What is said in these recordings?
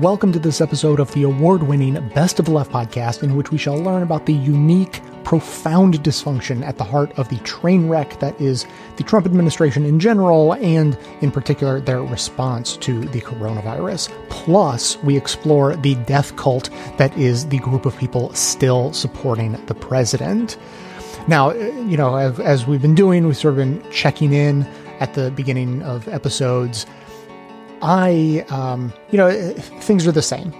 Welcome to this episode of the award winning Best of the Left podcast, in which we shall learn about the unique, profound dysfunction at the heart of the train wreck that is the Trump administration in general, and in particular their response to the coronavirus. Plus, we explore the death cult that is the group of people still supporting the president. Now, uh, you know, as, as we've been doing, we've sort of been checking in at the beginning of episodes I, um, you know, things are the same.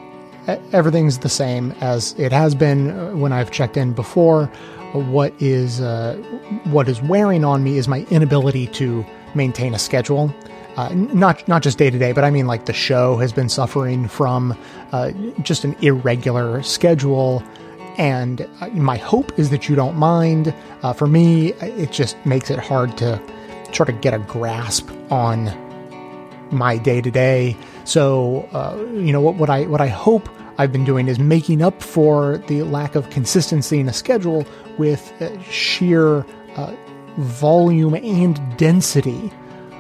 Everything's the same as it has been uh, when I've checked in before. What is uh, what is wearing on me is my inability to maintain a schedule. Uh, not not just day to day, but I mean like the show has been suffering from uh, just an irregular schedule. And uh, my hope is that you don't mind. Uh, for me, it just makes it hard to sort of get a grasp on my day to day. So, uh, you know, what, what I what I hope I've been doing is making up for the lack of consistency in a schedule with uh, sheer uh, volume and density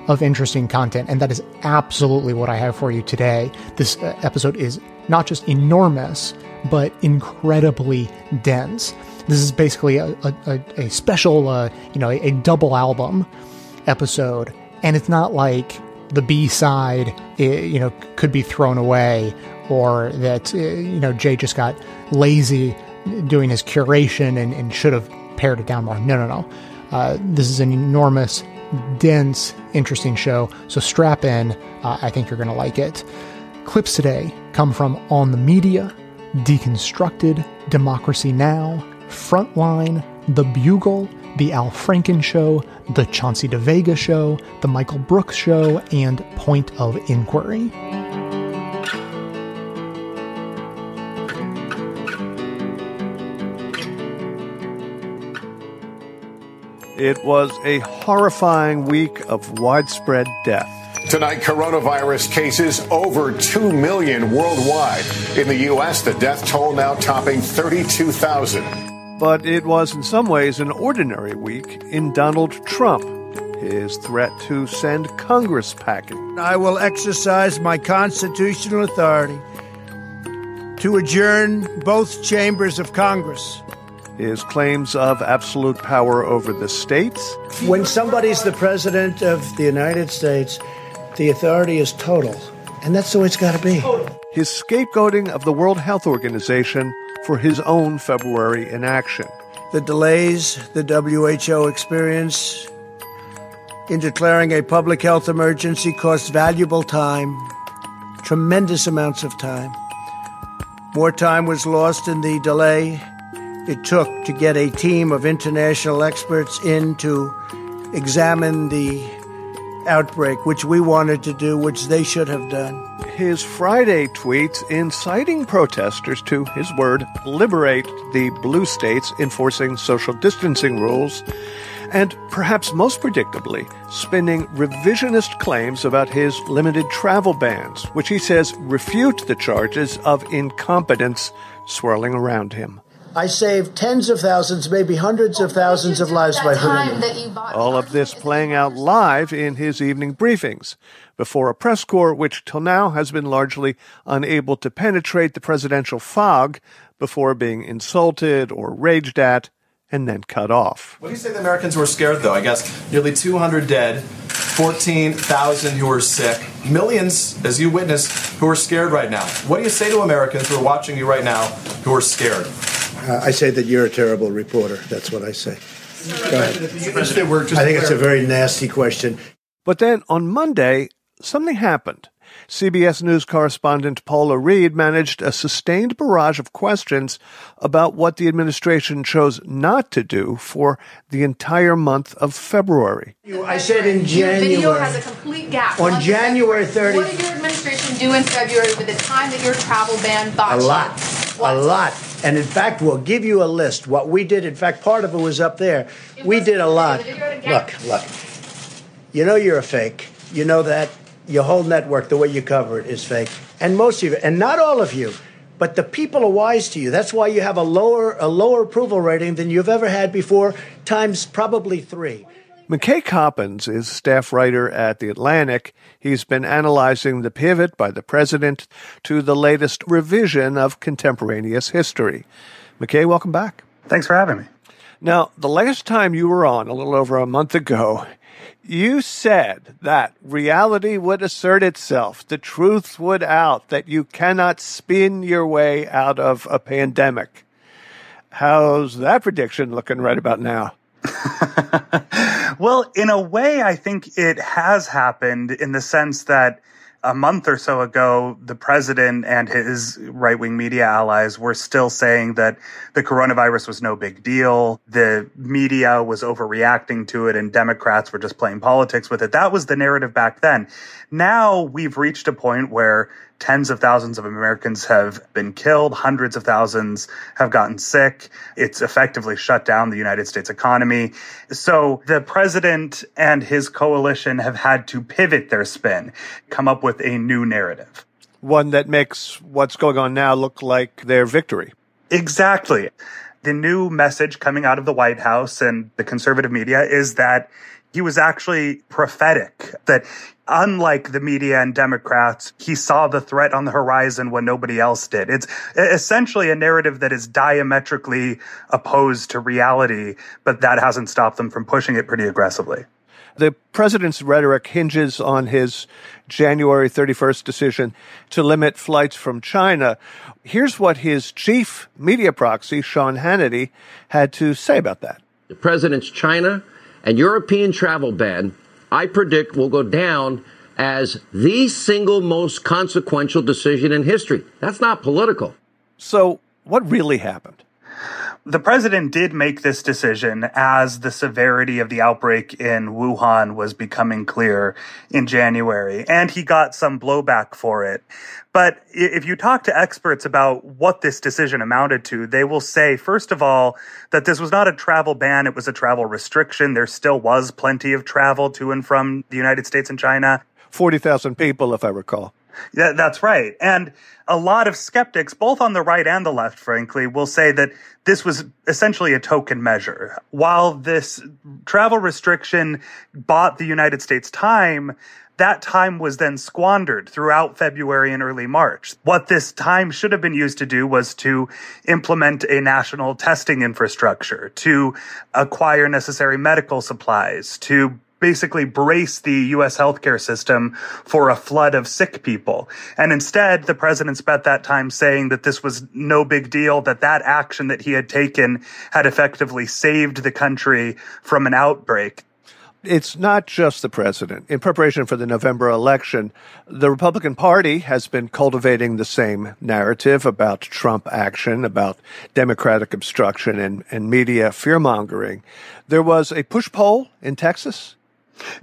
of interesting content, and that is absolutely what I have for you today. This uh, episode is not just enormous, but incredibly dense. This is basically a, a, a special, uh, you know, a, a double album episode, and it's not like the B side, you know, could be thrown away, or that uh, you know Jay just got lazy doing his curation and, and should have pared it down more. No, no, no. Uh, this is an enormous, dense, interesting show. So strap in. Uh, I think you're going to like it. Clips today come from On the Media, Deconstructed, Democracy Now, Frontline, The Bugle, the Al Franken Show, The Chauncey DeVega Show, The Michael Brooks Show, and Point of Inquiry. It was a horrifying week of widespread death. Tonight, coronavirus cases over 2 million worldwide. In the U.S., the death toll now topping 32,000 but it was in some ways an ordinary week in Donald Trump. His threat to send Congress packing. I will exercise my constitutional authority to adjourn both chambers of Congress. His claims of absolute power over the states. When somebody's the president of the United States, the authority is total. And that's the way it's got to be. His scapegoating of the World Health Organization for his own February inaction. The delays the WHO experienced in declaring a public health emergency cost valuable time, tremendous amounts of time. More time was lost in the delay it took to get a team of international experts in to examine the outbreak, which we wanted to do, which they should have done. His Friday tweets inciting protesters to, his word, liberate the blue states enforcing social distancing rules, and perhaps most predictably, spinning revisionist claims about his limited travel bans, which he says refute the charges of incompetence swirling around him. I saved tens of thousands, maybe hundreds of thousands of lives by hurting them. All of this playing out live in his evening briefings before a press corps which till now has been largely unable to penetrate the presidential fog before being insulted or raged at and then cut off. What do you say the Americans were scared though? I guess nearly 200 dead, 14,000 who are sick, millions, as you witnessed, who are scared right now. What do you say to Americans who are watching you right now who are scared? Uh, I say that you're a terrible reporter. That's what I say. Go ahead. I think it's a very nasty question. But then on Monday, something happened. CBS News correspondent Paula Reid managed a sustained barrage of questions about what the administration chose not to do for the entire month of February. I said in January. Your video has a complete gap. On January 30th. What did your administration do in February with the time that your travel ban botched? A lot. What? A lot. And in fact, we'll give you a list. What we did, in fact, part of it was up there. It we did a lot. video, the video Look, look. You know you're a fake. You know that. Your whole network, the way you cover it, is fake. And most of you, and not all of you, but the people are wise to you. That's why you have a lower a lower approval rating than you've ever had before, times probably three. McKay Coppins is staff writer at The Atlantic. He's been analyzing the pivot by the president to the latest revision of contemporaneous history. McKay, welcome back. Thanks for having me. Now, the last time you were on, a little over a month ago, you said that reality would assert itself, the truth would out, that you cannot spin your way out of a pandemic. How's that prediction looking right about now? well, in a way, I think it has happened in the sense that a month or so ago, the president and his right wing media allies were still saying that the coronavirus was no big deal. The media was overreacting to it and Democrats were just playing politics with it. That was the narrative back then. Now we've reached a point where Tens of thousands of Americans have been killed. Hundreds of thousands have gotten sick. It's effectively shut down the United States economy. So the president and his coalition have had to pivot their spin, come up with a new narrative. One that makes what's going on now look like their victory. Exactly. The new message coming out of the White House and the conservative media is that he was actually prophetic that unlike the media and Democrats, he saw the threat on the horizon when nobody else did. It's essentially a narrative that is diametrically opposed to reality, but that hasn't stopped them from pushing it pretty aggressively. The president's rhetoric hinges on his January 31st decision to limit flights from China. Here's what his chief media proxy, Sean Hannity, had to say about that. The president's China and European travel ban I predict will go down as the single most consequential decision in history. That's not political. So, what really happened? The president did make this decision as the severity of the outbreak in Wuhan was becoming clear in January, and he got some blowback for it. But if you talk to experts about what this decision amounted to, they will say, first of all, that this was not a travel ban, it was a travel restriction. There still was plenty of travel to and from the United States and China. 40,000 people, if I recall. Yeah, that's right. And a lot of skeptics, both on the right and the left, frankly, will say that this was essentially a token measure. While this travel restriction bought the United States time, that time was then squandered throughout February and early March. What this time should have been used to do was to implement a national testing infrastructure, to acquire necessary medical supplies, to basically brace the US healthcare system for a flood of sick people. And instead, the president spent that time saying that this was no big deal, that that action that he had taken had effectively saved the country from an outbreak. It's not just the president. In preparation for the November election, the Republican Party has been cultivating the same narrative about Trump action, about Democratic obstruction and, and media fear mongering. There was a push poll in Texas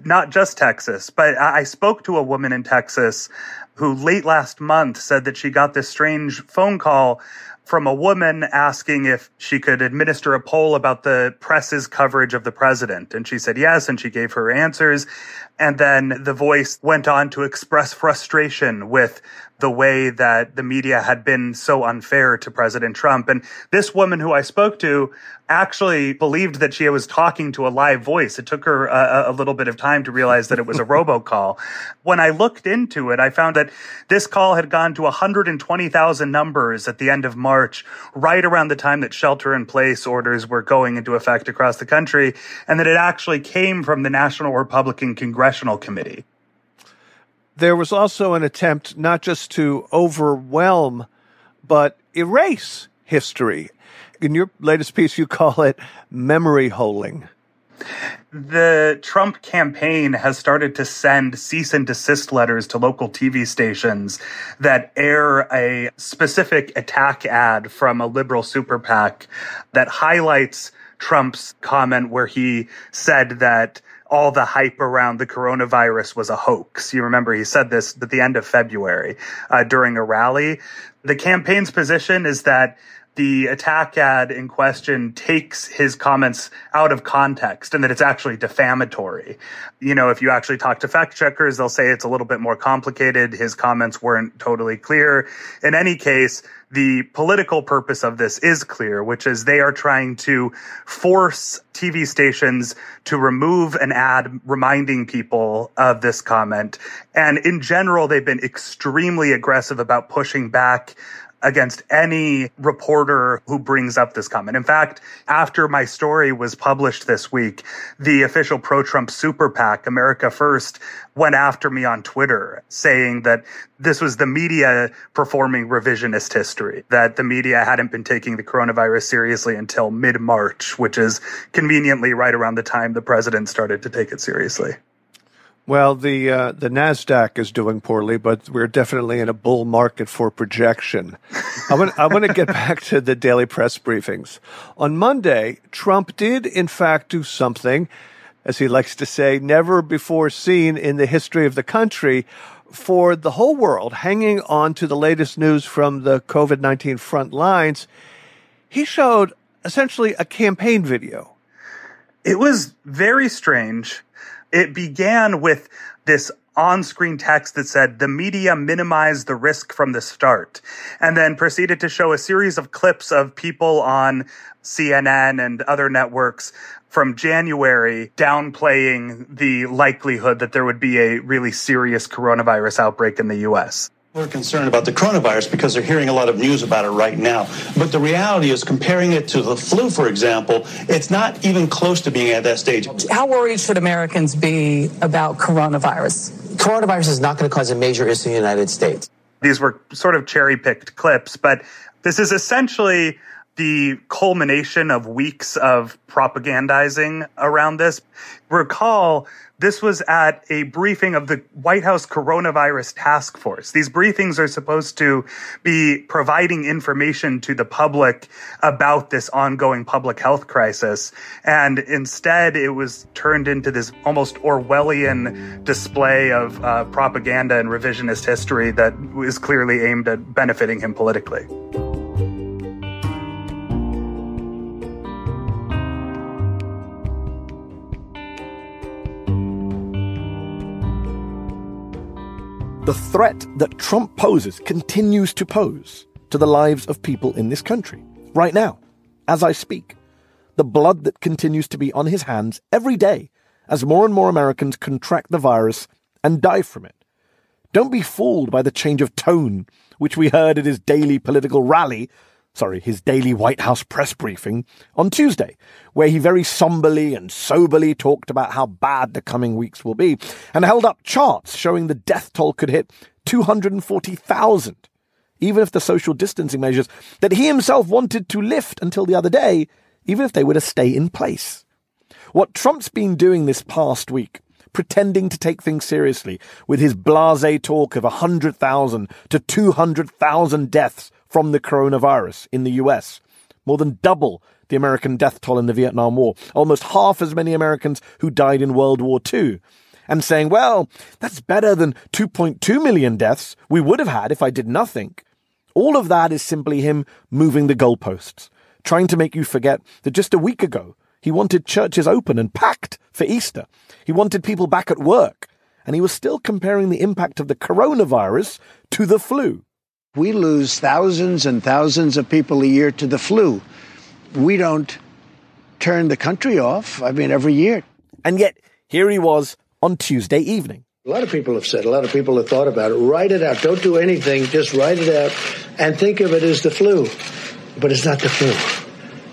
not just Texas, but I spoke to a woman in Texas who late last month said that she got this strange phone call from a woman asking if she could administer a poll about the press's coverage of the president. And she said yes, and she gave her answers. And then the voice went on to express frustration with the way that the media had been so unfair to President Trump. And this woman who I spoke to actually believed that she was talking to a live voice. It took her a, a little bit of time to realize that it was a robocall. When I looked into it, I found that this call had gone to 120,000 numbers at the end of March, right around the time that shelter in place orders were going into effect across the country, and that it actually came from the National Republican Congressional Committee. There was also an attempt not just to overwhelm, but erase history in your latest piece, you call it memory holing. The Trump campaign has started to send cease and desist letters to local TV stations that air a specific attack ad from a liberal super PAC that highlights Trump's comment where he said that all the hype around the coronavirus was a hoax. You remember he said this at the end of February uh, during a rally. The campaign's position is that the attack ad in question takes his comments out of context and that it's actually defamatory. You know, if you actually talk to fact checkers, they'll say it's a little bit more complicated. His comments weren't totally clear. In any case, the political purpose of this is clear, which is they are trying to force TV stations to remove an ad reminding people of this comment. And in general, they've been extremely aggressive about pushing back against any reporter who brings up this comment. In fact, after my story was published this week, the official pro Trump super PAC, America First, went after me on Twitter saying that this was the media performing revisionist history, that the media hadn't been taking the coronavirus seriously until mid March, which is conveniently right around the time the president started to take it seriously. Well, the uh, the Nasdaq is doing poorly, but we're definitely in a bull market for projection. I want I want to get back to the daily press briefings. On Monday, Trump did in fact do something, as he likes to say, never before seen in the history of the country. For the whole world, hanging on to the latest news from the COVID nineteen front lines, he showed essentially a campaign video. It was very strange it began with this on-screen text that said the media minimized the risk from the start and then proceeded to show a series of clips of people on CNN and other networks from January downplaying the likelihood that there would be a really serious coronavirus outbreak in the US are concerned about the coronavirus because they're hearing a lot of news about it right now. But the reality is, comparing it to the flu, for example, it's not even close to being at that stage. How worried should Americans be about coronavirus? Coronavirus is not going to cause a major issue in the United States. These were sort of cherry picked clips, but this is essentially the culmination of weeks of propagandizing around this. Recall this was at a briefing of the White House Coronavirus Task Force. These briefings are supposed to be providing information to the public about this ongoing public health crisis. And instead, it was turned into this almost Orwellian display of uh, propaganda and revisionist history that is clearly aimed at benefiting him politically. The threat that Trump poses continues to pose to the lives of people in this country. Right now, as I speak, the blood that continues to be on his hands every day as more and more Americans contract the virus and die from it. Don't be fooled by the change of tone which we heard at his daily political rally sorry, his daily White House press briefing on Tuesday, where he very somberly and soberly talked about how bad the coming weeks will be and held up charts showing the death toll could hit 240,000, even if the social distancing measures that he himself wanted to lift until the other day, even if they were to stay in place. What Trump's been doing this past week pretending to take things seriously with his blase talk of 100,000 to 200,000 deaths from the coronavirus in the US, more than double the American death toll in the Vietnam War, almost half as many Americans who died in World War II. And saying, well, that's better than 2.2 million deaths we would have had if I did nothing. All of that is simply him moving the goalposts, trying to make you forget that just a week ago, he wanted churches open and packed for Easter. He wanted people back at work. And he was still comparing the impact of the coronavirus to the flu. We lose thousands and thousands of people a year to the flu. We don't turn the country off, I mean, every year. And yet, here he was on Tuesday evening. A lot of people have said, a lot of people have thought about it. Write it out. Don't do anything. Just write it out and think of it as the flu. But it's not the flu.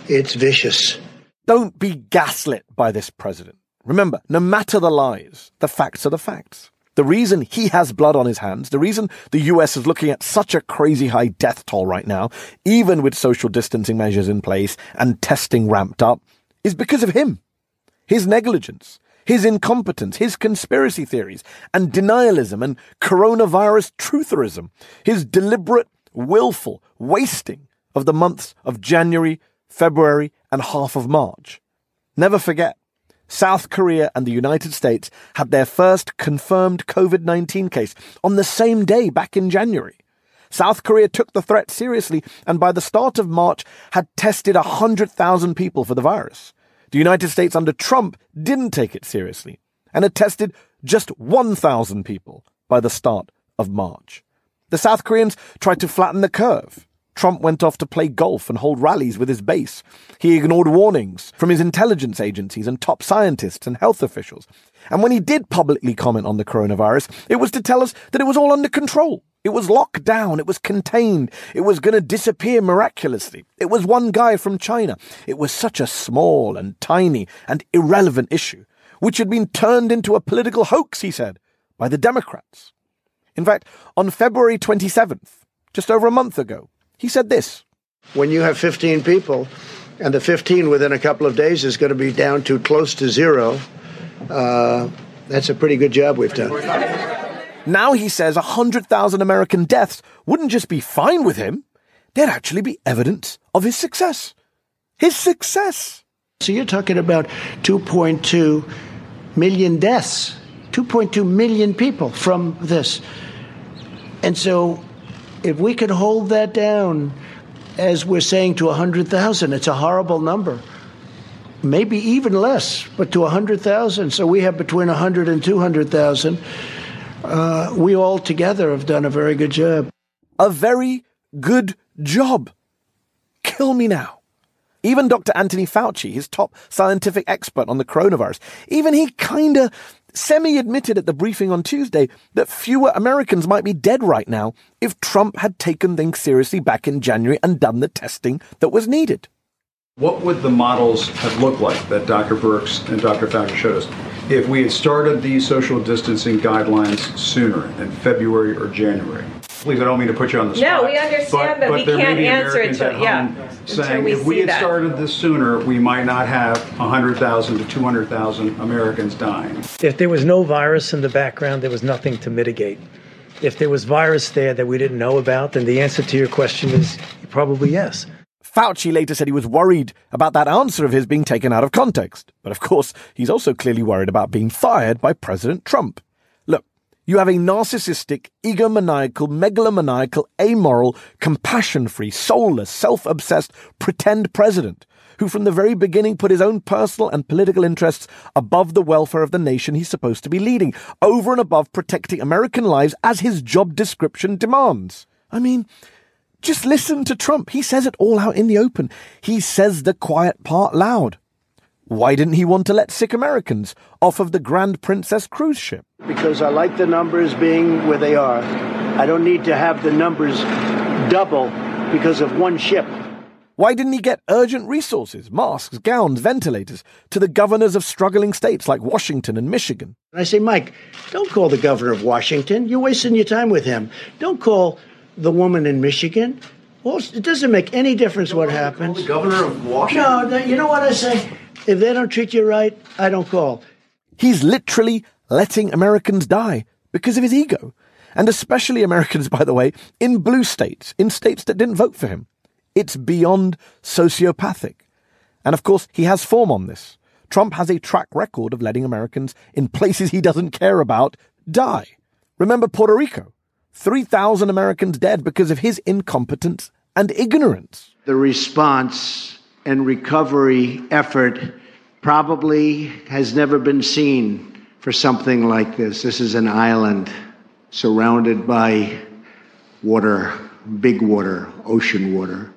It's vicious. Don't be gaslit by this president. Remember, no matter the lies, the facts are the facts. The reason he has blood on his hands, the reason the US is looking at such a crazy high death toll right now, even with social distancing measures in place and testing ramped up, is because of him. His negligence, his incompetence, his conspiracy theories, and denialism and coronavirus trutherism, his deliberate, willful wasting of the months of January, February, and half of March. Never forget, South Korea and the United States had their first confirmed COVID 19 case on the same day back in January. South Korea took the threat seriously and by the start of March had tested 100,000 people for the virus. The United States under Trump didn't take it seriously and had tested just 1,000 people by the start of March. The South Koreans tried to flatten the curve. Trump went off to play golf and hold rallies with his base. He ignored warnings from his intelligence agencies and top scientists and health officials. And when he did publicly comment on the coronavirus, it was to tell us that it was all under control. It was locked down. It was contained. It was going to disappear miraculously. It was one guy from China. It was such a small and tiny and irrelevant issue, which had been turned into a political hoax, he said, by the Democrats. In fact, on February 27th, just over a month ago, he said this When you have 15 people, and the 15 within a couple of days is going to be down to close to zero, uh, that's a pretty good job we've done. Now he says 100,000 American deaths wouldn't just be fine with him, there'd actually be evidence of his success. His success. So you're talking about 2.2 million deaths, 2.2 million people from this. And so if we could hold that down, as we're saying, to 100,000, it's a horrible number. Maybe even less, but to 100,000. So we have between 100 and 200,000. Uh, we all together have done a very good job. A very good job. Kill me now. Even Dr. Anthony Fauci, his top scientific expert on the coronavirus, even he kinda semi admitted at the briefing on Tuesday that fewer Americans might be dead right now if Trump had taken things seriously back in January and done the testing that was needed. What would the models have looked like that Dr. Birx and Dr. Fauci showed us if we had started these social distancing guidelines sooner in February or January? Please, I don't mean to put you on the spot. No, we understand, but, but we can't answer it to yeah. Saying we if we had that. started this sooner, we might not have 100,000 to 200,000 Americans dying. If there was no virus in the background, there was nothing to mitigate. If there was virus there that we didn't know about, then the answer to your question is probably yes. Fauci later said he was worried about that answer of his being taken out of context. But of course, he's also clearly worried about being fired by President Trump. You have a narcissistic, egomaniacal, megalomaniacal, amoral, compassion free, soulless, self obsessed, pretend president who from the very beginning put his own personal and political interests above the welfare of the nation he's supposed to be leading, over and above protecting American lives as his job description demands. I mean, just listen to Trump. He says it all out in the open. He says the quiet part loud. Why didn't he want to let sick Americans off of the Grand Princess cruise ship? Because I like the numbers being where they are. I don't need to have the numbers double because of one ship. Why didn't he get urgent resources, masks, gowns, ventilators, to the governors of struggling states like Washington and Michigan? And I say, Mike, don't call the governor of Washington. You're wasting your time with him. Don't call the woman in Michigan. Well, it doesn't make any difference what happens. the governor of Washington? No, you know what I say? If they don't treat you right, I don't call. He's literally letting Americans die because of his ego. And especially Americans, by the way, in blue states, in states that didn't vote for him. It's beyond sociopathic. And of course, he has form on this. Trump has a track record of letting Americans in places he doesn't care about die. Remember Puerto Rico? 3,000 Americans dead because of his incompetence and ignorance. The response and recovery effort probably has never been seen for something like this. This is an island surrounded by water, big water, ocean water.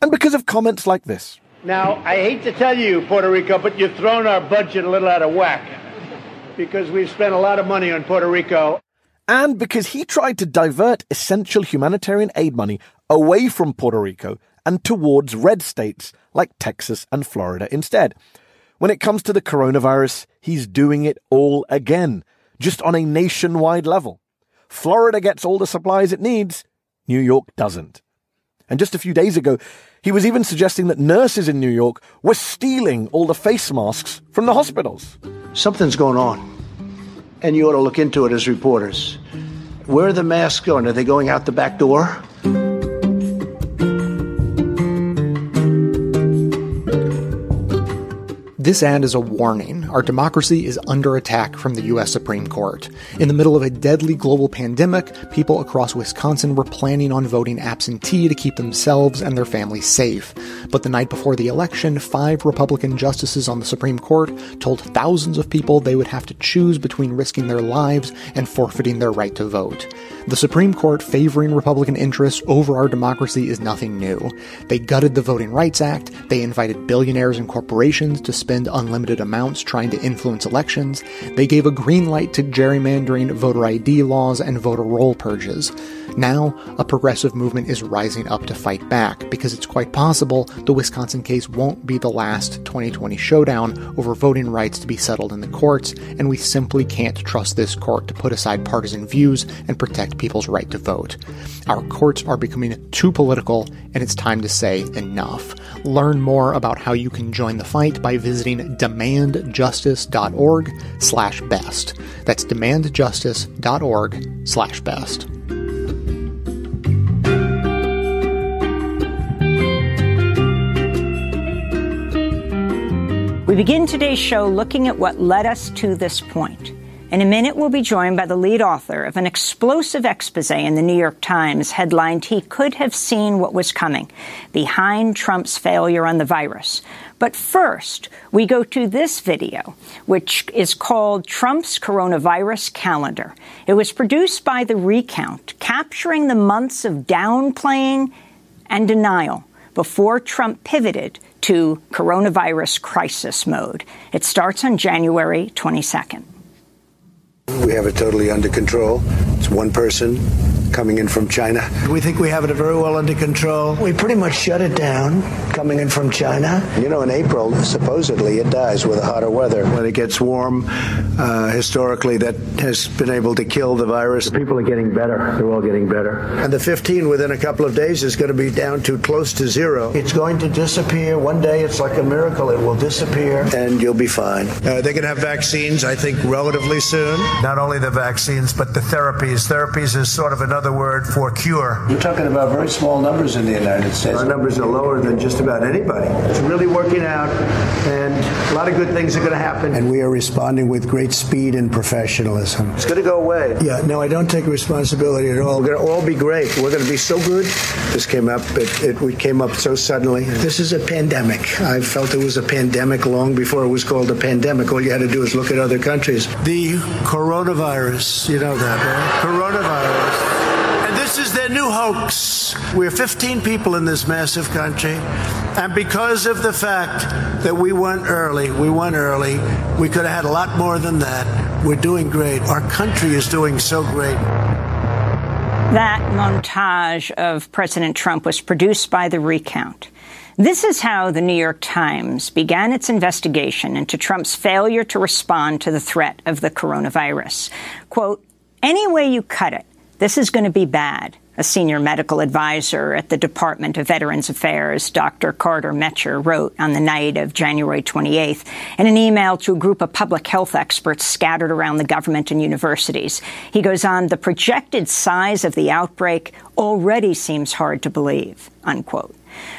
And because of comments like this. Now, I hate to tell you, Puerto Rico, but you've thrown our budget a little out of whack because we've spent a lot of money on Puerto Rico. And because he tried to divert essential humanitarian aid money away from Puerto Rico and towards red states like Texas and Florida instead. When it comes to the coronavirus, he's doing it all again, just on a nationwide level. Florida gets all the supplies it needs, New York doesn't. And just a few days ago, he was even suggesting that nurses in New York were stealing all the face masks from the hospitals. Something's going on, and you ought to look into it as reporters. Where are the masks going? Are they going out the back door? This ad is a warning our democracy is under attack from the U.S. Supreme Court. In the middle of a deadly global pandemic, people across Wisconsin were planning on voting absentee to keep themselves and their families safe. But the night before the election, five Republican justices on the Supreme Court told thousands of people they would have to choose between risking their lives and forfeiting their right to vote. The Supreme Court favoring Republican interests over our democracy is nothing new. They gutted the Voting Rights Act, they invited billionaires and corporations to spend unlimited amounts trying to influence elections, they gave a green light to gerrymandering, voter ID laws, and voter roll purges. Now, a progressive movement is rising up to fight back because it's quite possible the Wisconsin case won't be the last 2020 showdown over voting rights to be settled in the courts, and we simply can't trust this court to put aside partisan views and protect people's right to vote. Our courts are becoming too political, and it's time to say enough. Learn more about how you can join the fight by visiting demandjustice.org slash best. That's demandjustice.org slash best. We begin today's show looking at what led us to this point. In a minute, we'll be joined by the lead author of an explosive expose in the New York Times headlined, He Could Have Seen What Was Coming Behind Trump's Failure on the Virus. But first, we go to this video, which is called Trump's Coronavirus Calendar. It was produced by The Recount, capturing the months of downplaying and denial before Trump pivoted to coronavirus crisis mode. It starts on January 22nd. We have it totally under control. It's one person coming in from China. We think we have it very well under control. We pretty much shut it down coming in from China. You know, in April, supposedly it dies with the hotter weather. When it gets warm, uh, historically, that has been able to kill the virus. People are getting better. They're all getting better. And the 15 within a couple of days is going to be down to close to zero. It's going to disappear. One day it's like a miracle. It will disappear and you'll be fine. Uh, they're going to have vaccines, I think, relatively soon. Not only the vaccines, but the therapies. Therapies is sort of another word for cure. You're talking about very small numbers in the United States. Our numbers are lower than just about anybody. It's really working out, and a lot of good things are going to happen. And we are responding with great speed and professionalism. It's going to go away. Yeah, no, I don't take responsibility at all. We're going to all be great. We're going to be so good. This came up, it, it we came up so suddenly. This is a pandemic. I felt it was a pandemic long before it was called a pandemic. All you had to do is look at other countries. The coronavirus, you know that, right? Coronavirus their new hoax. We're 15 people in this massive country, and because of the fact that we went early, we went early, we could have had a lot more than that. We're doing great. Our country is doing so great. That montage of President Trump was produced by The Recount. This is how the New York Times began its investigation into Trump's failure to respond to the threat of the coronavirus. Quote, any way you cut it, this is going to be bad. A senior medical advisor at the Department of Veterans Affairs, Dr. Carter Mecher, wrote on the night of January 28th in an email to a group of public health experts scattered around the government and universities. He goes on, the projected size of the outbreak already seems hard to believe, unquote.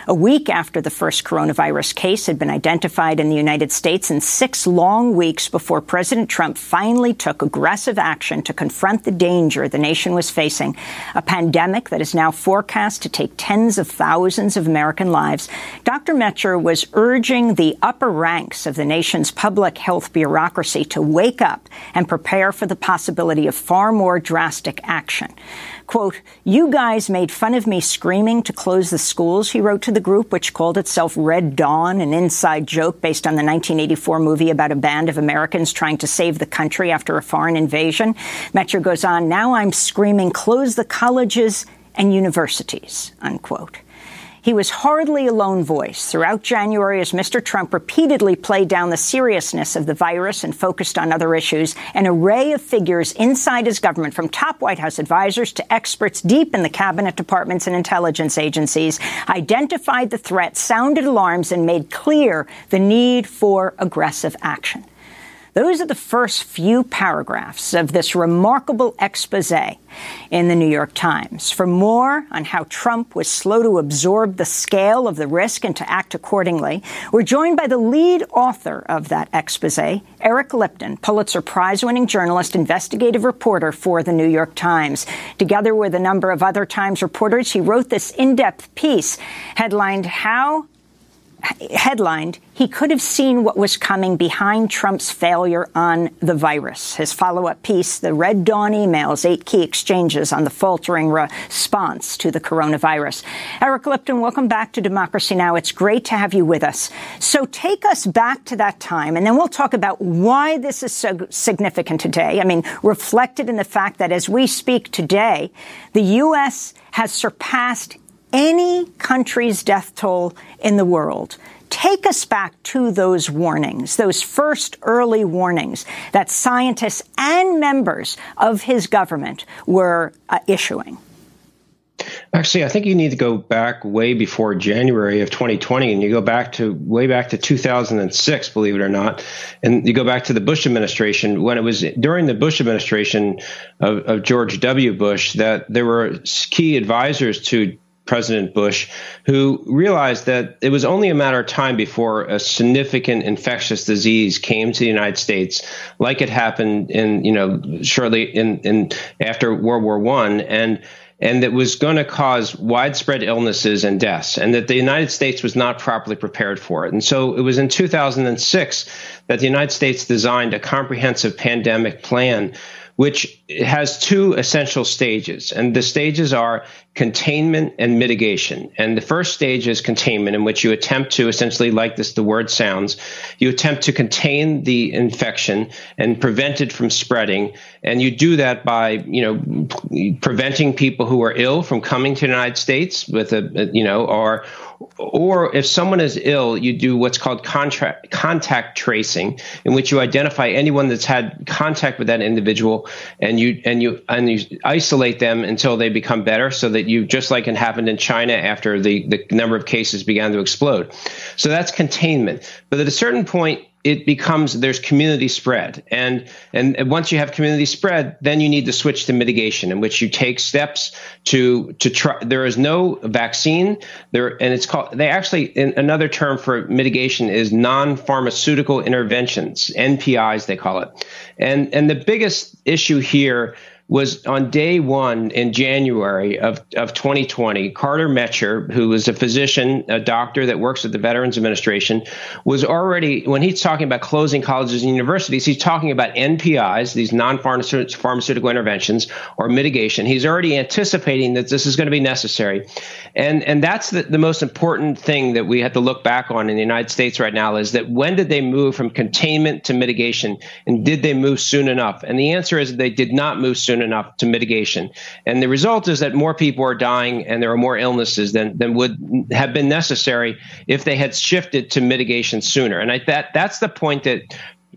A week after the first coronavirus case had been identified in the United States, and six long weeks before President Trump finally took aggressive action to confront the danger the nation was facing, a pandemic that is now forecast to take tens of thousands of American lives, Dr. Mecher was urging the upper ranks of the nation's public health bureaucracy to wake up and prepare for the possibility of far more drastic action. Quote, you guys made fun of me screaming to close the schools, he wrote to the group, which called itself Red Dawn, an inside joke based on the 1984 movie about a band of Americans trying to save the country after a foreign invasion. Mecher goes on, now I'm screaming, close the colleges and universities, unquote. He was hardly a lone voice throughout January as Mr. Trump repeatedly played down the seriousness of the virus and focused on other issues. An array of figures inside his government, from top White House advisors to experts deep in the cabinet departments and intelligence agencies, identified the threat, sounded alarms, and made clear the need for aggressive action. Those are the first few paragraphs of this remarkable expose in the New York Times. For more on how Trump was slow to absorb the scale of the risk and to act accordingly, we're joined by the lead author of that expose, Eric Lipton, Pulitzer Prize winning journalist, investigative reporter for the New York Times. Together with a number of other Times reporters, he wrote this in depth piece headlined How headlined, he could have seen what was coming behind Trump's failure on the virus. His follow up piece, The Red Dawn Emails, eight key exchanges on the faltering response to the coronavirus. Eric Lipton, welcome back to Democracy Now! It's great to have you with us. So take us back to that time, and then we'll talk about why this is so significant today. I mean, reflected in the fact that as we speak today, the U.S. has surpassed any country's death toll in the world. Take us back to those warnings, those first early warnings that scientists and members of his government were uh, issuing. Actually, I think you need to go back way before January of 2020, and you go back to way back to 2006, believe it or not, and you go back to the Bush administration when it was during the Bush administration of, of George W. Bush that there were key advisors to President Bush, who realized that it was only a matter of time before a significant infectious disease came to the United States, like it happened in you know shortly in, in after World War One, and and that was going to cause widespread illnesses and deaths, and that the United States was not properly prepared for it. And so it was in 2006 that the United States designed a comprehensive pandemic plan which has two essential stages. And the stages are containment and mitigation. And the first stage is containment, in which you attempt to essentially, like this, the word sounds, you attempt to contain the infection and prevent it from spreading. And you do that by, you know, preventing people who are ill from coming to the United States with a, you know, or or if someone is ill, you do what's called contract, contact tracing, in which you identify anyone that's had contact with that individual, and you and you and you isolate them until they become better, so that you just like it happened in China after the the number of cases began to explode. So that's containment. But at a certain point, it becomes there's community spread. And, and once you have community spread then you need to switch to mitigation in which you take steps to to try there is no vaccine. There and it's called they actually in, another term for mitigation is non-pharmaceutical interventions npis they call it. And and the biggest issue here was on day one in January of, of 2020, Carter Mecher, who was a physician, a doctor that works at the Veterans Administration, was already, when he's talking about closing colleges and universities, he's talking about NPIs, these non pharmaceutical interventions or mitigation. He's already anticipating that this is going to be necessary. And, and that's the, the most important thing that we have to look back on in the United States right now is that when did they move from containment to mitigation? And did they move soon enough? And the answer is they did not move soon soon enough to mitigation. And the result is that more people are dying and there are more illnesses than, than would have been necessary if they had shifted to mitigation sooner. And I, that that's the point that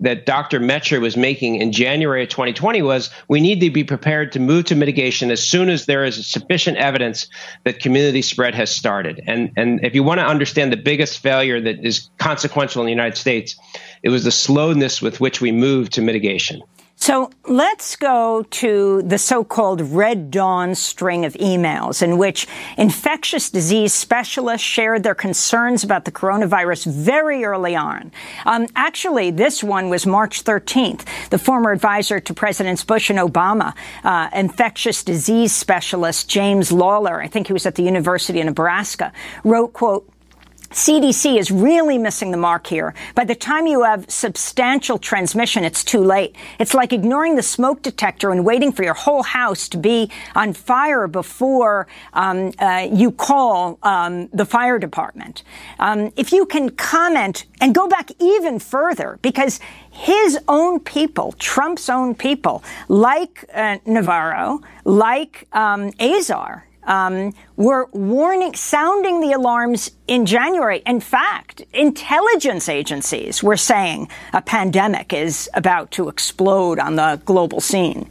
that Dr. Mecher was making in January of 2020 was we need to be prepared to move to mitigation as soon as there is sufficient evidence that community spread has started. And and if you want to understand the biggest failure that is consequential in the United States, it was the slowness with which we moved to mitigation. So let's go to the so-called Red Dawn string of emails in which infectious disease specialists shared their concerns about the coronavirus very early on. Um, actually, this one was March 13th. The former advisor to Presidents Bush and Obama, uh, infectious disease specialist James Lawler, I think he was at the University of Nebraska, wrote, quote, CDC is really missing the mark here. By the time you have substantial transmission, it's too late. It's like ignoring the smoke detector and waiting for your whole house to be on fire before um, uh, you call um, the fire department. Um, if you can comment and go back even further, because his own people, Trump's own people, like uh, Navarro, like um, Azar, um, were warning, sounding the alarms in January. In fact, intelligence agencies were saying a pandemic is about to explode on the global scene.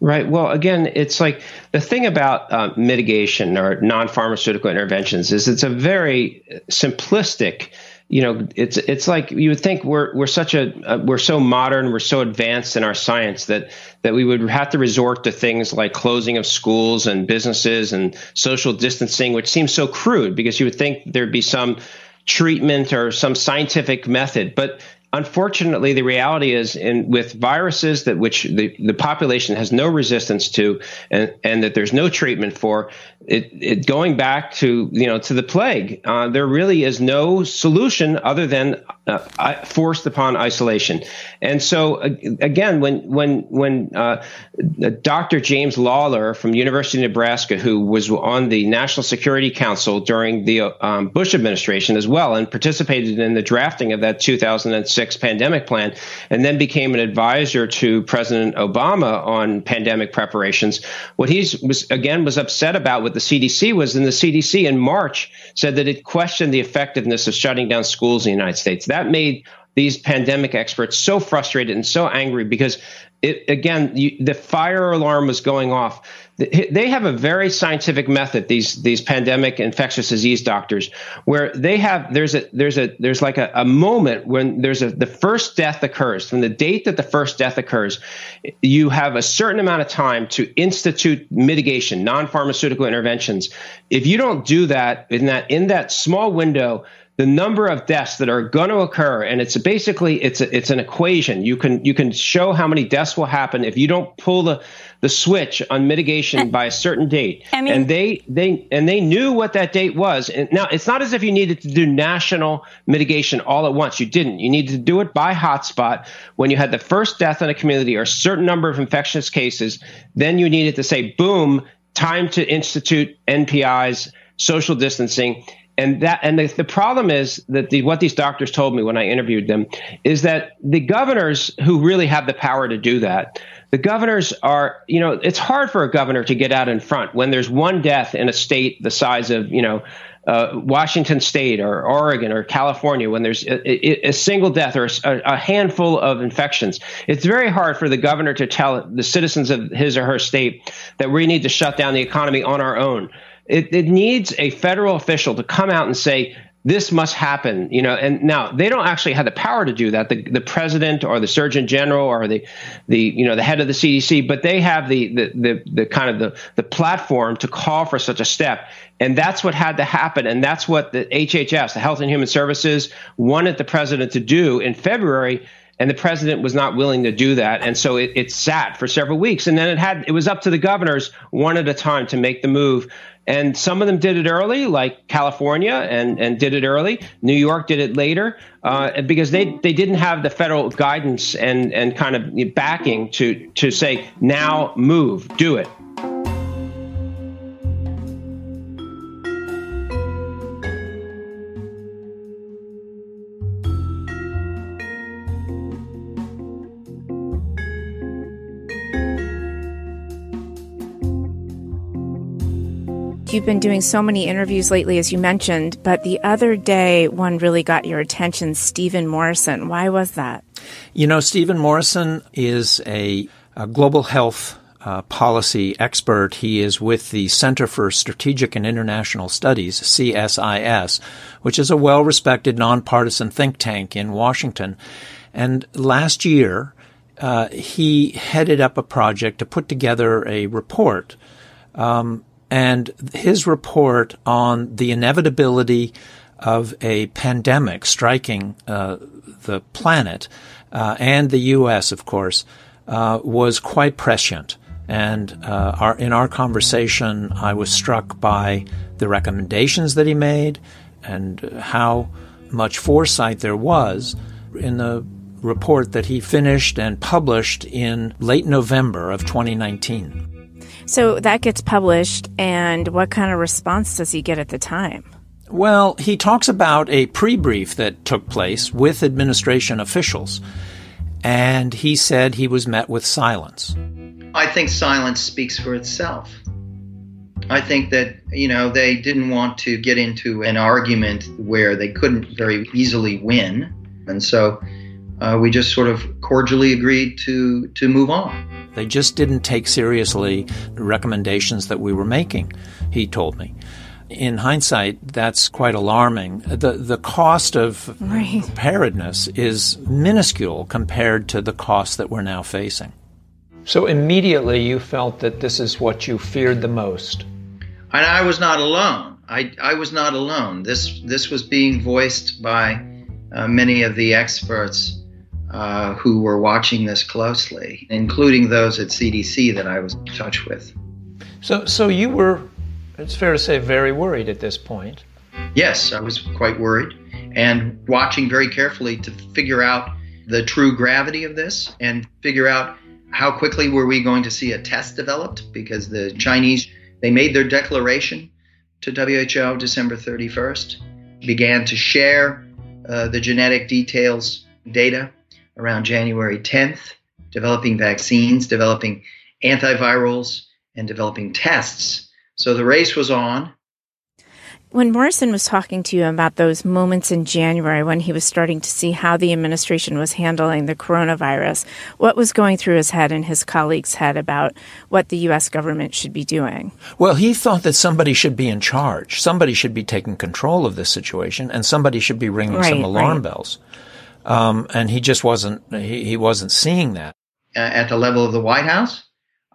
Right. Well, again, it's like the thing about uh, mitigation or non pharmaceutical interventions is it's a very simplistic you know, it's it's like you would think we're we're such a uh, we're so modern, we're so advanced in our science that that we would have to resort to things like closing of schools and businesses and social distancing, which seems so crude because you would think there'd be some treatment or some scientific method, but unfortunately, the reality is, in with viruses that which the, the population has no resistance to, and, and that there's no treatment for, it, it going back to you know to the plague, uh, there really is no solution other than uh, forced upon isolation. And so again, when when when uh, Dr. James Lawler from University of Nebraska, who was on the National Security Council during the um, Bush administration as well, and participated in the drafting of that 2006 pandemic plan, and then became an advisor to President Obama on pandemic preparations, what he was again was upset about with the CDC was in the CDC in March said that it questioned the effectiveness of shutting down schools in the United States. That made these pandemic experts so frustrated and so angry because it again you, the fire alarm was going off they have a very scientific method these these pandemic infectious disease doctors where they have there's a there's a there's like a, a moment when there's a the first death occurs. From the date that the first death occurs you have a certain amount of time to institute mitigation non-pharmaceutical interventions. If you don't do that in that in that small window the number of deaths that are going to occur and it's basically it's a, it's an equation. You can you can show how many deaths will happen if you don't pull the the switch on mitigation by a certain date. I mean, and they they and they knew what that date was. And now it's not as if you needed to do national mitigation all at once. You didn't. You needed to do it by hotspot. When you had the first death in a community or a certain number of infectious cases then you needed to say boom time to institute npis social distancing and that and the, the problem is that the, what these doctors told me when I interviewed them is that the governors who really have the power to do that, the governors are, you know, it's hard for a governor to get out in front when there's one death in a state the size of, you know, uh, Washington State or Oregon or California, when there's a, a single death or a, a, handful of infections, it's very hard for the governor to tell the citizens of his or her state that we need to shut down the economy on our own. It, it needs a federal official to come out and say, this must happen, you know. And now they don't actually have the power to do that. The, the president or the surgeon general or the, the you know the head of the CDC, but they have the the the, the kind of the the platform to call for such a step. And that's what had to happen. And that's what the HHS, the Health and Human Services, wanted the president to do in February and the president was not willing to do that and so it, it, sat for several weeks and then it had it was up to the governors one at a time to make the move and some of them did it early, like California, and, and did it early. New York did it later uh, because they, they didn't have the federal guidance and, and kind of backing to, to say, now move, do it. You've been doing so many interviews lately, as you mentioned, but the other day one really got your attention Stephen Morrison. Why was that? You know, Stephen Morrison is a, a global health uh, policy expert. He is with the Center for Strategic and International Studies, CSIS, which is a well respected nonpartisan think tank in Washington. And last year, uh, he headed up a project to put together a report um, and his report on the inevitability of a pandemic striking uh, the planet uh, and the U.S., of course, uh, was quite prescient. And uh, our, in our conversation, I was struck by the recommendations that he made and how much foresight there was in the report that he finished and published in late November of 2019. So that gets published, and what kind of response does he get at the time? Well, he talks about a pre brief that took place with administration officials, and he said he was met with silence. I think silence speaks for itself. I think that, you know, they didn't want to get into an argument where they couldn't very easily win. And so uh, we just sort of cordially agreed to, to move on. They just didn't take seriously the recommendations that we were making, he told me. in hindsight, that's quite alarming. The the cost of right. preparedness is minuscule compared to the cost that we're now facing. So immediately you felt that this is what you feared the most. And I was not alone. I, I was not alone. This this was being voiced by uh, many of the experts uh, who were watching this closely, including those at CDC that I was in touch with. So so you were it's fair to say, very worried at this point. Yes, I was quite worried and watching very carefully to figure out the true gravity of this and figure out how quickly were we going to see a test developed because the Chinese they made their declaration to WHO December 31st, began to share uh, the genetic details data around January 10th, developing vaccines, developing antivirals, and developing tests so the race was on. When Morrison was talking to you about those moments in January when he was starting to see how the administration was handling the coronavirus, what was going through his head and his colleagues' head about what the U.S. government should be doing? Well, he thought that somebody should be in charge. Somebody should be taking control of this situation, and somebody should be ringing right, some alarm right. bells. Um, and he just wasn't. He, he wasn't seeing that. At the level of the White House,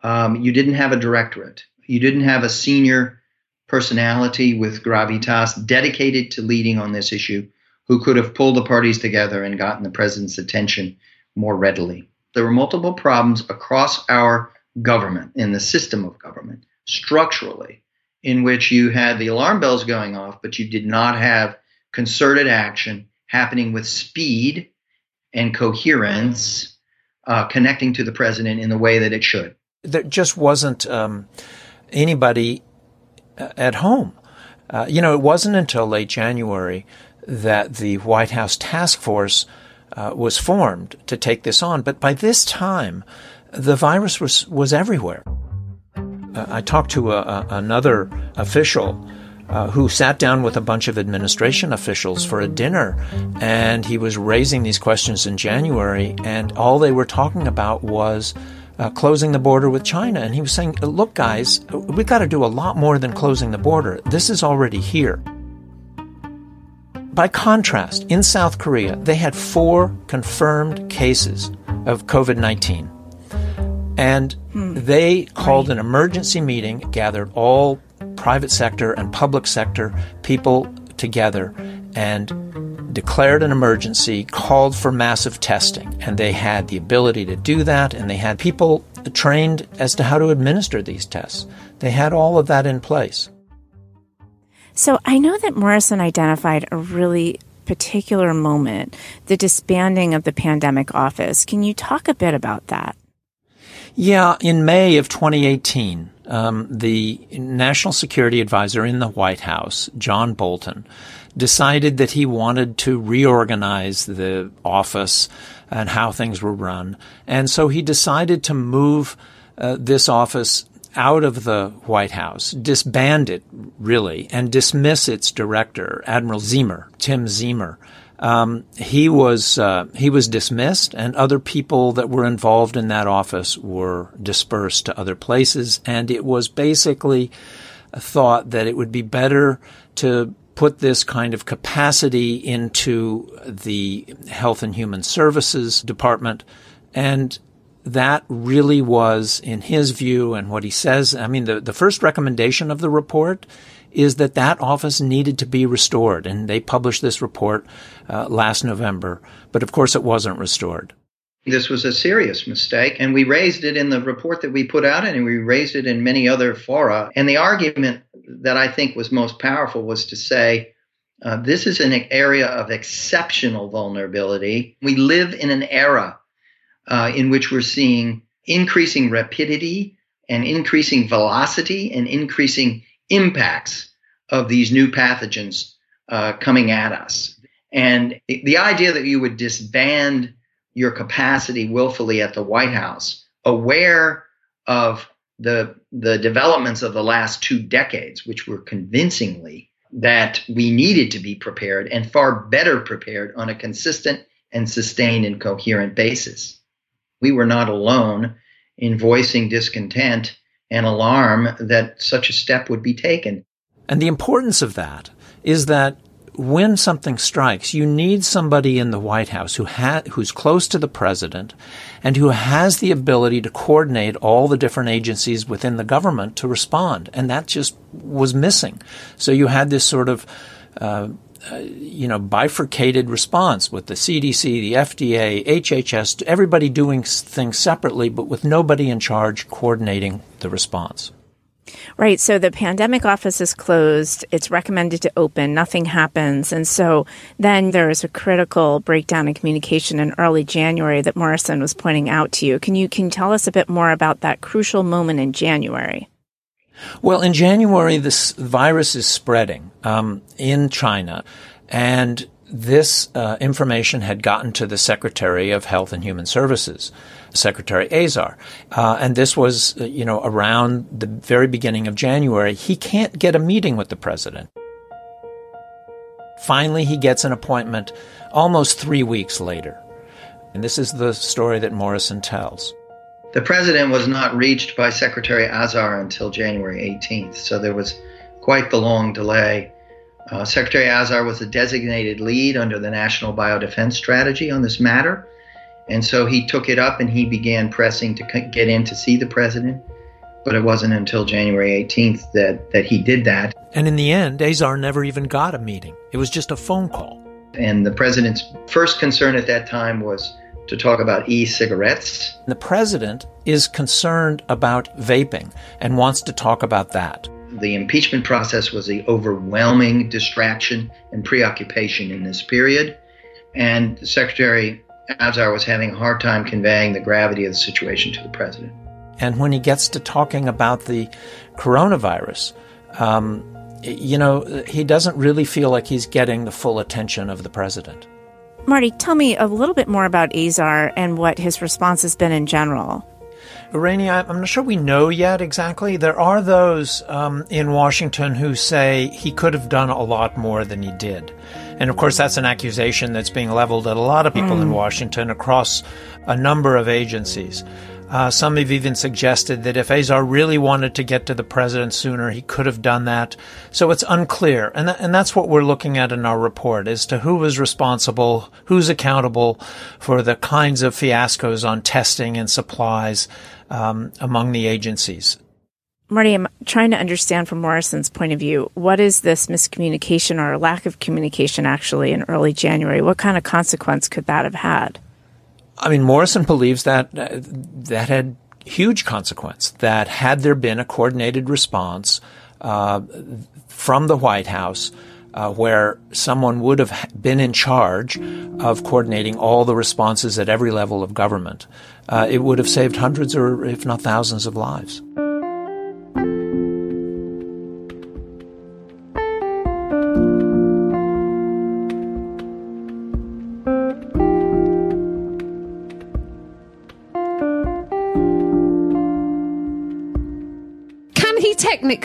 um, you didn't have a directorate you didn't have a senior personality with gravitas dedicated to leading on this issue who could have pulled the parties together and gotten the president's attention more readily. There were multiple problems across our government, in the system of government, structurally, in which you had the alarm bells going off, but you did not have concerted action happening with speed and coherence, uh, connecting to the president in the way that it should. There just wasn't. Um anybody uh, at home. Uh, you know, it wasn't until late January that the White House task force uh, was formed to take this on. But by this time, the virus was, was everywhere. Uh, I talked to a, a, another official uh, who sat down with a bunch of administration officials for a dinner, and he was raising these questions in January, and all they were talking about was uh, closing the border with China. And he was saying, look, guys, we've got to do a lot more than closing the border. This is already here. By contrast, in South Korea, they had four confirmed cases of COVID 19. And hmm. they called an emergency meeting, gathered all private sector and public sector people together, and declared an emergency, called for massive testing, and they had the ability to do that, and they had people trained as to how to administer these tests. They had all of that in place. So I know that Morrison identified a really particular moment, the disbanding of the pandemic office. Can you talk a bit about that? Yeah, in May of 2018, um, the national security advisor in the White House, John Bolton, decided that he wanted to reorganize the office and how things were run. And so he decided to move uh, this office out of the White House, disband it really, and dismiss its director, Admiral Ziemer, Tim Ziemer. Um, he was uh, he was dismissed, and other people that were involved in that office were dispersed to other places. And it was basically thought that it would be better to put this kind of capacity into the Health and Human Services Department. And that really was, in his view, and what he says, I mean, the, the first recommendation of the report is that that office needed to be restored. And they published this report uh, last November. But of course, it wasn't restored. This was a serious mistake, and we raised it in the report that we put out, and we raised it in many other fora. And the argument that I think was most powerful was to say, uh, this is an area of exceptional vulnerability. We live in an era uh, in which we're seeing increasing rapidity and increasing velocity and increasing impacts of these new pathogens uh, coming at us. And the idea that you would disband your capacity willfully at the White House, aware of the the developments of the last two decades, which were convincingly that we needed to be prepared and far better prepared on a consistent and sustained and coherent basis. We were not alone in voicing discontent and alarm that such a step would be taken. And the importance of that is that when something strikes, you need somebody in the White House who ha- who's close to the president and who has the ability to coordinate all the different agencies within the government to respond. And that just was missing. So you had this sort of uh, you know, bifurcated response with the CDC, the FDA, HHS, everybody doing things separately, but with nobody in charge coordinating the response. Right. So the pandemic office is closed. It's recommended to open. Nothing happens. And so then there is a critical breakdown in communication in early January that Morrison was pointing out to you. Can you can you tell us a bit more about that crucial moment in January? Well, in January, this virus is spreading um, in China, and this uh, information had gotten to the Secretary of Health and Human Services, Secretary Azar, uh, and this was, uh, you know, around the very beginning of January. He can't get a meeting with the president. Finally, he gets an appointment almost three weeks later. And this is the story that Morrison tells. The president was not reached by Secretary Azar until January 18th, so there was quite the long delay. Uh, Secretary Azar was the designated lead under the National Biodefense Strategy on this matter, and so he took it up and he began pressing to get in to see the president. But it wasn't until January 18th that, that he did that. And in the end, Azar never even got a meeting. It was just a phone call. And the president's first concern at that time was to talk about e cigarettes. The president is concerned about vaping and wants to talk about that. The impeachment process was the overwhelming distraction and preoccupation in this period. And Secretary Azar was having a hard time conveying the gravity of the situation to the president. And when he gets to talking about the coronavirus, um, you know, he doesn't really feel like he's getting the full attention of the president. Marty, tell me a little bit more about Azar and what his response has been in general. Rainey, I'm not sure we know yet exactly. There are those um, in Washington who say he could have done a lot more than he did. And of course, that's an accusation that's being leveled at a lot of people mm. in Washington across a number of agencies. Uh, some have even suggested that if Azar really wanted to get to the president sooner, he could have done that. So it's unclear. And, th- and that's what we're looking at in our report as to who was responsible, who's accountable for the kinds of fiascos on testing and supplies um, among the agencies. Marty, I'm trying to understand from Morrison's point of view, what is this miscommunication or lack of communication actually in early January? What kind of consequence could that have had? I mean, Morrison believes that uh, that had huge consequence. That had there been a coordinated response uh, from the White House, uh, where someone would have been in charge of coordinating all the responses at every level of government, uh, it would have saved hundreds or if not thousands of lives.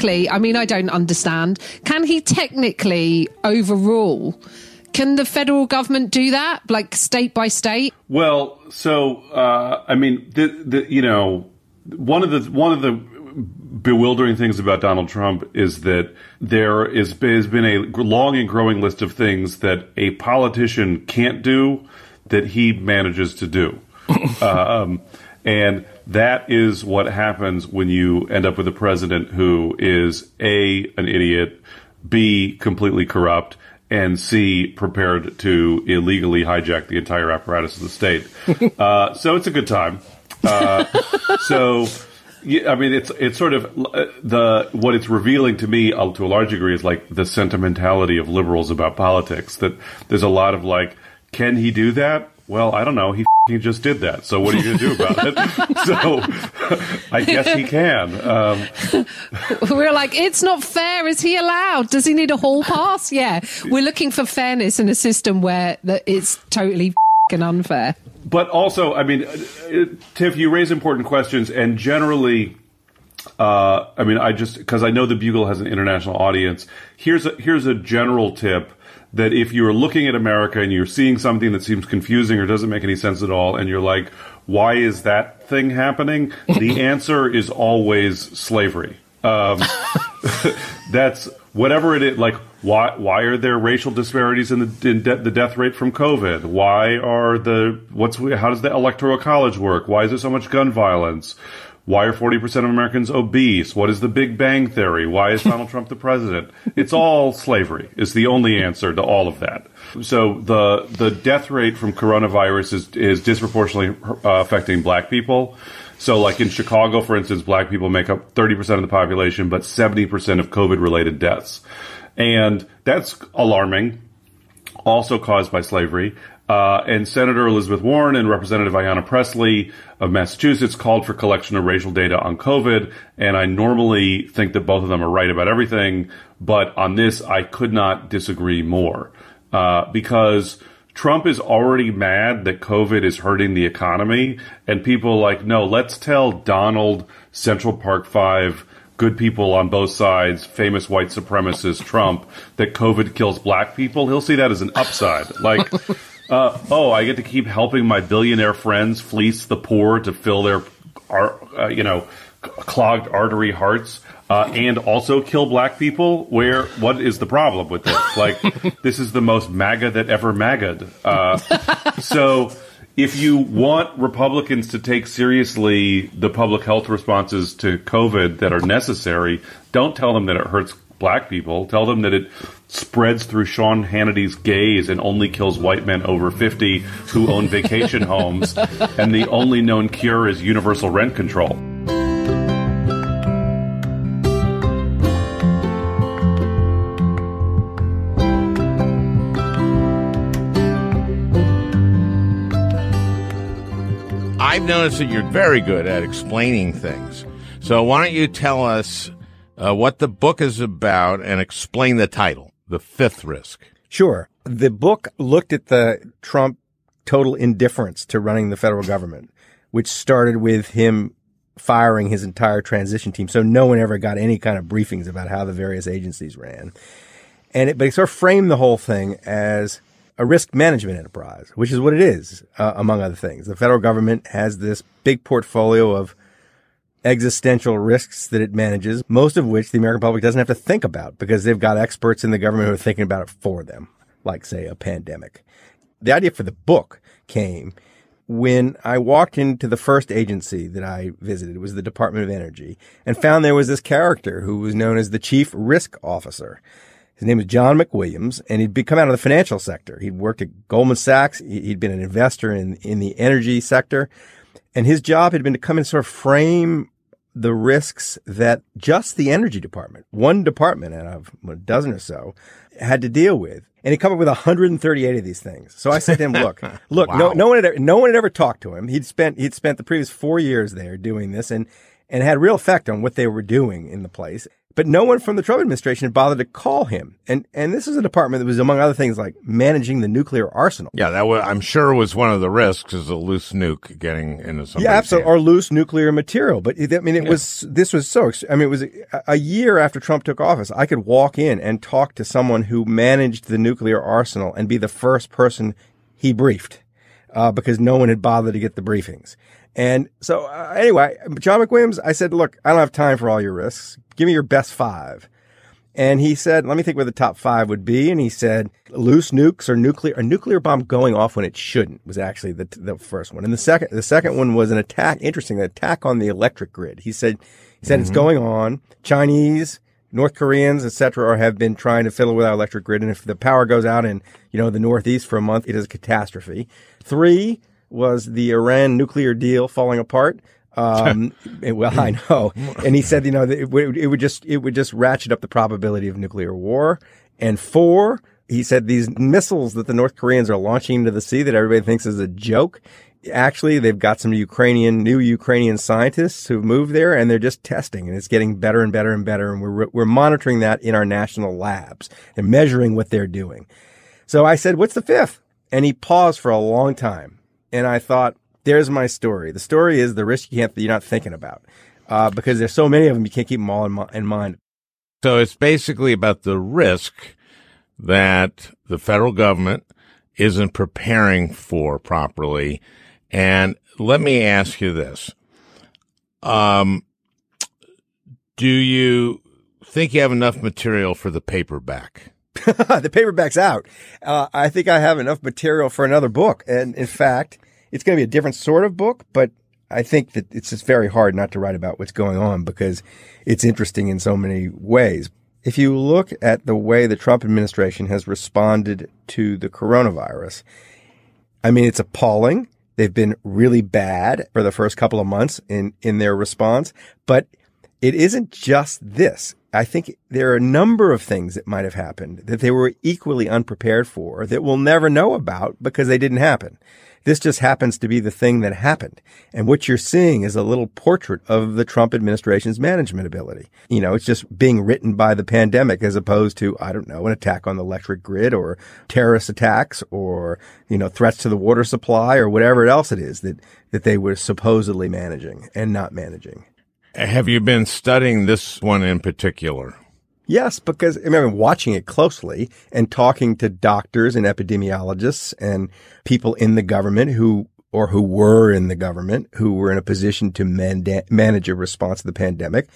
Technically, I mean, I don't understand. Can he technically overrule? Can the federal government do that, like state by state? Well, so uh, I mean, the, the you know, one of the one of the bewildering things about Donald Trump is that there is has been a long and growing list of things that a politician can't do that he manages to do. um, and that is what happens when you end up with a president who is A, an idiot, B, completely corrupt, and C, prepared to illegally hijack the entire apparatus of the state. uh, so it's a good time. Uh, so. Yeah, I mean, it's it's sort of uh, the what it's revealing to me uh, to a large degree is like the sentimentality of liberals about politics. That there's a lot of like, can he do that? Well, I don't know. He he just did that. So what are you going to do about it? so I guess he can. Um, We're like, it's not fair. Is he allowed? Does he need a hall pass? Yeah. We're looking for fairness in a system where it's totally and unfair. But also, I mean, uh, Tiff, you raise important questions, and generally, uh, I mean, I just because I know the Bugle has an international audience. Here's a here's a general tip that if you're looking at America and you're seeing something that seems confusing or doesn't make any sense at all, and you're like, why is that thing happening? the answer is always slavery. Um, that's whatever it is. Like, why why are there racial disparities in the in de- the death rate from COVID? Why are the what's how does the electoral college work? Why is there so much gun violence? Why are 40% of Americans obese? What is the Big Bang Theory? Why is Donald Trump the president? It's all slavery is the only answer to all of that. So the the death rate from coronavirus is is disproportionately uh, affecting black people. So like in Chicago, for instance, black people make up 30% of the population, but 70% of COVID related deaths. And that's alarming. Also caused by slavery. Uh, and Senator Elizabeth Warren and Representative Ayanna Pressley of Massachusetts called for collection of racial data on COVID. And I normally think that both of them are right about everything, but on this, I could not disagree more. Uh, because Trump is already mad that COVID is hurting the economy, and people like, no, let's tell Donald Central Park Five good people on both sides, famous white supremacist Trump, that COVID kills black people. He'll see that as an upside. Like, uh, oh, I get to keep helping my billionaire friends fleece the poor to fill their, uh, you know, clogged artery hearts. Uh, and also kill black people. Where what is the problem with this? Like, this is the most MAGA that ever MAGA'd. Uh, so, if you want Republicans to take seriously the public health responses to COVID that are necessary, don't tell them that it hurts black people. Tell them that it spreads through Sean Hannity's gaze and only kills white men over 50 who own vacation homes, and the only known cure is universal rent control. I've noticed that you're very good at explaining things. So why don't you tell us uh, what the book is about and explain the title, The Fifth Risk? Sure. The book looked at the Trump total indifference to running the federal government, which started with him firing his entire transition team. So no one ever got any kind of briefings about how the various agencies ran. And it, but he sort of framed the whole thing as a risk management enterprise, which is what it is, uh, among other things. The federal government has this big portfolio of existential risks that it manages, most of which the American public doesn't have to think about because they've got experts in the government who are thinking about it for them, like, say, a pandemic. The idea for the book came when I walked into the first agency that I visited, it was the Department of Energy, and found there was this character who was known as the Chief Risk Officer. His name was John MacWilliams, and he'd come out of the financial sector. He'd worked at Goldman Sachs. He'd been an investor in, in the energy sector. And his job had been to come and sort of frame the risks that just the energy department, one department out of a dozen or so, had to deal with. And he come up with 138 of these things. So I said to him, look, look, wow. no, no one had ever, no one had ever talked to him. He'd spent, he'd spent the previous four years there doing this and, and had real effect on what they were doing in the place. But no one from the Trump administration had bothered to call him. And and this is a department that was, among other things, like managing the nuclear arsenal. Yeah, that was, I'm sure was one of the risks is a loose nuke getting into some. Yeah, absolutely, or loose nuclear material. But I mean, it yeah. was this was so. I mean, it was a, a year after Trump took office. I could walk in and talk to someone who managed the nuclear arsenal and be the first person he briefed, uh, because no one had bothered to get the briefings. And so uh, anyway, John MacWilliams, I said, look, I don't have time for all your risks. Give me your best five. And he said, let me think where the top five would be. And he said, loose nukes or nuclear, a nuclear bomb going off when it shouldn't was actually the, the first one. And the second, the second one was an attack, interesting, an attack on the electric grid. He said, he said mm-hmm. it's going on. Chinese, North Koreans, etc., have been trying to fiddle with our electric grid. And if the power goes out in, you know, the Northeast for a month, it is a catastrophe. Three, was the Iran nuclear deal falling apart. Um, well, I know. And he said, you know, it would, it would just, it would just ratchet up the probability of nuclear war. And four, he said these missiles that the North Koreans are launching into the sea that everybody thinks is a joke. Actually, they've got some Ukrainian, new Ukrainian scientists who've moved there and they're just testing and it's getting better and better and better. And we're, we're monitoring that in our national labs and measuring what they're doing. So I said, what's the fifth? And he paused for a long time and I thought, there's my story. The story is the risk you can't, you're not thinking about, uh, because there's so many of them, you can't keep them all in, in mind. So it's basically about the risk that the federal government isn't preparing for properly. And let me ask you this. Um, do you think you have enough material for the paperback? the paperback's out. Uh, I think I have enough material for another book. And in fact, it's going to be a different sort of book, but I think that it's just very hard not to write about what's going on because it's interesting in so many ways. If you look at the way the Trump administration has responded to the coronavirus, I mean, it's appalling. They've been really bad for the first couple of months in, in their response, but it isn't just this. I think there are a number of things that might have happened that they were equally unprepared for that we'll never know about because they didn't happen. This just happens to be the thing that happened. And what you're seeing is a little portrait of the Trump administration's management ability. You know, it's just being written by the pandemic as opposed to, I don't know, an attack on the electric grid or terrorist attacks or, you know, threats to the water supply or whatever else it is that, that they were supposedly managing and not managing. Have you been studying this one in particular? Yes, because I remember watching it closely and talking to doctors and epidemiologists and people in the government who or who were in the government who were in a position to manda- manage a response to the pandemic.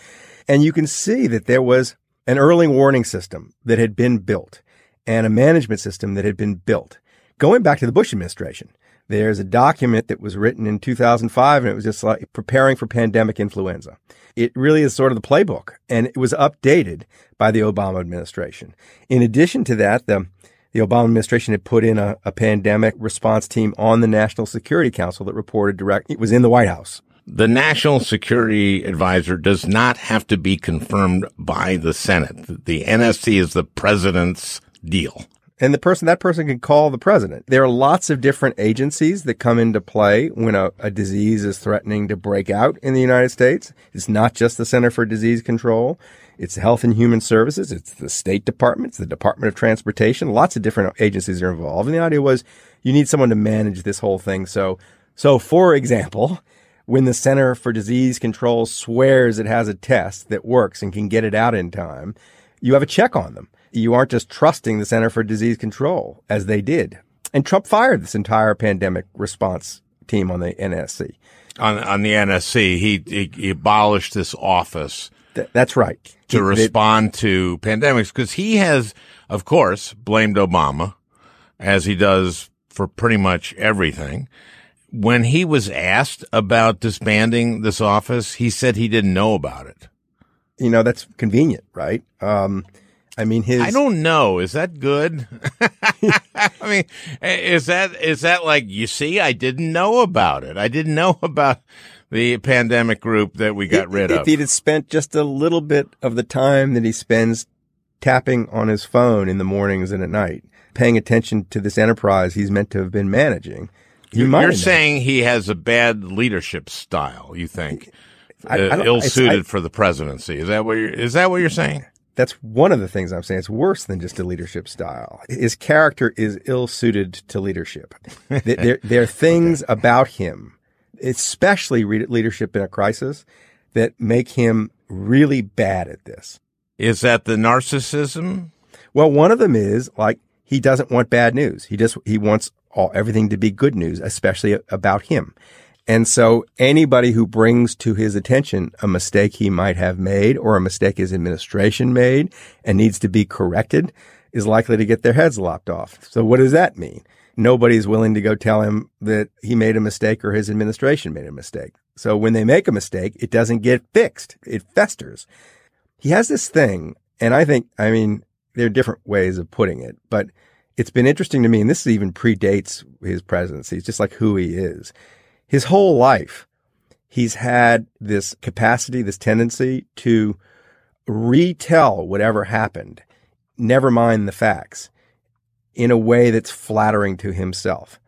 And you can see that there was an early warning system that had been built and a management system that had been built going back to the Bush administration. There's a document that was written in 2005 and it was just like preparing for pandemic influenza. It really is sort of the playbook and it was updated by the Obama administration. In addition to that, the the Obama administration had put in a, a pandemic response team on the National Security Council that reported direct. It was in the White House. The National Security Advisor does not have to be confirmed by the Senate. The NSC is the president's deal and the person that person can call the president. There are lots of different agencies that come into play when a, a, disease is threatening to break out in the United States. It's not just the Center for Disease Control. It's Health and Human Services. It's the State Department. It's the Department of Transportation. Lots of different agencies are involved. And the idea was you need someone to manage this whole thing. So, so for example, when the Center for Disease Control swears it has a test that works and can get it out in time, you have a check on them you aren't just trusting the Center for Disease Control as they did. And Trump fired this entire pandemic response team on the NSC. On, on the NSC, he, he, he abolished this office. Th- that's right. To he, respond to pandemics because he has, of course, blamed Obama as he does for pretty much everything. When he was asked about disbanding this office, he said he didn't know about it. You know, that's convenient, right? Um, I mean, his. I don't know. Is that good? I mean, is that is that like you see? I didn't know about it. I didn't know about the pandemic group that we got if, rid of. If he'd have spent just a little bit of the time that he spends tapping on his phone in the mornings and at night, paying attention to this enterprise he's meant to have been managing. You You're saying he has a bad leadership style. You think I, I uh, ill suited for the presidency? Is that what you're? Is that what you're saying? That's one of the things I'm saying. It's worse than just a leadership style. His character is ill suited to leadership. there, there are things okay. about him, especially leadership in a crisis, that make him really bad at this. Is that the narcissism? Well, one of them is like he doesn't want bad news. He just he wants all everything to be good news, especially about him. And so anybody who brings to his attention a mistake he might have made or a mistake his administration made and needs to be corrected is likely to get their heads lopped off. So what does that mean? Nobody's willing to go tell him that he made a mistake or his administration made a mistake. So when they make a mistake, it doesn't get fixed. It festers. He has this thing, and I think, I mean, there are different ways of putting it, but it's been interesting to me, and this even predates his presidency. It's just like who he is his whole life, he's had this capacity, this tendency to retell whatever happened, never mind the facts, in a way that's flattering to himself.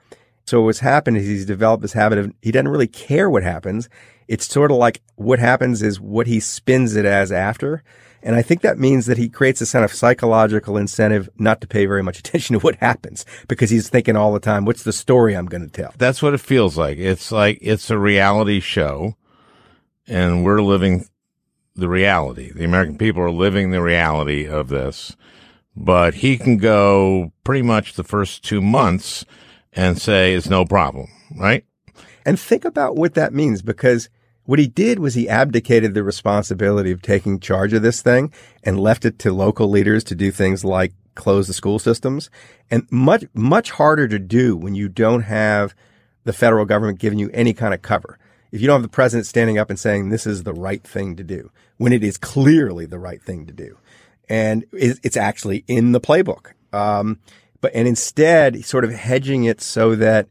So what's happened is he's developed this habit of he doesn't really care what happens. It's sort of like what happens is what he spins it as after. And I think that means that he creates a kind of psychological incentive not to pay very much attention to what happens because he's thinking all the time, what's the story I'm going to tell? That's what it feels like. It's like it's a reality show and we're living the reality. The American people are living the reality of this, but he can go pretty much the first two months and say it's no problem, right? And think about what that means because What he did was he abdicated the responsibility of taking charge of this thing and left it to local leaders to do things like close the school systems and much, much harder to do when you don't have the federal government giving you any kind of cover. If you don't have the president standing up and saying this is the right thing to do when it is clearly the right thing to do. And it's actually in the playbook. Um, but, and instead sort of hedging it so that,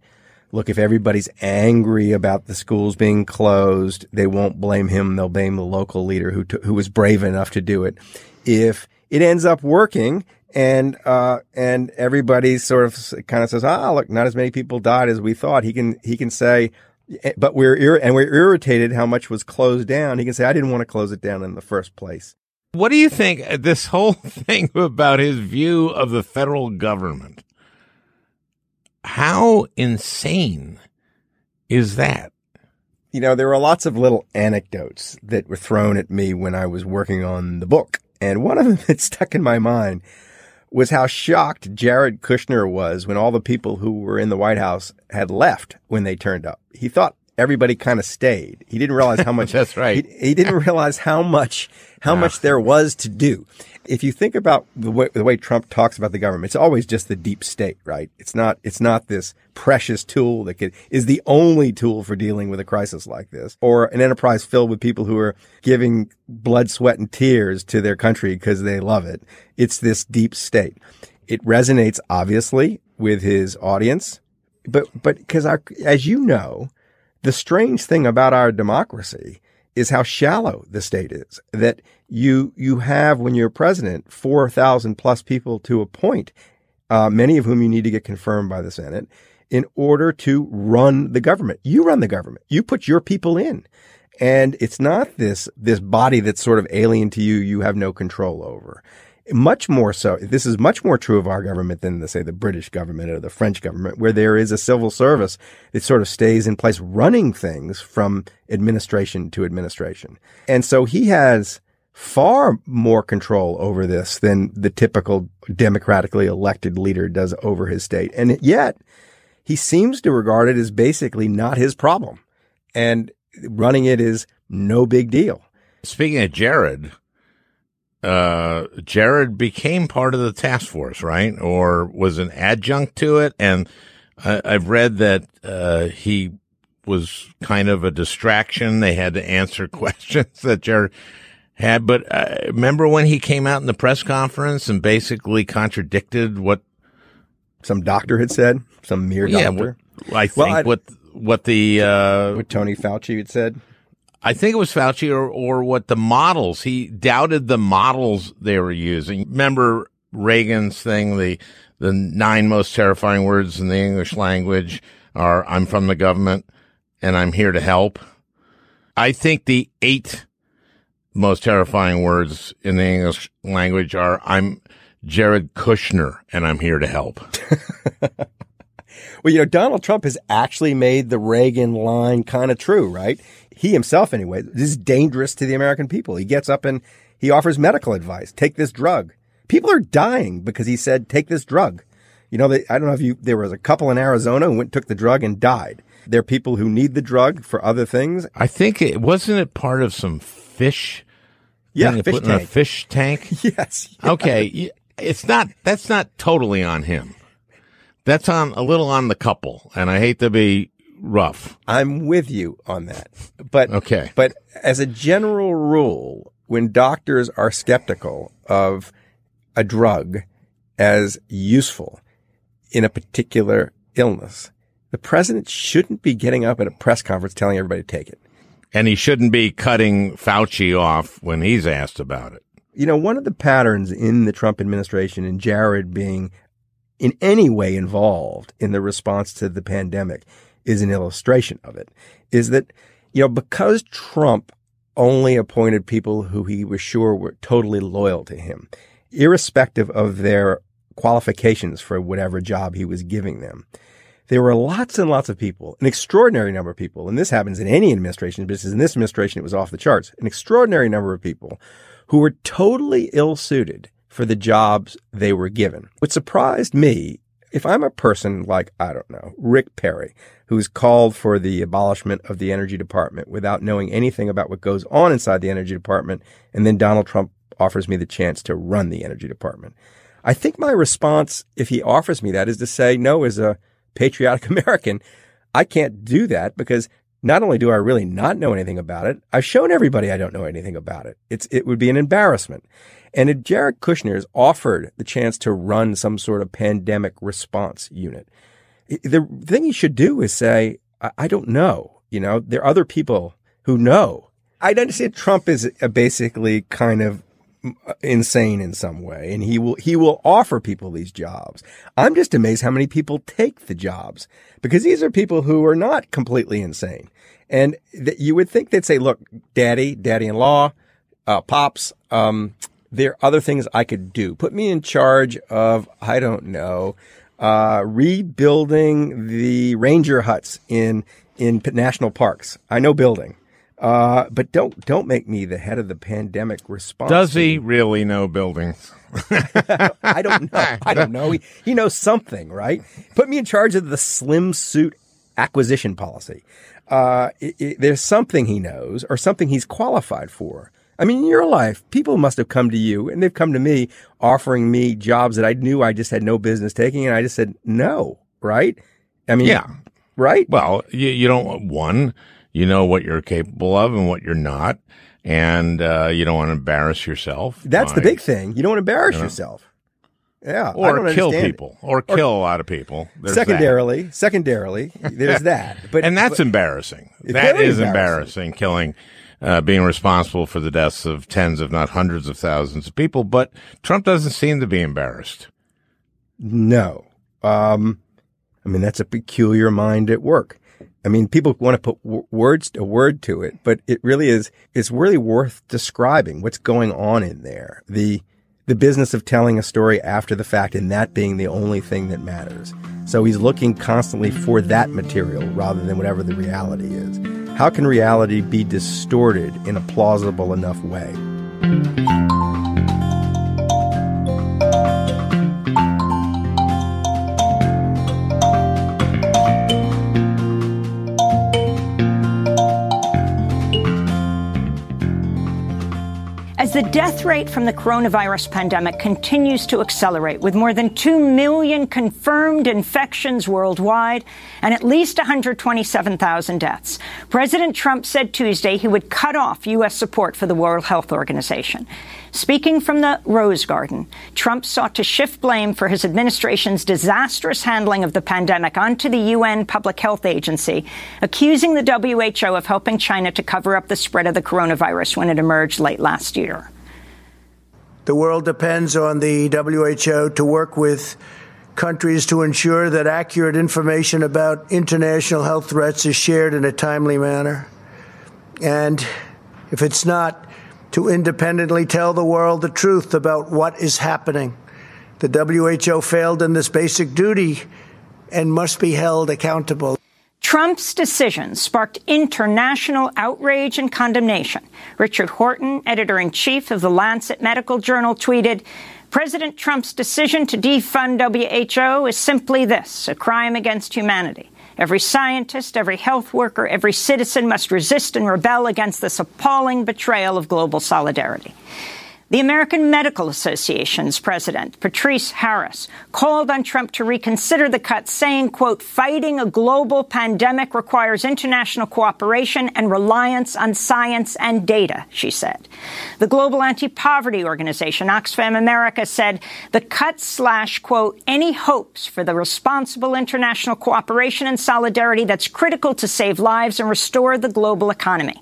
look, if everybody's angry about the schools being closed, they won't blame him. They'll blame the local leader who, t- who was brave enough to do it. If it ends up working and, uh, and everybody sort of kind of says, ah, look, not as many people died as we thought. He can, he can say, eh, but we're, ir- and we're irritated how much was closed down. He can say, I didn't want to close it down in the first place. What do you think this whole thing about his view of the federal government? How insane is that? You know, there were lots of little anecdotes that were thrown at me when I was working on the book. And one of them that stuck in my mind was how shocked Jared Kushner was when all the people who were in the White House had left when they turned up. He thought everybody kind of stayed. He didn't realize how much. That's right. He, he, didn't realize how much how yeah. much there was to do. If you think about the way, the way Trump talks about the government, it's always just the deep state, right? It's not it's not this precious tool that could, is the only tool for dealing with a crisis like this, or an enterprise filled with people who are giving blood, sweat, and tears to their country because they love it. It's this deep state. It resonates obviously with his audience, but but because as you know, the strange thing about our democracy is how shallow the state is. That you you have when you're president four thousand plus people to appoint, uh, many of whom you need to get confirmed by the Senate in order to run the government. You run the government. You put your people in. And it's not this, this body that's sort of alien to you, you have no control over much more so. This is much more true of our government than, the, say, the British government or the French government, where there is a civil service that sort of stays in place running things from administration to administration. And so he has far more control over this than the typical democratically elected leader does over his state. And yet he seems to regard it as basically not his problem. And running it is no big deal. Speaking of Jared, uh, Jared became part of the task force, right? Or was an adjunct to it. And I, have read that, uh, he was kind of a distraction. They had to answer questions that Jared had. But uh, remember when he came out in the press conference and basically contradicted what some doctor had said, some mere doctor? Yeah, I think well, what, what the, uh, what Tony Fauci had said. I think it was Fauci or, or what the models, he doubted the models they were using. Remember Reagan's thing, the, the nine most terrifying words in the English language are, I'm from the government and I'm here to help. I think the eight most terrifying words in the English language are, I'm Jared Kushner and I'm here to help. well, you know, Donald Trump has actually made the Reagan line kind of true, right? He himself anyway, this is dangerous to the American people. He gets up and he offers medical advice. Take this drug. People are dying because he said, take this drug. You know, they, I don't know if you, there was a couple in Arizona who went, took the drug and died. There are people who need the drug for other things. I think it wasn't it part of some fish. Yeah, fish put tank. in a fish tank. yes. Yeah. Okay. It's not, that's not totally on him. That's on a little on the couple. And I hate to be rough. I'm with you on that. But okay. But as a general rule, when doctors are skeptical of a drug as useful in a particular illness, the president shouldn't be getting up at a press conference telling everybody to take it. And he shouldn't be cutting Fauci off when he's asked about it. You know, one of the patterns in the Trump administration and Jared being in any way involved in the response to the pandemic is an illustration of it, is that, you know, because Trump only appointed people who he was sure were totally loyal to him, irrespective of their qualifications for whatever job he was giving them. There were lots and lots of people, an extraordinary number of people, and this happens in any administration, but in this administration, it was off the charts, an extraordinary number of people who were totally ill suited for the jobs they were given. What surprised me if I'm a person like, I don't know, Rick Perry, who's called for the abolishment of the energy department without knowing anything about what goes on inside the energy department, and then Donald Trump offers me the chance to run the energy department. I think my response, if he offers me that, is to say, no, as a patriotic American, I can't do that because not only do I really not know anything about it, I've shown everybody I don't know anything about it. It's, it would be an embarrassment. And Jared Kushner is offered the chance to run some sort of pandemic response unit, the thing he should do is say, I, don't know. You know, there are other people who know. I understand Trump is basically kind of insane in some way and he will he will offer people these jobs. I'm just amazed how many people take the jobs because these are people who are not completely insane. And you would think they'd say, "Look, daddy, daddy-in-law, uh, pops, um, there are other things I could do. Put me in charge of I don't know, uh, rebuilding the ranger huts in in national parks. I know building. Uh, but don't don't make me the head of the pandemic response. Does he really know buildings? I don't know. I don't know. He, he knows something, right? Put me in charge of the slim suit acquisition policy. Uh, it, it, there's something he knows or something he's qualified for. I mean, in your life, people must have come to you and they've come to me offering me jobs that I knew I just had no business taking. And I just said, no, right? I mean, yeah, right. Well, you, you don't, want one, you know what you're capable of and what you're not. And, uh, you don't want to embarrass yourself. That's by, the big thing. You don't want to embarrass you know, yourself. Yeah. Or kill people or, or kill a lot of people. There's secondarily, that. secondarily, there's that. But, and that's but, embarrassing. That is embarrassing, embarrassing killing uh, being responsible for the deaths of tens, if not hundreds of thousands of people. But Trump doesn't seem to be embarrassed. No. Um, I mean, that's a peculiar mind at work. I mean, people want to put w- words, a word to it, but it really is, it's really worth describing what's going on in there. The, the business of telling a story after the fact and that being the only thing that matters. So he's looking constantly for that material rather than whatever the reality is. How can reality be distorted in a plausible enough way? As the death rate from the coronavirus pandemic continues to accelerate, with more than 2 million confirmed infections worldwide and at least 127,000 deaths, President Trump said Tuesday he would cut off U.S. support for the World Health Organization. Speaking from the Rose Garden, Trump sought to shift blame for his administration's disastrous handling of the pandemic onto the UN Public Health Agency, accusing the WHO of helping China to cover up the spread of the coronavirus when it emerged late last year. The world depends on the WHO to work with countries to ensure that accurate information about international health threats is shared in a timely manner. And if it's not, to independently tell the world the truth about what is happening. The WHO failed in this basic duty and must be held accountable. Trump's decision sparked international outrage and condemnation. Richard Horton, editor in chief of the Lancet Medical Journal, tweeted President Trump's decision to defund WHO is simply this a crime against humanity. Every scientist, every health worker, every citizen must resist and rebel against this appalling betrayal of global solidarity. The American Medical Association's president, Patrice Harris, called on Trump to reconsider the cuts, saying, quote, fighting a global pandemic requires international cooperation and reliance on science and data, she said. The global anti-poverty organization, Oxfam America, said the cuts slash, quote, any hopes for the responsible international cooperation and solidarity that's critical to save lives and restore the global economy.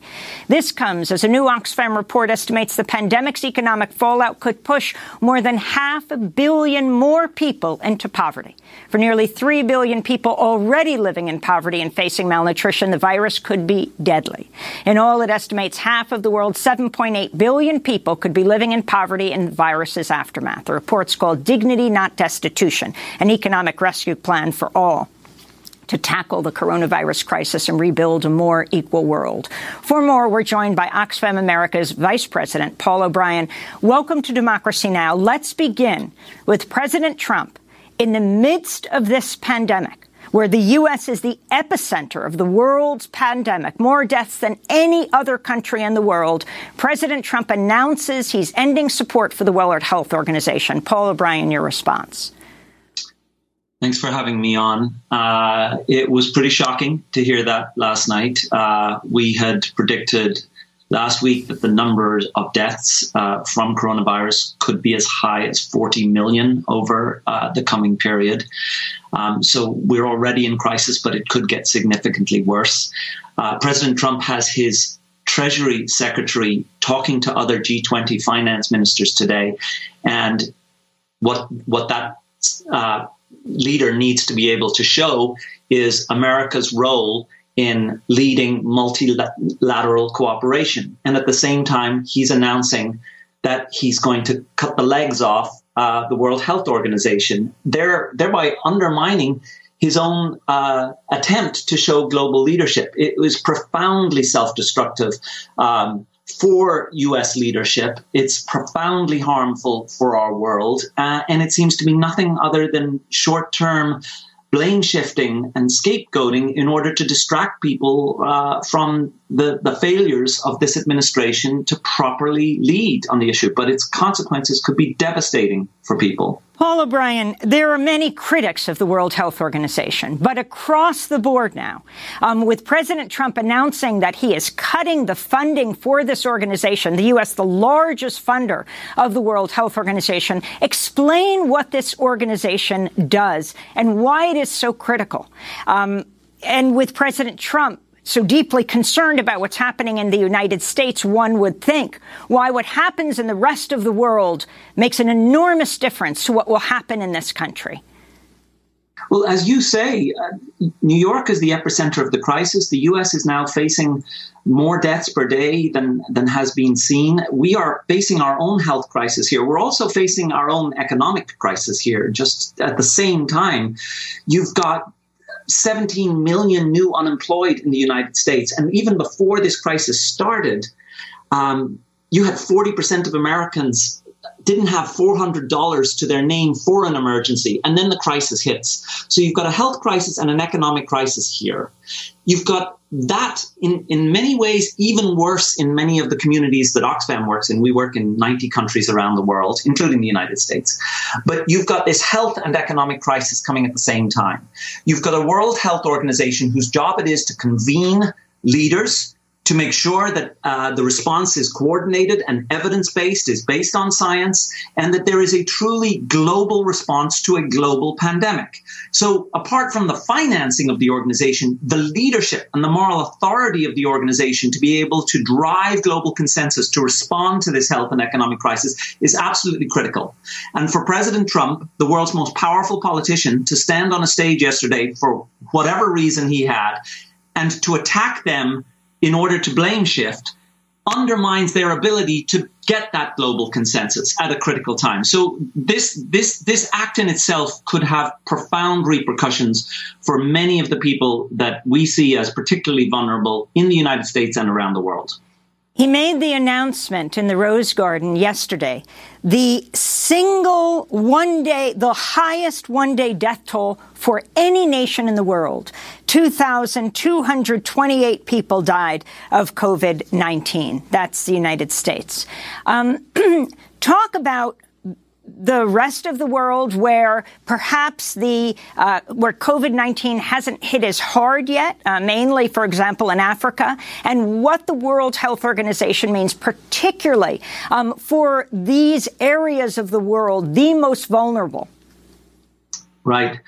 This comes as a new Oxfam report estimates the pandemic's economic economic fallout could push more than half a billion more people into poverty. For nearly 3 billion people already living in poverty and facing malnutrition, the virus could be deadly. In all, it estimates half of the world's 7.8 billion people could be living in poverty in the virus's aftermath. The report's called Dignity, Not Destitution, an economic rescue plan for all to tackle the coronavirus crisis and rebuild a more equal world. For more, we're joined by Oxfam America's Vice President, Paul O'Brien. Welcome to Democracy Now! Let's begin with President Trump in the midst of this pandemic, where the U.S. is the epicenter of the world's pandemic, more deaths than any other country in the world, President Trump announces he's ending support for the World Health Organization. Paul O'Brien, your response. Thanks for having me on. Uh, it was pretty shocking to hear that last night. Uh, we had predicted last week that the number of deaths uh, from coronavirus could be as high as 40 million over uh, the coming period. Um, so we're already in crisis, but it could get significantly worse. Uh, President Trump has his Treasury Secretary talking to other G20 finance ministers today, and what what that uh, leader needs to be able to show is America's role in leading multilateral cooperation. And at the same time, he's announcing that he's going to cut the legs off uh, the World Health Organization, there, thereby undermining his own uh, attempt to show global leadership. It was profoundly self destructive. Um, for US leadership. It's profoundly harmful for our world. Uh, and it seems to be nothing other than short term blame shifting and scapegoating in order to distract people uh, from the, the failures of this administration to properly lead on the issue. But its consequences could be devastating for people. Paul O'Brien, there are many critics of the World Health Organization, but across the board now, um, with President Trump announcing that he is cutting the funding for this organization, the U.S., the largest funder of the World Health Organization, explain what this organization does and why it is so critical. Um, and with President Trump so deeply concerned about what's happening in the United States, one would think why what happens in the rest of the world makes an enormous difference to what will happen in this country. Well, as you say, uh, New York is the epicenter of the crisis. The U.S. is now facing more deaths per day than, than has been seen. We are facing our own health crisis here. We're also facing our own economic crisis here. Just at the same time, you've got 17 million new unemployed in the United States. And even before this crisis started, um, you had 40% of Americans didn't have $400 to their name for an emergency, and then the crisis hits. So you've got a health crisis and an economic crisis here. You've got that in, in many ways even worse in many of the communities that Oxfam works in. We work in 90 countries around the world, including the United States. But you've got this health and economic crisis coming at the same time. You've got a World Health Organization whose job it is to convene leaders to make sure that uh, the response is coordinated and evidence based, is based on science, and that there is a truly global response to a global pandemic. So, apart from the financing of the organization, the leadership and the moral authority of the organization to be able to drive global consensus to respond to this health and economic crisis is absolutely critical. And for President Trump, the world's most powerful politician, to stand on a stage yesterday for whatever reason he had and to attack them in order to blame shift undermines their ability to get that global consensus at a critical time. So this this this act in itself could have profound repercussions for many of the people that we see as particularly vulnerable in the United States and around the world. He made the announcement in the Rose Garden yesterday. The single one day, the highest one day death toll for any nation in the world. 2,228 people died of COVID-19. That's the United States. Um, talk about the rest of the world where perhaps the uh, where COVID-19 hasn't hit as hard yet, uh, mainly, for example, in Africa, and what the World Health Organization means, particularly um, for these areas of the world, the most vulnerable. Right.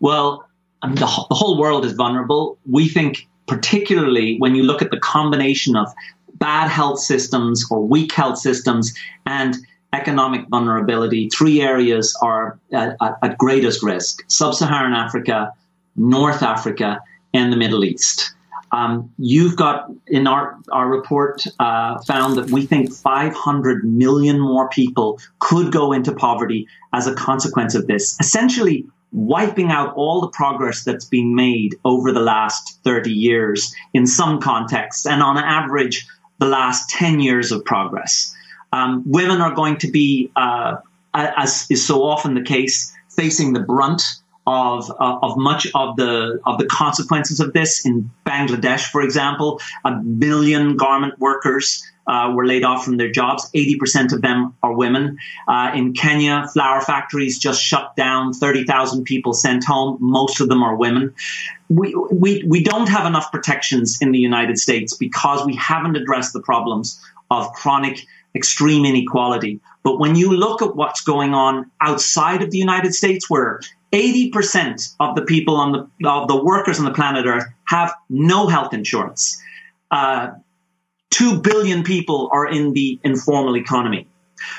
Well, I mean, the, the whole world is vulnerable. We think, particularly when you look at the combination of bad health systems or weak health systems and economic vulnerability, three areas are at, at greatest risk sub Saharan Africa, North Africa, and the Middle East. Um, you've got in our our report uh, found that we think 500 million more people could go into poverty as a consequence of this. Essentially, wiping out all the progress that's been made over the last 30 years in some contexts, and on average, the last 10 years of progress. Um, women are going to be, uh, as is so often the case, facing the brunt of uh, of much of the of the consequences of this. In Bangladesh, for example, a million garment workers uh, were laid off from their jobs. 80% of them are women. Uh, in Kenya, flour factories just shut down. 30,000 people sent home. Most of them are women. We, we, we don't have enough protections in the United States because we haven't addressed the problems of chronic extreme inequality. But when you look at what's going on outside of the United States, where 80% of the people on the, of the workers on the planet Earth have no health insurance. Uh, 2 billion people are in the informal economy.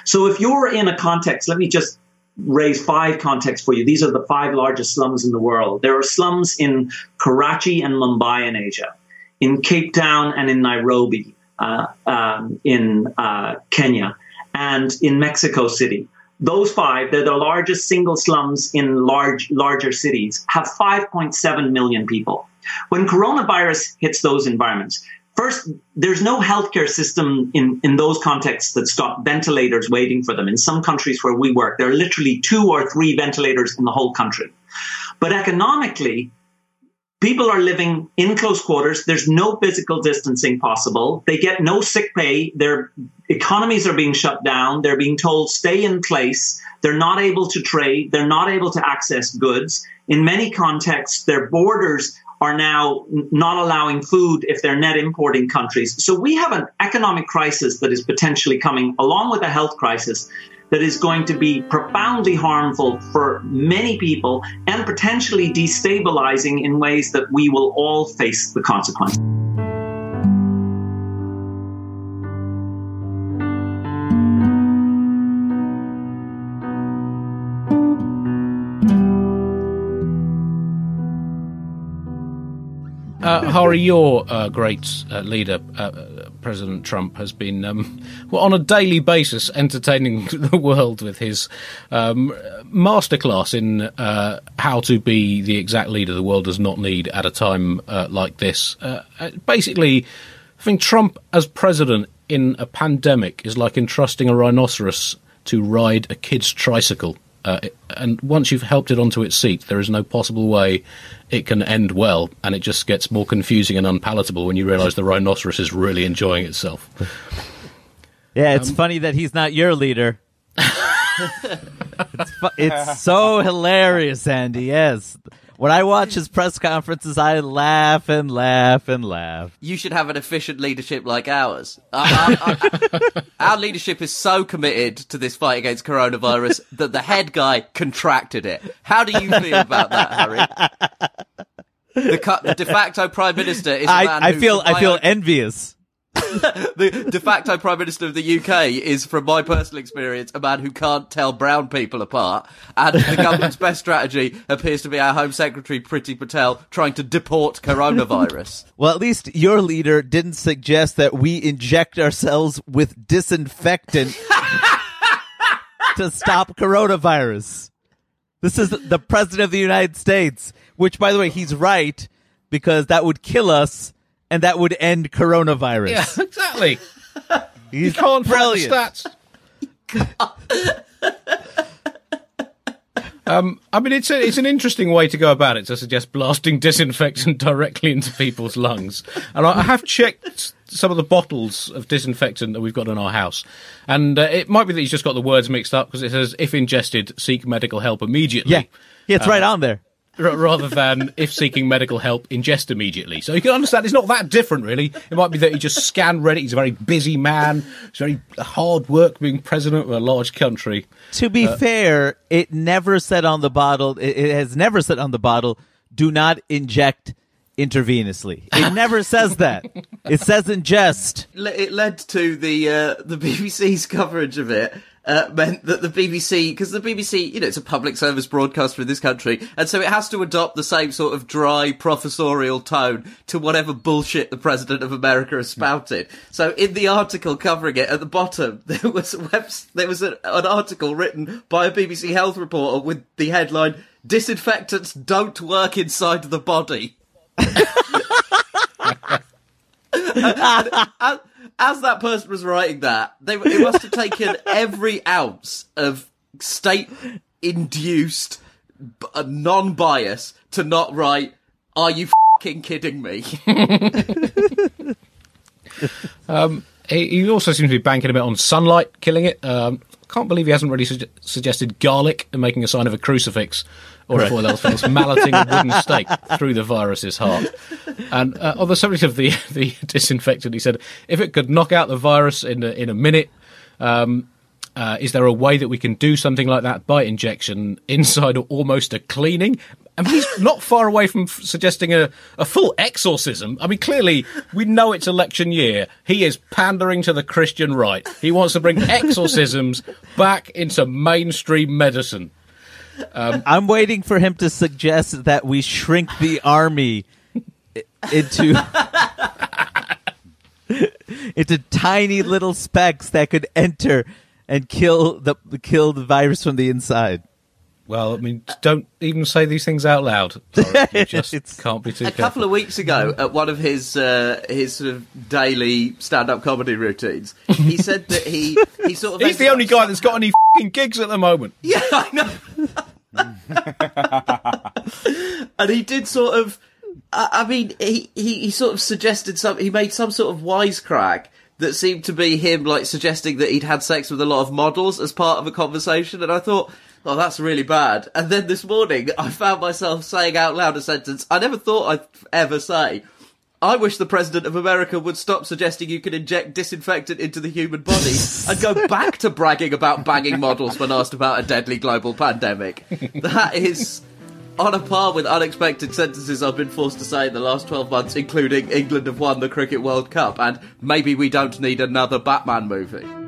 So if you're in a context, let me just raise five contexts for you. These are the five largest slums in the world. There are slums in Karachi and Mumbai in Asia, in Cape Town and in Nairobi, um, in uh, Kenya, and in Mexico City. Those five, they're the largest single slums in large, larger cities, have 5.7 million people. When coronavirus hits those environments, First, there's no healthcare system in, in those contexts that's got ventilators waiting for them. In some countries where we work, there are literally two or three ventilators in the whole country. But economically, people are living in close quarters. There's no physical distancing possible. They get no sick pay. Their economies are being shut down. They're being told stay in place. They're not able to trade. They're not able to access goods. In many contexts, their borders are now not allowing food if they're net importing countries. So we have an economic crisis that is potentially coming along with a health crisis that is going to be profoundly harmful for many people and potentially destabilizing in ways that we will all face the consequences. uh, Hari, your uh, great uh, leader, uh, President Trump, has been, um, well, on a daily basis, entertaining the world with his um, masterclass in uh, how to be the exact leader the world does not need at a time like this. basically, I think Trump as president in a pandemic is like entrusting a rhinoceros to ride a kid's tricycle. Uh, and once you've helped it onto its seat, there is no possible way it can end well, and it just gets more confusing and unpalatable when you realise the rhinoceros is really enjoying itself. Yeah, it's um, funny that he's not your leader. it's, fu- it's so hilarious, Andy. Yes, when I watch his press conferences, I laugh and laugh and laugh. You should have an efficient leadership like ours. Our, our, our, leadership is so committed to this fight against coronavirus that the head guy contracted it. How do you feel about that, Hari? The, the de facto prime minister is. I, I feel I feel envious. the de facto prime minister of the UK is, from my personal experience, a man who can't tell brown people apart. And the government's best strategy appears to be our Home Secretary Priti Patel trying to deport coronavirus. well, at least your leader didn't suggest that we inject ourselves with disinfectant to stop coronavirus. This is the president of the United States, which, by the way, he's right because that would kill us and that would end coronavirus. Yeah, exactly. He's you can't brilliant. stats. um, I mean, it's a, it's an interesting way to go about it to suggest blasting disinfectant directly into people's lungs. And I, I have checked some of the bottles of disinfectant that we've got in our house, and uh, it might be that he's just got the words mixed up because it says, "If ingested, seek medical help immediately." Yeah, yeah, it's uh, right on there rather than if seeking medical help, ingest immediately. So you can understand it's not that different, really. It might be that he just scanned ready. He's a very busy man. It's very hard work being president of a large country. To be uh, fair, it never said on the bottle. It, it has never said on the bottle, "Do not inject." intravenously. It never says that. It says ingest. It led to the uh, the BBC's coverage of it uh, meant that the BBC, because the BBC, you know, it's a public service broadcaster in this country, and so it has to adopt the same sort of dry professorial tone to whatever bullshit the President of America has spouted. So in the article covering it, at the bottom, there was a web, there was a, an article written by a BBC health reporter with the headline, Disinfectants don't work inside the body. and, and, as that person was writing that, they, they must have taken every ounce of state induced b- a non-bias to not write, "Are you fucking kidding me?" Um, he, he also seems to be banking a bit on sunlight, killing it. Um, can't believe he hasn't really su- suggested garlic and making a sign of a crucifix or a foil else malleting a wooden stake through the virus's heart. And uh, on the subject of the the disinfectant, he said if it could knock out the virus in a, in a minute. Um, uh, is there a way that we can do something like that by injection inside or almost a cleaning? I mean, he's not far away from f- suggesting a, a full exorcism. I mean, clearly, we know it's election year. He is pandering to the Christian right. He wants to bring exorcisms back into mainstream medicine. Um, I'm waiting for him to suggest that we shrink the army into into tiny little specks that could enter and kill the kill the virus from the inside. Well, I mean, don't even say these things out loud. Laura. You just can't be too a couple of weeks ago at one of his uh, his sort of daily stand-up comedy routines he said that he he sort of He's the only guy that's got any fing gigs at the moment. yeah i know and he did sort of i, I mean he, he he sort of suggested some he made some sort of wisecrack that seemed to be him like suggesting that he'd had sex with a lot of models as part of a conversation and i thought Oh, that's really bad. And then this morning, I found myself saying out loud a sentence I never thought I'd ever say. I wish the President of America would stop suggesting you can inject disinfectant into the human body and go back to bragging about banging models when asked about a deadly global pandemic. That is on a par with unexpected sentences I've been forced to say in the last 12 months, including England have won the Cricket World Cup and maybe we don't need another Batman movie.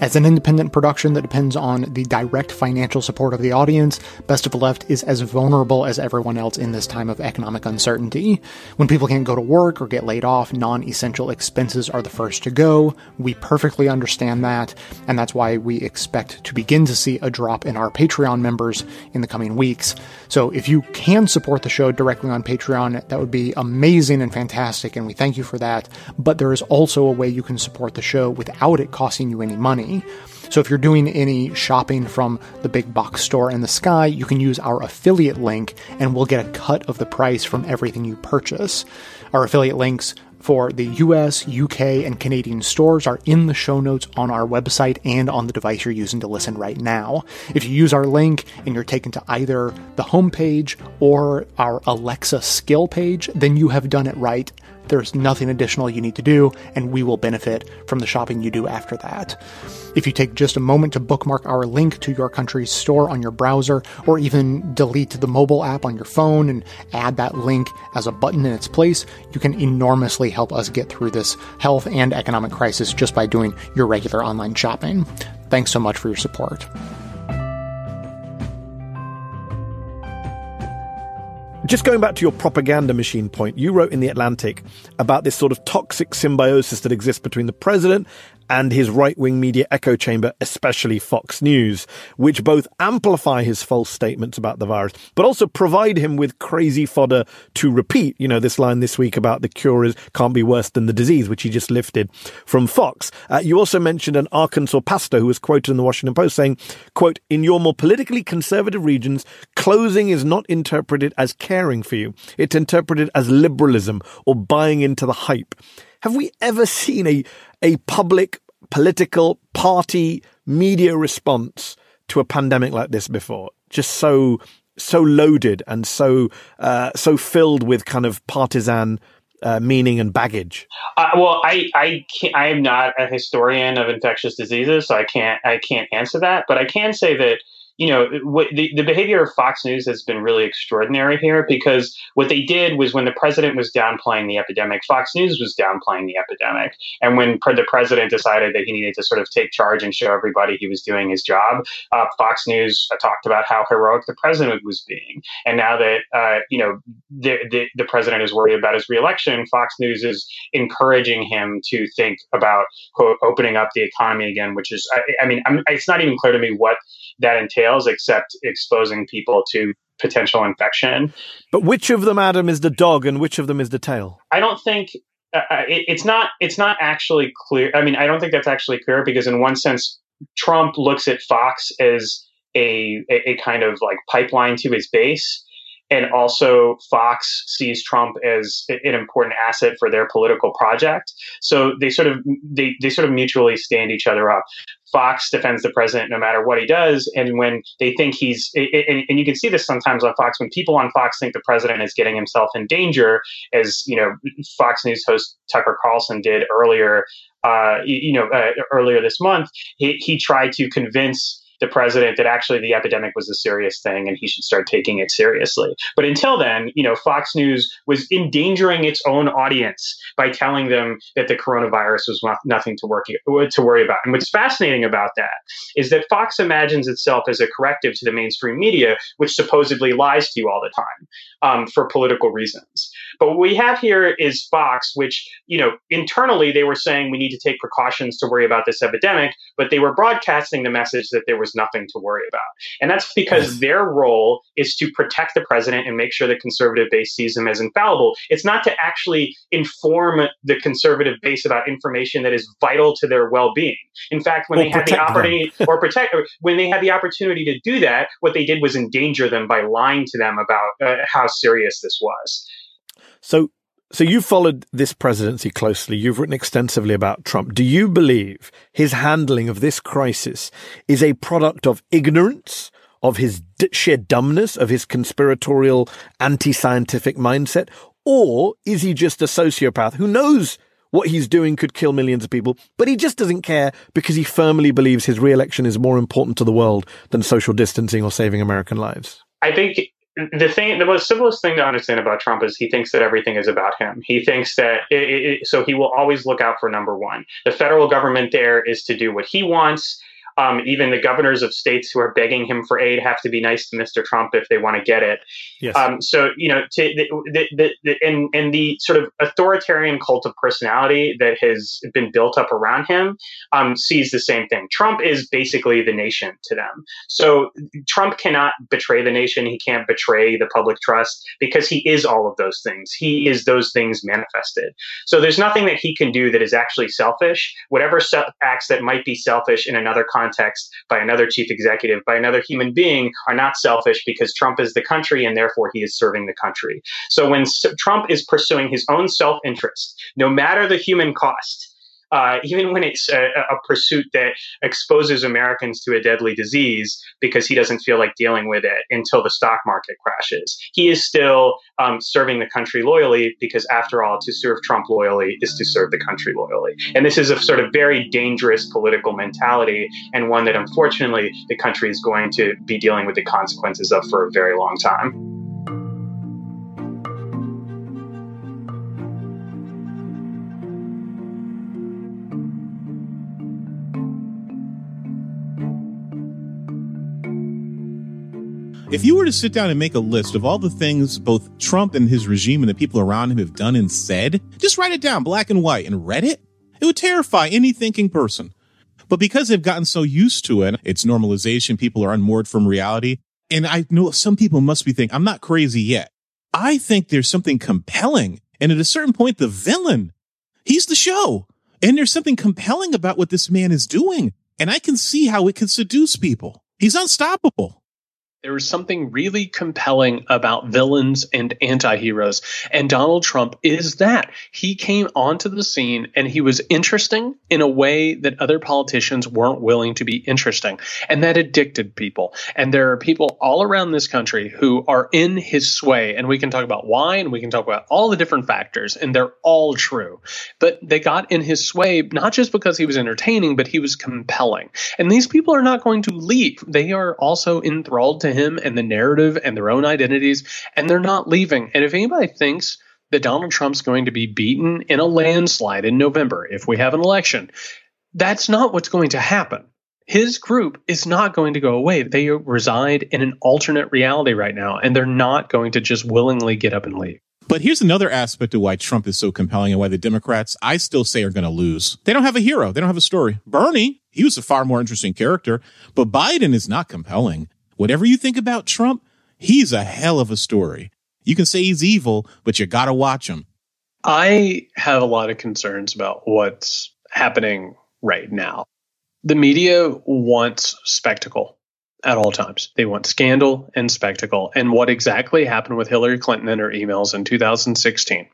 As an independent production that depends on the direct financial support of the audience, Best of the Left is as vulnerable as everyone else in this time of economic uncertainty. When people can't go to work or get laid off, non essential expenses are the first to go. We perfectly understand that, and that's why we expect to begin to see a drop in our Patreon members in the coming weeks. So if you can support the show directly on Patreon, that would be amazing and fantastic, and we thank you for that. But there is also a way you can support the show without it costing you any money. So if you're doing any shopping from the big box store in the sky, you can use our affiliate link and we'll get a cut of the price from everything you purchase. Our affiliate links for the US, UK, and Canadian stores are in the show notes on our website and on the device you're using to listen right now. If you use our link and you're taken to either the homepage or our Alexa skill page, then you have done it right. There's nothing additional you need to do, and we will benefit from the shopping you do after that. If you take just a moment to bookmark our link to your country's store on your browser, or even delete the mobile app on your phone and add that link as a button in its place, you can enormously help us get through this health and economic crisis just by doing your regular online shopping. Thanks so much for your support. Just going back to your propaganda machine point, you wrote in The Atlantic about this sort of toxic symbiosis that exists between the president and his right wing media echo chamber, especially Fox News, which both amplify his false statements about the virus, but also provide him with crazy fodder to repeat. You know, this line this week about the cure is, can't be worse than the disease, which he just lifted from Fox. Uh, you also mentioned an Arkansas pastor who was quoted in the Washington Post saying, quote, in your more politically conservative regions, closing is not interpreted as caring for you. It's interpreted as liberalism or buying into the hype. Have we ever seen a, a public political party media response to a pandemic like this before? Just so, so loaded and so, uh, so filled with kind of partisan uh, meaning and baggage. Uh, well, I I can't, I am not a historian of infectious diseases, so I can't I can't answer that. But I can say that you know what, the the behavior of Fox News has been really extraordinary here because what they did was when the president was downplaying the epidemic, Fox News was downplaying the epidemic, and when pre- the president decided that he needed to sort of take charge and show everybody he was doing his job, uh, Fox News talked about how heroic the president was being, and now that uh, you know the, the the president is worried about his reelection, Fox News is encouraging him to think about quote opening up the economy again, which is I, I mean I'm, it's not even clear to me what that entails except exposing people to potential infection. But which of them, Adam, is the dog and which of them is the tail? I don't think uh, it, it's not it's not actually clear. I mean, I don't think that's actually clear because in one sense, Trump looks at Fox as a, a, a kind of like pipeline to his base. And also, Fox sees Trump as an important asset for their political project. So they sort of they, they sort of mutually stand each other up. Fox defends the president no matter what he does, and when they think he's and, and you can see this sometimes on Fox when people on Fox think the president is getting himself in danger, as you know, Fox News host Tucker Carlson did earlier, uh, you know, uh, earlier this month. He, he tried to convince the president that actually the epidemic was a serious thing and he should start taking it seriously. But until then, you know, Fox News was endangering its own audience by telling them that the coronavirus was nothing to work to worry about. And what's fascinating about that is that Fox imagines itself as a corrective to the mainstream media, which supposedly lies to you all the time um, for political reasons. But what we have here is Fox, which you know internally they were saying we need to take precautions to worry about this epidemic, but they were broadcasting the message that there was nothing to worry about. And that's because their role is to protect the president and make sure the conservative base sees him as infallible. It's not to actually inform the conservative base about information that is vital to their well-being. In fact, when or they had the opportunity or protect when they had the opportunity to do that, what they did was endanger them by lying to them about uh, how serious this was. So so you've followed this presidency closely. You've written extensively about Trump. Do you believe his handling of this crisis is a product of ignorance, of his sheer dumbness, of his conspiratorial anti-scientific mindset? Or is he just a sociopath who knows what he's doing could kill millions of people, but he just doesn't care because he firmly believes his re-election is more important to the world than social distancing or saving American lives? I think the thing, the most simplest thing to understand about Trump is he thinks that everything is about him. He thinks that it, it, so he will always look out for number one. The federal government there is to do what he wants. Um, even the governors of states who are begging him for aid have to be nice to Mr. Trump if they want to get it. Yes. Um, so you know, to, the, the, the, and and the sort of authoritarian cult of personality that has been built up around him um, sees the same thing. Trump is basically the nation to them. So Trump cannot betray the nation. He can't betray the public trust because he is all of those things. He is those things manifested. So there's nothing that he can do that is actually selfish. Whatever acts that might be selfish in another context context by another chief executive, by another human being, are not selfish because Trump is the country and therefore he is serving the country. So when Trump is pursuing his own self interest, no matter the human cost, uh, even when it's a, a, pursuit that exposes Americans to a deadly disease because he doesn't feel like dealing with it until the stock market crashes. He is still um, serving the country loyally because, after all, to serve Trump loyally is to serve the country loyally. And this is a sort of very dangerous political mentality and one that, unfortunately, the country is going to be dealing with the consequences of for a very long time. If you were to sit down and make a list of all the things both Trump and his regime and the people around him have done and said, just write it down black and white and read it, it would terrify any thinking person. But because they've gotten so used to it, it's normalization. People are unmoored from reality. And I know some people must be thinking, I'm not crazy yet. I think there's something compelling. And at a certain point, the villain, he's the show. And there's something compelling about what this man is doing. And I can see how it can seduce people. He's unstoppable. There is something really compelling about villains and anti-heroes. And Donald Trump is that. He came onto the scene and he was interesting in a way that other politicians weren't willing to be interesting. And that addicted people. And there are people all around this country who are in his sway. And we can talk about why and we can talk about all the different factors. And they're all true. But they got in his sway not just because he was entertaining, but he was compelling. And these people are not going to leave. They are also enthralled to him and the narrative and their own identities, and they're not leaving. And if anybody thinks that Donald Trump's going to be beaten in a landslide in November if we have an election, that's not what's going to happen. His group is not going to go away. They reside in an alternate reality right now, and they're not going to just willingly get up and leave. But here's another aspect of why Trump is so compelling and why the Democrats, I still say, are going to lose. They don't have a hero. They don't have a story. Bernie, he was a far more interesting character, but Biden is not compelling. Whatever you think about Trump, he's a hell of a story. You can say he's evil, but you gotta watch him. I have a lot of concerns about what's happening right now. The media wants spectacle at all times. They want scandal and spectacle. And what exactly happened with Hillary Clinton and her emails in 2016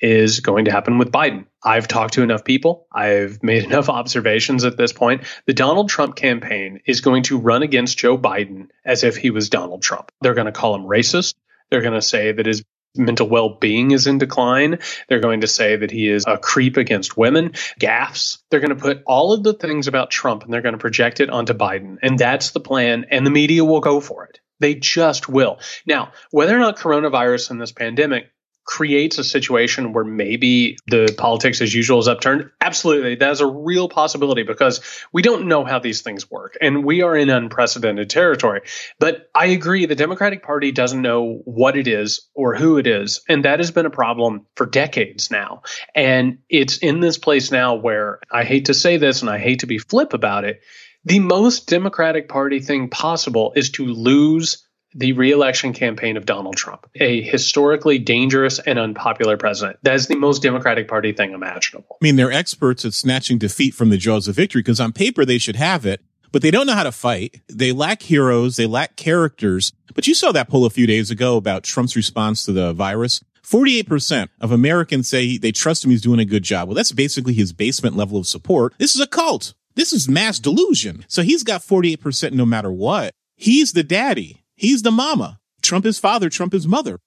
is going to happen with Biden. I've talked to enough people. I've made enough observations at this point. The Donald Trump campaign is going to run against Joe Biden as if he was Donald Trump. They're going to call him racist. They're going to say that his mental well-being is in decline. They're going to say that he is a creep against women, gaffes. They're going to put all of the things about Trump and they're going to project it onto Biden. And that's the plan and the media will go for it. They just will. Now, whether or not coronavirus and this pandemic creates a situation where maybe the politics as usual is upturned? Absolutely. That is a real possibility because we don't know how these things work and we are in unprecedented territory. But I agree, the Democratic Party doesn't know what it is or who it is. And that has been a problem for decades now. And it's in this place now where I hate to say this and I hate to be flip about it. The most Democratic Party thing possible is to lose the reelection campaign of Donald Trump, a historically dangerous and unpopular president. That is the most Democratic Party thing imaginable. I mean, they're experts at snatching defeat from the jaws of victory because on paper they should have it, but they don't know how to fight. They lack heroes. They lack characters. But you saw that poll a few days ago about Trump's response to the virus. 48% of Americans say they trust him. He's doing a good job. Well, that's basically his basement level of support. This is a cult. This is mass delusion. So he's got 48% no matter what. He's the daddy. He's the mama. Trump is father. Trump is mother.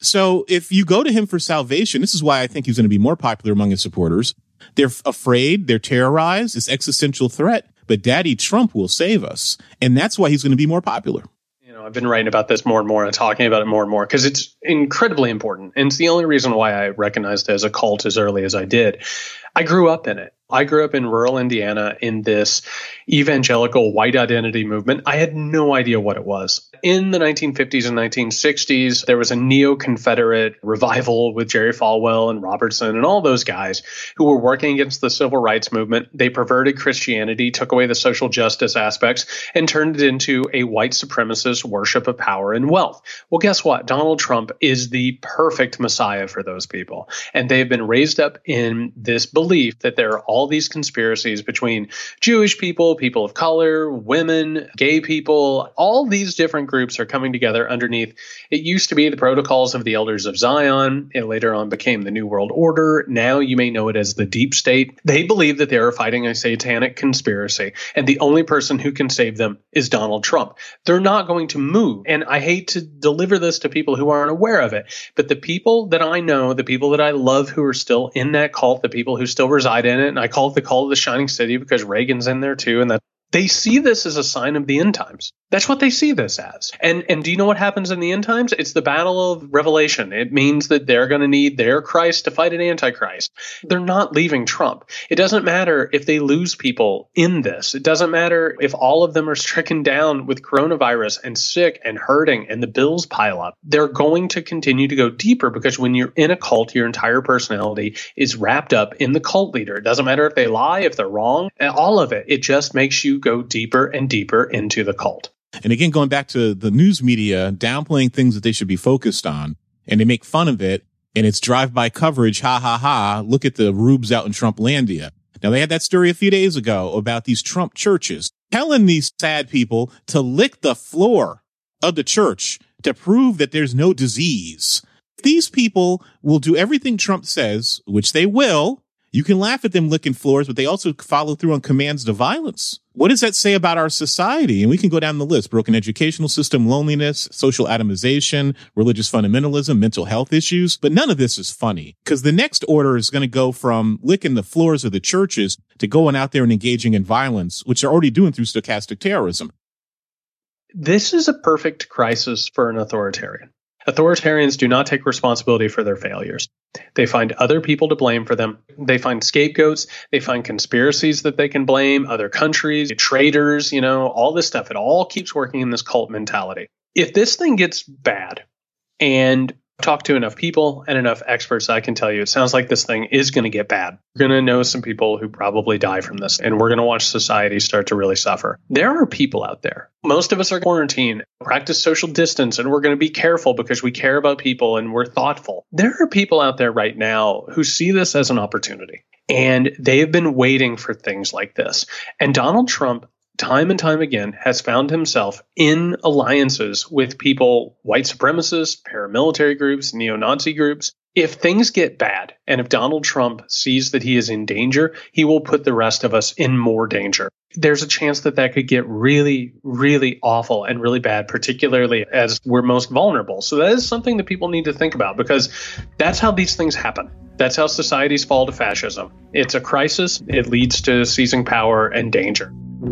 So if you go to him for salvation, this is why I think he's going to be more popular among his supporters. They're afraid. They're terrorized. This existential threat, but daddy Trump will save us. And that's why he's going to be more popular. You know, I've been writing about this more and more and talking about it more and more because it's incredibly important. And it's the only reason why I recognized it as a cult as early as I did. I grew up in it. I grew up in rural Indiana in this evangelical white identity movement. I had no idea what it was. In the 1950s and 1960s, there was a neo Confederate revival with Jerry Falwell and Robertson and all those guys who were working against the civil rights movement. They perverted Christianity, took away the social justice aspects, and turned it into a white supremacist worship of power and wealth. Well, guess what? Donald Trump is the perfect messiah for those people. And they've been raised up in this belief that there are all these conspiracies between Jewish people, people of color, women, gay people, all these different groups are coming together underneath. It used to be the protocols of the elders of Zion. It later on became the New World Order. Now you may know it as the deep state. They believe that they are fighting a satanic conspiracy, and the only person who can save them is Donald Trump. They're not going to move. And I hate to deliver this to people who aren't aware of it, but the people that I know, the people that I love who are still in that cult, the people who still reside in it, and I call it the Call of the shining city because Reagan's in there too, and that they see this as a sign of the end times. That's what they see this as. And and do you know what happens in the end times? It's the battle of revelation. It means that they're going to need their Christ to fight an antichrist. They're not leaving Trump. It doesn't matter if they lose people in this. It doesn't matter if all of them are stricken down with coronavirus and sick and hurting and the bills pile up. They're going to continue to go deeper because when you're in a cult, your entire personality is wrapped up in the cult leader. It doesn't matter if they lie, if they're wrong, all of it. It just makes you go deeper and deeper into the cult. And again, going back to the news media downplaying things that they should be focused on and they make fun of it and it's drive-by coverage. Ha ha ha. Look at the rubes out in Trumplandia. Now they had that story a few days ago about these Trump churches telling these sad people to lick the floor of the church to prove that there's no disease. These people will do everything Trump says, which they will, you can laugh at them licking floors, but they also follow through on commands to violence. What does that say about our society? And we can go down the list. Broken educational system, loneliness, social atomization, religious fundamentalism, mental health issues. But none of this is funny because the next order is going to go from licking the floors of the churches to going out there and engaging in violence, which they're already doing through stochastic terrorism. This is a perfect crisis for an authoritarian. Authoritarians do not take responsibility for their failures. They find other people to blame for them. They find scapegoats. They find conspiracies that they can blame, other countries, traitors, you know, all this stuff. It all keeps working in this cult mentality. If this thing gets bad and talked to enough people and enough experts, I can tell you it sounds like this thing is going to get bad. We're going to know some people who probably die from this, and we're going to watch society start to really suffer. There are people out there. Most of us are quarantined, practice social distance, and we're going to be careful because we care about people and we're thoughtful. There are people out there right now who see this as an opportunity. And they've been waiting for things like this. And Donald Trump time and time again has found himself in alliances with people, white supremacists, paramilitary groups, neo Nazi groups. If things get bad and if Donald Trump sees that he is in danger, he will put the rest of us in more danger. There's a chance that that could get really, really awful and really bad, particularly as we're most vulnerable. So that is something that people need to think about because that's how these things happen. That's how societies fall to fascism. It's a crisis, it leads to seizing power and danger. To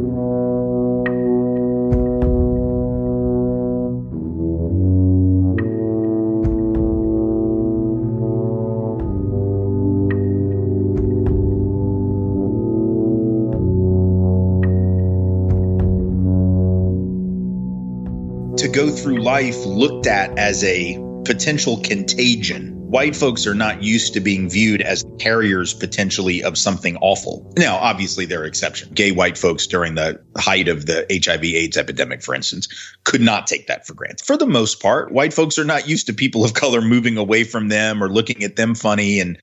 go through life looked at as a potential contagion. White folks are not used to being viewed as carriers potentially of something awful. Now, obviously, there are exceptions. Gay white folks during the height of the HIV AIDS epidemic, for instance, could not take that for granted. For the most part, white folks are not used to people of color moving away from them or looking at them funny. And,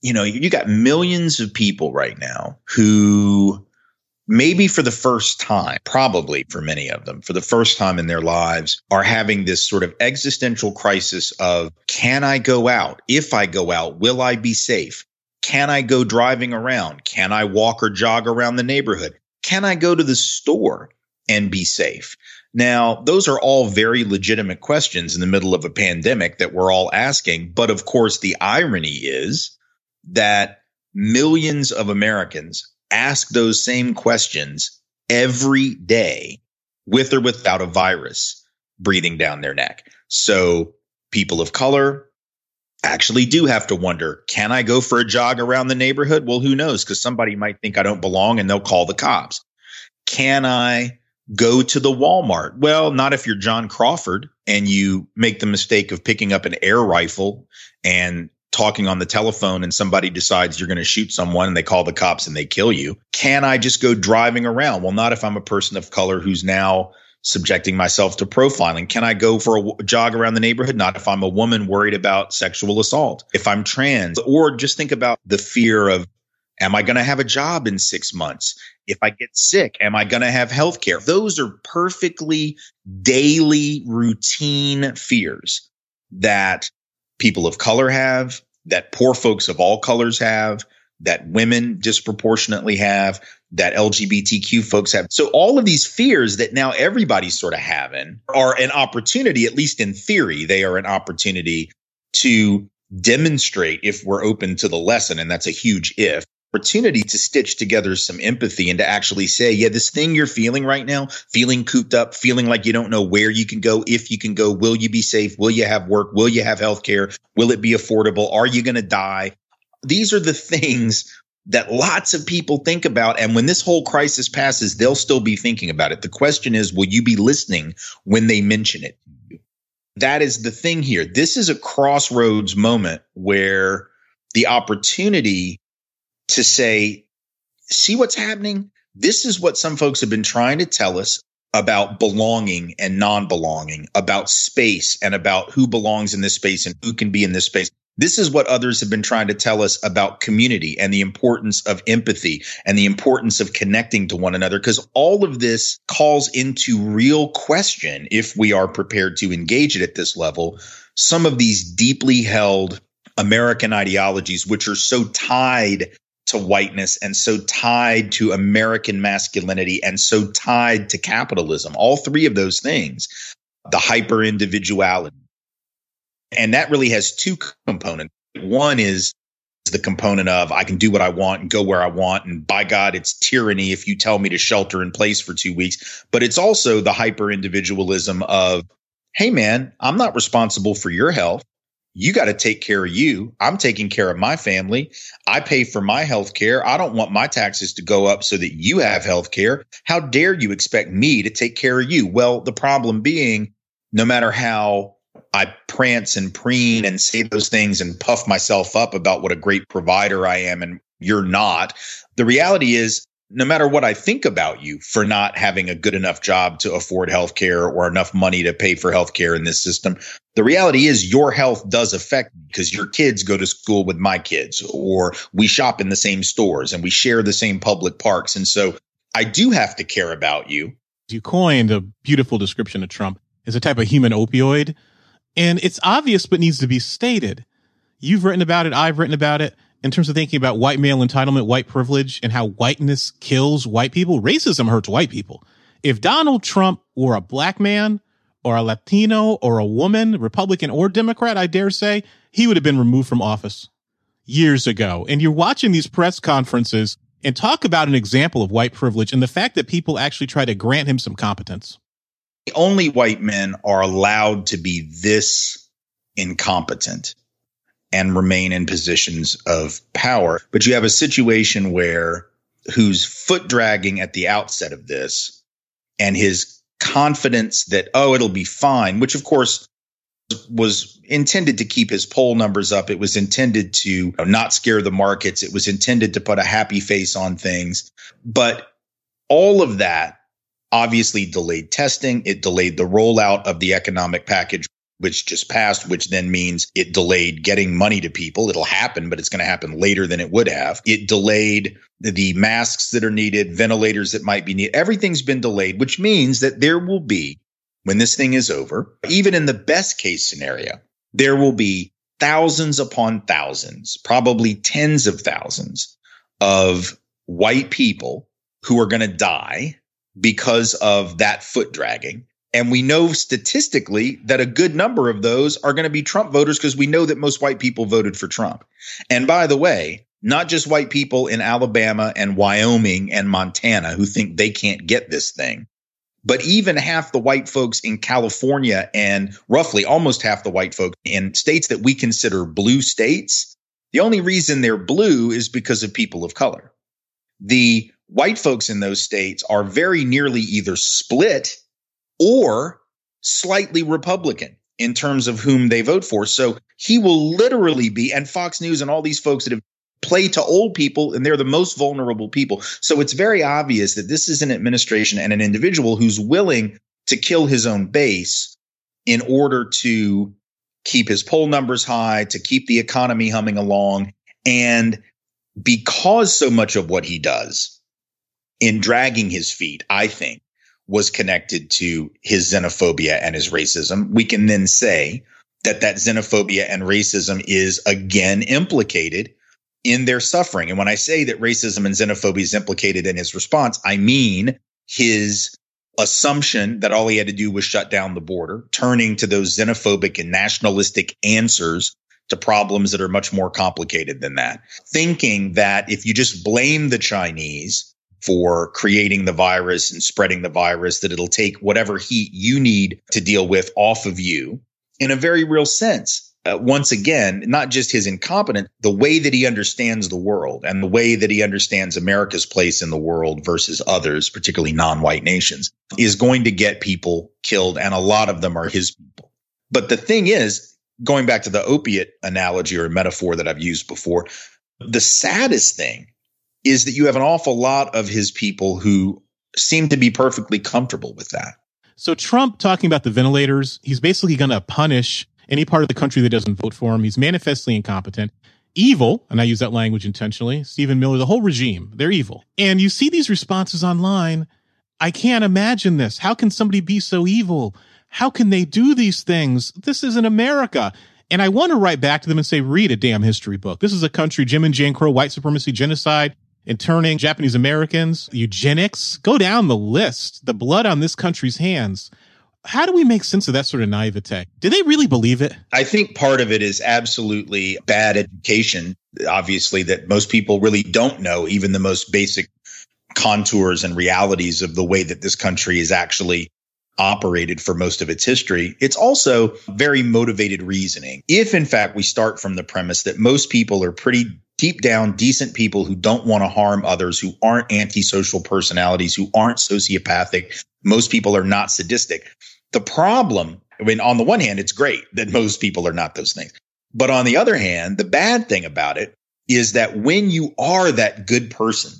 you know, you got millions of people right now who maybe for the first time, probably for many of them, for the first time in their lives, are having this sort of existential crisis of can I go out? If I go out, will I be safe? Can I go driving around? Can I walk or jog around the neighborhood? Can I go to the store and be safe? Now, those are all very legitimate questions in the middle of a pandemic that we're all asking. But of course, the irony is that millions of Americans ask those same questions every day with or without a virus breathing down their neck. So people of color actually do have to wonder, can I go for a jog around the neighborhood? Well, who knows? Because somebody might think I don't belong and they'll call the cops. Can I go to the Walmart? Well, not if you're John Crawford and you make the mistake of picking up an air rifle and talking on the telephone and somebody decides you're going to shoot someone and they call the cops and they kill you. Can I just go driving around? Well, not if I'm a person of color who's now subjecting myself to profiling. Can I go for a jog around the neighborhood? Not if I'm a woman worried about sexual assault. If I'm trans, or just think about the fear of, am I going to have a job in six months? If I get sick, am I going to have health care? Those are perfectly daily routine fears that people of color have, that poor folks of all colors have, that women disproportionately have, that LGBTQ folks have. So all of these fears that now everybody's sort of having are an opportunity, at least in theory, they are an opportunity to demonstrate if we're open to the lesson. And that's a huge if opportunity to stitch together some empathy and to actually say, yeah, this thing you're feeling right now, feeling cooped up, feeling like you don't know where you can go, if you can go, will you be safe? Will you have work? Will you have health care? Will it be affordable? Are you going to die? These are the things that lots of people think about. And when this whole crisis passes, they'll still be thinking about it. The question is, will you be listening when they mention it? That is the thing here. This is a crossroads moment where the opportunity to say, see what's happening? This is what some folks have been trying to tell us about belonging and non belonging, about space and about who belongs in this space and who can be in this space. This is what others have been trying to tell us about community and the importance of empathy and the importance of connecting to one another. Because all of this calls into real question, if we are prepared to engage it at this level, some of these deeply held American ideologies, which are so tied to whiteness and so tied to American masculinity and so tied to capitalism. All three of those things, the hyper individuality. And that really has two components. One is the component of I can do what I want and go where I want. And by God, it's tyranny if you tell me to shelter in place for two weeks. But it's also the hyper individualism of, hey, man, I'm not responsible for your health you got to take care of you. I'm taking care of my family. I pay for my health care. I don't want my taxes to go up so that you have health care. How dare you expect me to take care of you? Well, the problem being, no matter how I prance and preen and say those things and puff myself up about what a great provider I am and you're not. The reality is, no matter what I think about you for not having a good enough job to afford healthcare or enough money to pay for healthcare in this system, the reality is your health does affect because your kids go to school with my kids or we shop in the same stores and we share the same public parks. And so I do have to care about you. You coined a beautiful description of Trump as a type of human opioid. And it's obvious, but needs to be stated. You've written about it. I've written about it in terms of thinking about white male entitlement, white privilege, and how whiteness kills white people. Racism hurts white people. If Donald Trump were a black man or a Latino or a woman, Republican or Democrat, I dare say, he would have been removed from office years ago. And you're watching these press conferences and talk about an example of white privilege and the fact that people actually try to grant him some competence. Only white men are allowed to be this incompetent and remain in positions of power. But you have a situation where who's foot dragging at the outset of this and his confidence that, oh, it'll be fine, which of course was intended to keep his poll numbers up. It was intended to not scare the markets. It was intended to put a happy face on things. But all of that obviously delayed testing. It delayed the rollout of the economic package which just passed, which then means it delayed getting money to people. It'll happen, but it's going to happen later than it would have. It delayed the masks that are needed, ventilators that might be needed. Everything's been delayed, which means that there will be, when this thing is over, even in the best case scenario, there will be thousands upon thousands, probably tens of thousands of white people who are going to die because of that foot dragging and we know statistically that a good number of those are going to be Trump voters because we know that most white people voted for Trump. And by the way, not just white people in Alabama and Wyoming and Montana who think they can't get this thing, but even half the white folks in California and roughly almost half the white folks in states that we consider blue states. The only reason they're blue is because of people of color. The white folks in those states are very nearly either split or slightly Republican in terms of whom they vote for. So he will literally be, and Fox News and all these folks that have played to old people, and they're the most vulnerable people. So it's very obvious that this is an administration and an individual who's willing to kill his own base in order to keep his poll numbers high, to keep the economy humming along. And because so much of what he does in dragging his feet, I think, was connected to his xenophobia and his racism, we can then say that that xenophobia and racism is again implicated in their suffering. And when I say that racism and xenophobia is implicated in his response, I mean his assumption that all he had to do was shut down the border, turning to those xenophobic and nationalistic answers to problems that are much more complicated than that. Thinking that if you just blame the Chinese for creating the virus and spreading the virus, that it'll take whatever heat you need to deal with off of you in a very real sense. Uh, once again, not just his incompetence, the way that he understands the world and the way that he understands America's place in the world versus others, particularly non white nations, is going to get people killed. And a lot of them are his people. But the thing is, going back to the opiate analogy or metaphor that I've used before, the saddest thing is that you have an awful lot of his people who seem to be perfectly comfortable with that. So Trump talking about the ventilators, he's basically going to punish any part of the country that doesn't vote for him. He's manifestly incompetent. Evil, and I use that language intentionally. Stephen Miller, the whole regime, they're evil. And you see these responses online. I can't imagine this. How can somebody be so evil? How can they do these things? This isn't America. And I want to write back to them and say, read a damn history book. This is a country, Jim and Jane Crow, white supremacy, genocide, interning Japanese Americans, eugenics, go down the list, the blood on this country's hands. How do we make sense of that sort of naivete? Do they really believe it? I think part of it is absolutely bad education, obviously, that most people really don't know even the most basic contours and realities of the way that this country is actually operated for most of its history. It's also very motivated reasoning. If in fact we start from the premise that most people are pretty deep down decent people who don't want to harm others, who aren't antisocial personalities, who aren't sociopathic. Most people are not sadistic. The problem I mean, on the one hand, it's great that most people are not those things. But on the other hand, the bad thing about it is that when you are that good person,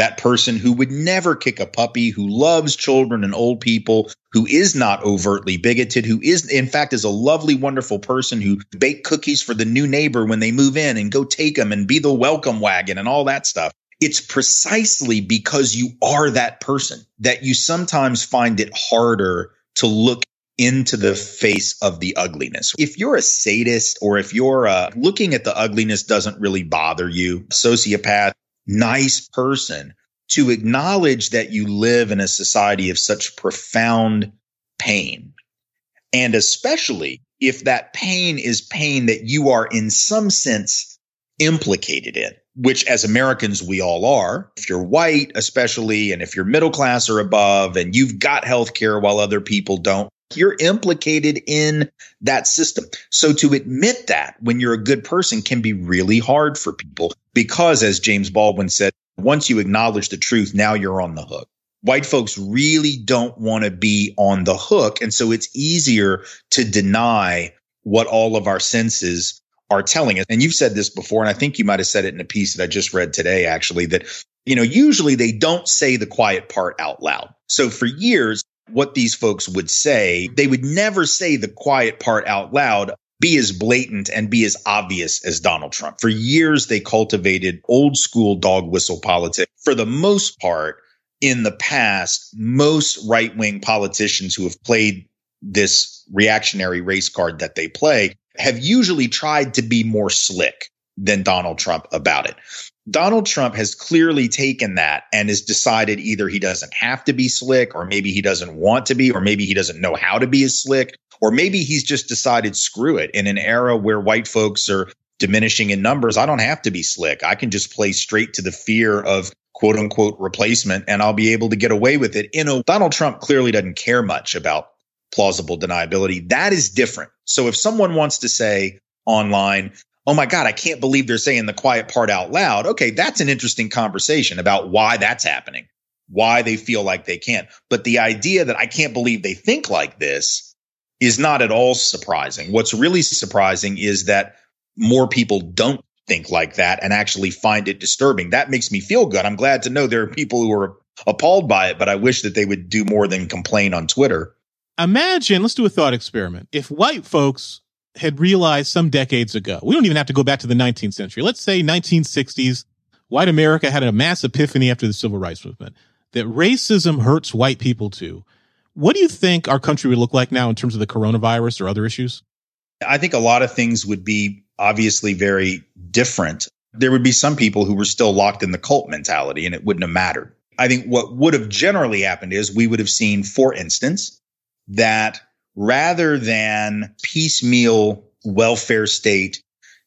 that person who would never kick a puppy, who loves children and old people, who is not overtly bigoted, who is, in fact, is a lovely, wonderful person who bake cookies for the new neighbor when they move in and go take them and be the welcome wagon and all that stuff. It's precisely because you are that person that you sometimes find it harder to look into the face of the ugliness. If you're a sadist or if you're uh, looking at the ugliness doesn't really bother you, sociopath, nice person, to acknowledge that you live in a society of such profound pain. And especially if that pain is pain that you are in some sense implicated in, which as Americans we all are. If you're white, especially, and if you're middle class or above, and you've got health care while other people don't, you're implicated in that system. So to admit that when you're a good person can be really hard for people because as James Baldwin said, once you acknowledge the truth, now you're on the hook. White folks really don't want to be on the hook. And so it's easier to deny what all of our senses are telling us. And you've said this before, and I think you might have said it in a piece that I just read today, actually, that, you know, usually they don't say the quiet part out loud. So for years, what these folks would say, they would never say the quiet part out loud, be as blatant and be as obvious as Donald Trump. For years, they cultivated old school dog whistle politics. For the most part, in the past, most right wing politicians who have played this reactionary race card that they play have usually tried to be more slick than Donald Trump about it. Donald Trump has clearly taken that and has decided either he doesn't have to be slick, or maybe he doesn't want to be, or maybe he doesn't know how to be as slick, or maybe he's just decided screw it in an era where white folks are diminishing in numbers. I don't have to be slick. I can just play straight to the fear of quote unquote replacement and I'll be able to get away with it. You know, Donald Trump clearly doesn't care much about plausible deniability. That is different. So if someone wants to say online, oh my God, I can't believe they're saying the quiet part out loud. Okay, that's an interesting conversation about why that's happening, why they feel like they can't. But the idea that I can't believe they think like this is not at all surprising. What's really surprising is that more people don't think like that and actually find it disturbing. That makes me feel good. I'm glad to know there are people who are appalled by it, but I wish that they would do more than complain on Twitter. Imagine, let's do a thought experiment. If white folks had realized some decades ago. We don't even have to go back to the 19th century. Let's say 1960s, white America had a mass epiphany after the civil rights movement that racism hurts white people too. What do you think our country would look like now in terms of the coronavirus or other issues? I think a lot of things would be obviously very different. There would be some people who were still locked in the cult mentality and it wouldn't have mattered. I think what would have generally happened is we would have seen, for instance, that rather than piecemeal welfare state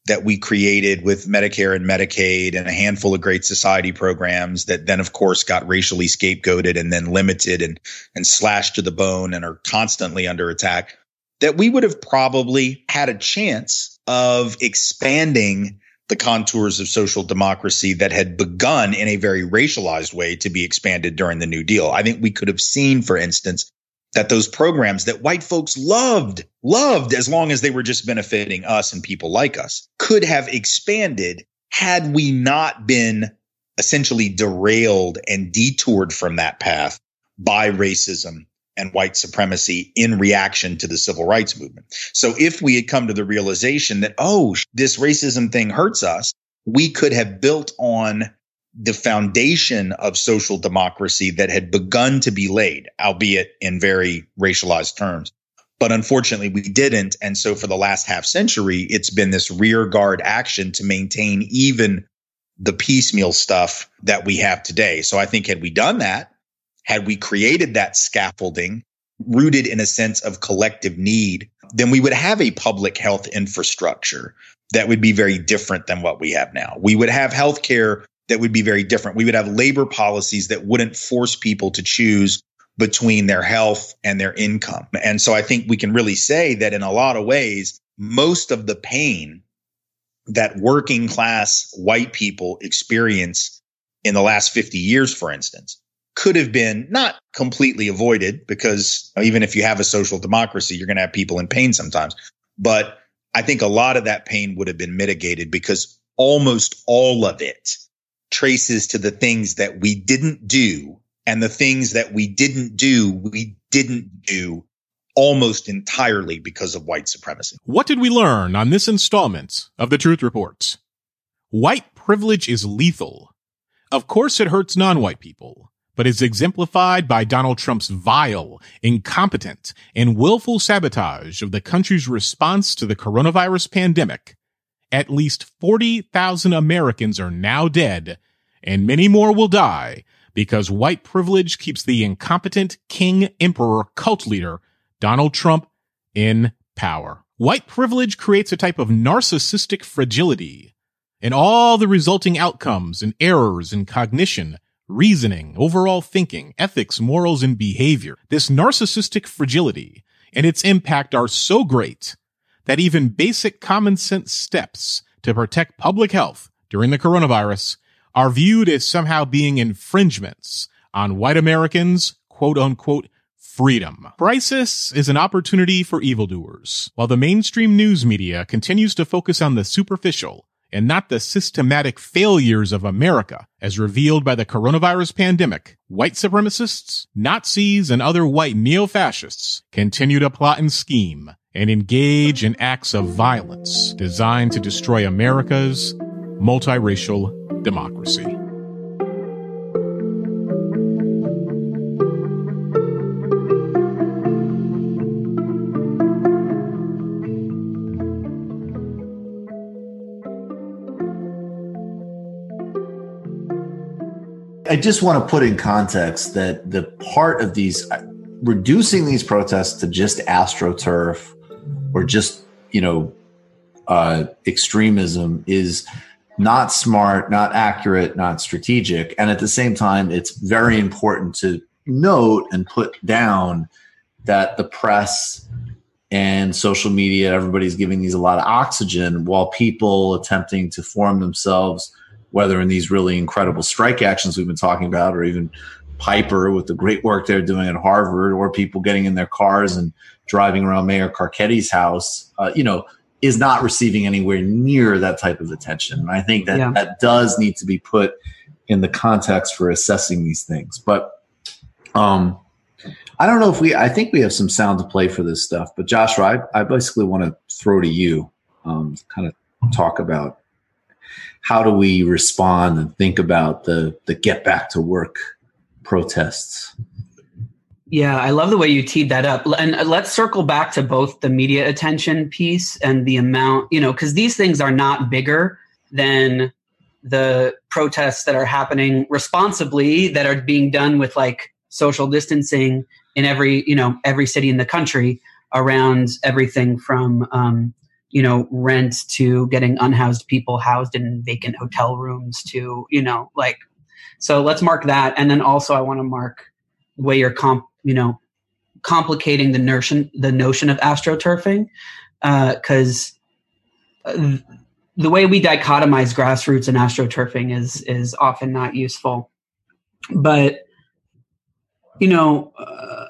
that we created with Medicare and Medicaid and a handful of great society programs that then of course got racially scapegoated and then limited and and slashed to the bone and are constantly under attack that we would have probably had a chance of expanding the contours of social democracy that had begun in a very racialized way to be expanded during the New Deal. I think we could have seen, for instance, that those programs that white folks loved, loved as long as they were just benefiting us and people like us could have expanded had we not been essentially derailed and detoured from that path by racism and white supremacy in reaction to the civil rights movement. So if we had come to the realization that, oh, this racism thing hurts us, we could have built on the foundation of social democracy that had begun to be laid, albeit in very racialized terms. But unfortunately, we didn't. And so for the last half century, it's been this rear guard action to maintain even the piecemeal stuff that we have today. So I think had we done that, had we created that scaffolding rooted in a sense of collective need, then we would have a public health infrastructure that would be very different than what we have now. We would have healthcare that would be very different. We would have labor policies that wouldn't force people to choose between their health and their income. And so I think we can really say that in a lot of ways, most of the pain that working class white people experience in the last 50 years, for instance, could have been not completely avoided because even if you have a social democracy, you're going to have people in pain sometimes. But I think a lot of that pain would have been mitigated because almost all of it traces to the things that we didn't do and the things that we didn't do, we didn't do almost entirely because of white supremacy. What did we learn on this installment of the Truth Report? White privilege is lethal. Of course, it hurts non-white people, but is exemplified by Donald Trump's vile, incompetent, and willful sabotage of the country's response to the coronavirus pandemic. At least 40,000 Americans are now dead, and many more will die because white privilege keeps the incompetent king emperor cult leader Donald Trump in power. White privilege creates a type of narcissistic fragility and all the resulting outcomes and errors in cognition, reasoning, overall thinking, ethics, morals, and behavior. This narcissistic fragility and its impact are so great that even basic common sense steps to protect public health during the coronavirus are viewed as somehow being infringements on white Americans' quote unquote freedom. Crisis is an opportunity for evildoers. While the mainstream news media continues to focus on the superficial and not the systematic failures of America as revealed by the coronavirus pandemic, white supremacists, Nazis, and other white neo-fascists continue to plot and scheme and engage in acts of violence designed to destroy America's multiracial democracy. I just want to put in context that the part of these reducing these protests to just astroturf or just you know uh, extremism is not smart, not accurate, not strategic. And at the same time, it's very important to note and put down that the press and social media, everybody's giving these a lot of oxygen while people attempting to form themselves, whether in these really incredible strike actions we've been talking about, or even Piper with the great work they're doing at Harvard, or people getting in their cars and driving around Mayor Carcetti's house. Uh, you know, is not receiving anywhere near that type of attention. And I think that yeah. that does need to be put in the context for assessing these things. But um, I don't know if we, I think we have some sound to play for this stuff. But Joshua, I, I basically want to throw to you, um, to kind of talk about how do we respond and think about the the get back to work protests. Yeah, I love the way you teed that up. And let's circle back to both the media attention piece and the amount, you know, because these things are not bigger than the protests that are happening responsibly that are being done with like social distancing in every, you know, every city in the country around everything from, um, you know, rent to getting unhoused people housed in vacant hotel rooms to, you know, like, so let's mark that. And then also I want to mark the way your comp you know complicating the notion the notion of astroturfing because uh, the way we dichotomize grassroots and astroturfing is is often not useful but you know uh,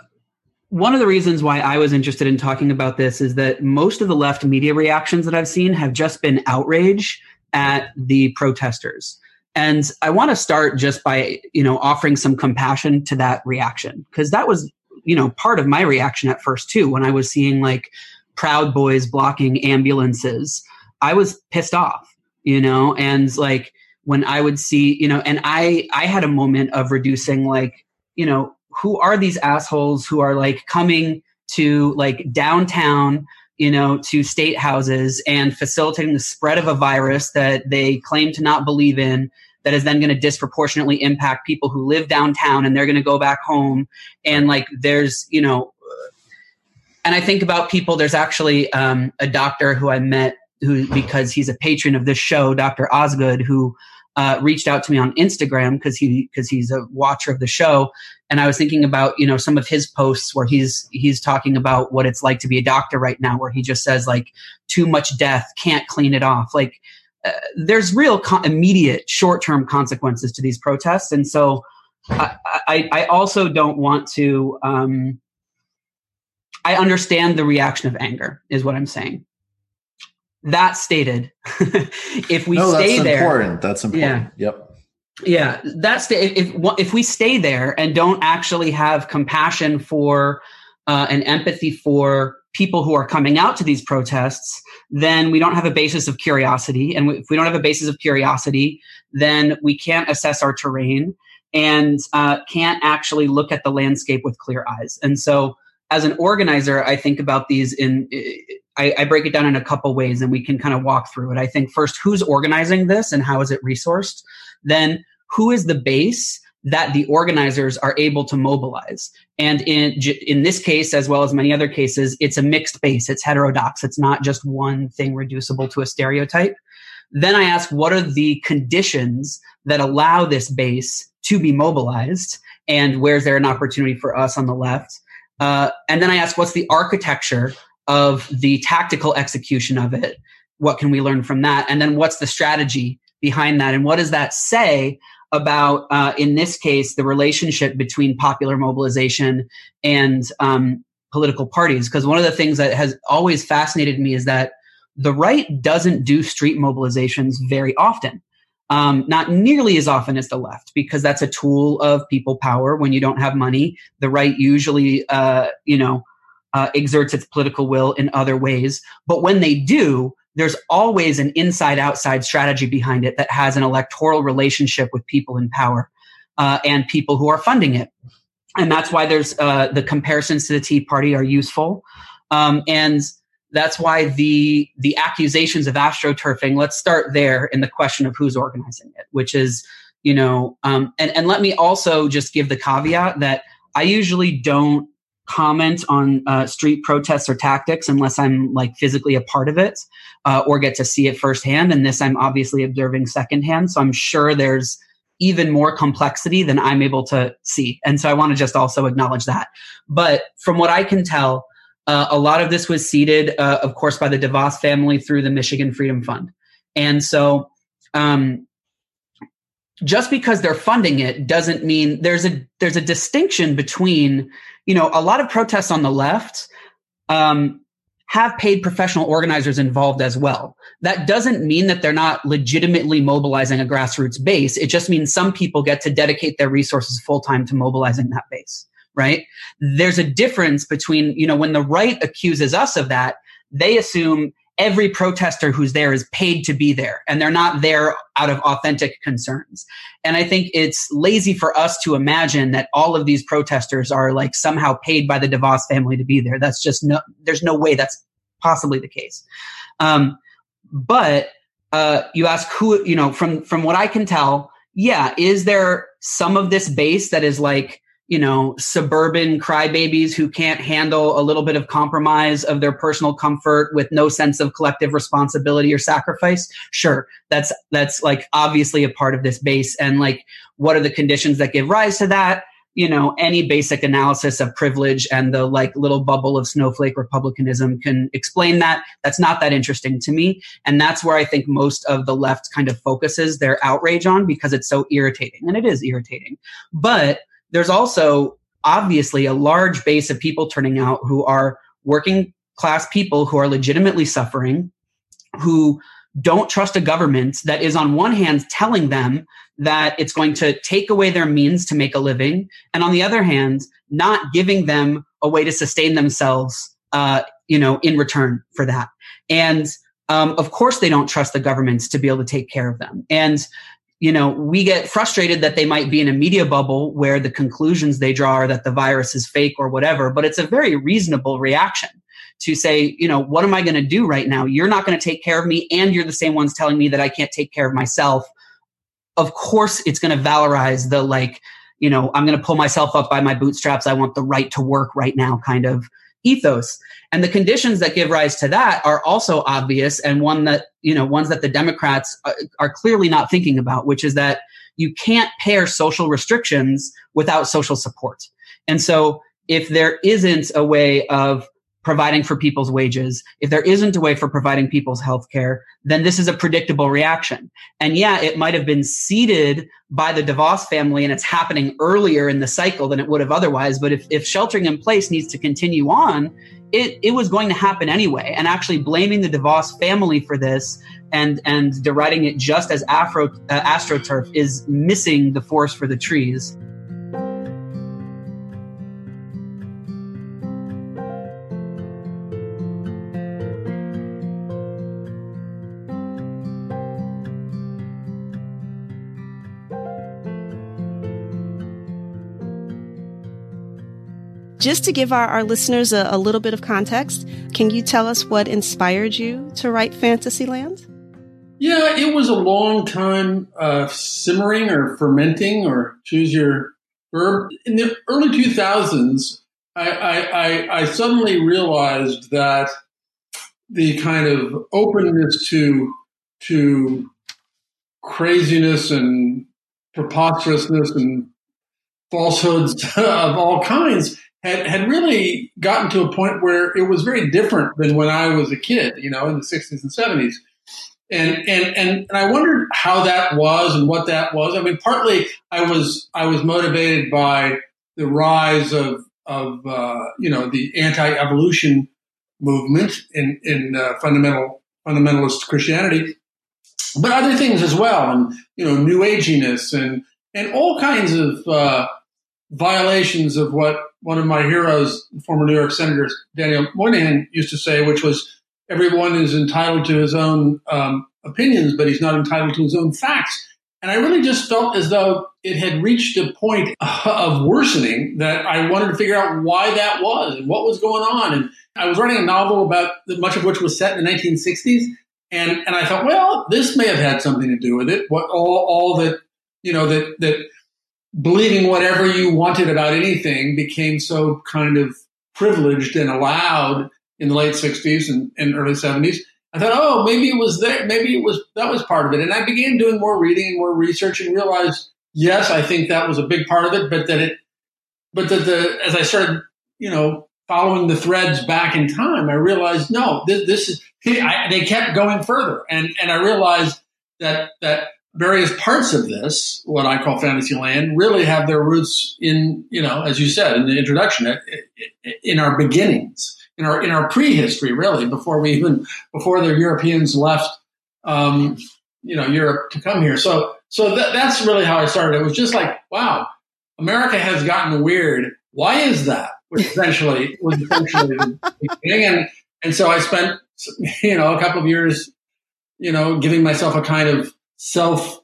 one of the reasons why I was interested in talking about this is that most of the left media reactions that I've seen have just been outrage at the protesters. And I want to start just by, you know, offering some compassion to that reaction because that was, you know, part of my reaction at first too when I was seeing like Proud Boys blocking ambulances. I was pissed off, you know, and like when I would see, you know, and I I had a moment of reducing like, you know, who are these assholes who are like coming to like downtown you know, to state houses and facilitating the spread of a virus that they claim to not believe in that is then going to disproportionately impact people who live downtown and they're going to go back home. And like there's you know and i think about people there's actually um, a doctor who i met who because he's a patron of this show dr osgood who uh, reached out to me on Instagram because he because he's a watcher of the show, and I was thinking about you know some of his posts where he's he's talking about what it's like to be a doctor right now, where he just says like too much death, can't clean it off, like. Uh, there's real immediate short-term consequences to these protests and so I, I, I also don't want to. Um, I understand the reaction of anger, is what I'm saying. That stated, if we no, stay that's there, important. That's important. Yeah. Yep. Yeah, that's the, if if we stay there and don't actually have compassion for uh, and empathy for people who are coming out to these protests, then we don't have a basis of curiosity. And if we don't have a basis of curiosity, then we can't assess our terrain and uh, can't actually look at the landscape with clear eyes. And so, as an organizer, I think about these in. I, I break it down in a couple ways, and we can kind of walk through it. I think first, who's organizing this, and how is it resourced? Then, who is the base that the organizers are able to mobilize. And in in this case, as well as many other cases, it's a mixed base. It's heterodox. It's not just one thing reducible to a stereotype. Then I ask, what are the conditions that allow this base to be mobilized? And where's there an opportunity for us on the left? Uh, and then I ask, what's the architecture of the tactical execution of it? What can we learn from that? And then what's the strategy behind that? And what does that say about, uh, in this case, the relationship between popular mobilization and um, political parties? Because one of the things that has always fascinated me is that the right doesn't do street mobilizations very often. Um, not nearly as often as the left, because that's a tool of people power. When you don't have money, the right usually, uh, you know, uh, exerts its political will in other ways. But when they do, there's always an inside outside strategy behind it that has an electoral relationship with people in power uh, and people who are funding it. And that's why there's uh, the comparisons to the Tea Party are useful. Um, and that's why the the accusations of astroturfing let's start there in the question of who's organizing it which is you know um, and, and let me also just give the caveat that i usually don't comment on uh, street protests or tactics unless i'm like physically a part of it uh, or get to see it firsthand and this i'm obviously observing secondhand so i'm sure there's even more complexity than i'm able to see and so i want to just also acknowledge that but from what i can tell uh, a lot of this was seeded, uh, of course, by the DeVos family through the Michigan Freedom Fund. And so, um, just because they're funding it doesn't mean there's a there's a distinction between you know a lot of protests on the left um, have paid professional organizers involved as well. That doesn't mean that they're not legitimately mobilizing a grassroots base. It just means some people get to dedicate their resources full time to mobilizing that base right? There's a difference between, you know, when the right accuses us of that, they assume every protester who's there is paid to be there and they're not there out of authentic concerns. And I think it's lazy for us to imagine that all of these protesters are like somehow paid by the DeVos family to be there. That's just no, there's no way that's possibly the case. Um, but uh, you ask who, you know, from from what I can tell, yeah, is there some of this base that is like you know, suburban crybabies who can't handle a little bit of compromise of their personal comfort with no sense of collective responsibility or sacrifice. Sure, that's that's like obviously a part of this base. And like, what are the conditions that give rise to that? You know, any basic analysis of privilege and the like little bubble of snowflake republicanism can explain that. That's not that interesting to me. And that's where I think most of the left kind of focuses their outrage on because it's so irritating. And it is irritating. But there's also obviously a large base of people turning out who are working class people who are legitimately suffering, who don't trust a government that is, on one hand, telling them that it's going to take away their means to make a living, and on the other hand, not giving them a way to sustain themselves, uh, you know, in return for that. And um, of course, they don't trust the governments to be able to take care of them. And you know, we get frustrated that they might be in a media bubble where the conclusions they draw are that the virus is fake or whatever, but it's a very reasonable reaction to say, you know, what am I going to do right now? You're not going to take care of me, and you're the same ones telling me that I can't take care of myself. Of course, it's going to valorize the like, you know, I'm going to pull myself up by my bootstraps. I want the right to work right now kind of ethos. And the conditions that give rise to that are also obvious and one that, you know, ones that the Democrats uh, are clearly not thinking about, which is that you can't pair social restrictions without social support. And so if there isn't a way of providing for people's wages, if there isn't a way for providing people's health care, then this is a predictable reaction. And yeah, it might have been seeded by the DeVos family and it's happening earlier in the cycle than it would have otherwise. But if, if sheltering in place needs to continue on, it, it was going to happen anyway. And actually blaming the DeVos family for this and, and deriding it just as Afro, uh, AstroTurf is missing the forest for the trees. Just to give our, our listeners a, a little bit of context, can you tell us what inspired you to write Fantasyland? Yeah, it was a long time uh, simmering or fermenting, or choose your verb. In the early 2000s, I, I, I, suddenly realized that the kind of openness to to craziness and preposterousness and falsehoods of all kinds had, had really gotten to a point where it was very different than when I was a kid, you know, in the 60s and 70s. And, and, and, and I wondered how that was and what that was. I mean, partly I was, I was motivated by the rise of, of, uh, you know, the anti-evolution movement in, in uh, fundamental, fundamentalist Christianity, but other things as well. And, you know, new aginess and, and all kinds of, uh, violations of what one of my heroes, former New York Senator Daniel Moynihan, used to say, which was everyone is entitled to his own um, opinions, but he's not entitled to his own facts. And I really just felt as though it had reached a point of worsening that I wanted to figure out why that was and what was going on. And I was writing a novel about much of which was set in the 1960s. And, and I thought, well, this may have had something to do with it. What all, all that, you know, that, that believing whatever you wanted about anything became so kind of privileged and allowed in the late 60s and, and early 70s. I thought, oh, maybe it was there. Maybe it was that was part of it. And I began doing more reading and more research and realized, yes, I think that was a big part of it, but that it, but that the as I started, you know, following the threads back in time, I realized no, this, this is I, they kept going further, and and I realized that that various parts of this, what I call fantasy land, really have their roots in, you know, as you said in the introduction, in our beginnings, in our in our prehistory, really, before we even before the Europeans left, um, you know, Europe to come here. So, so that, that's really how I started. It was just like, wow, America has gotten weird. Why is that? Which essentially was essentially the beginning, and and so I spent, you know, a couple of years, you know, giving myself a kind of self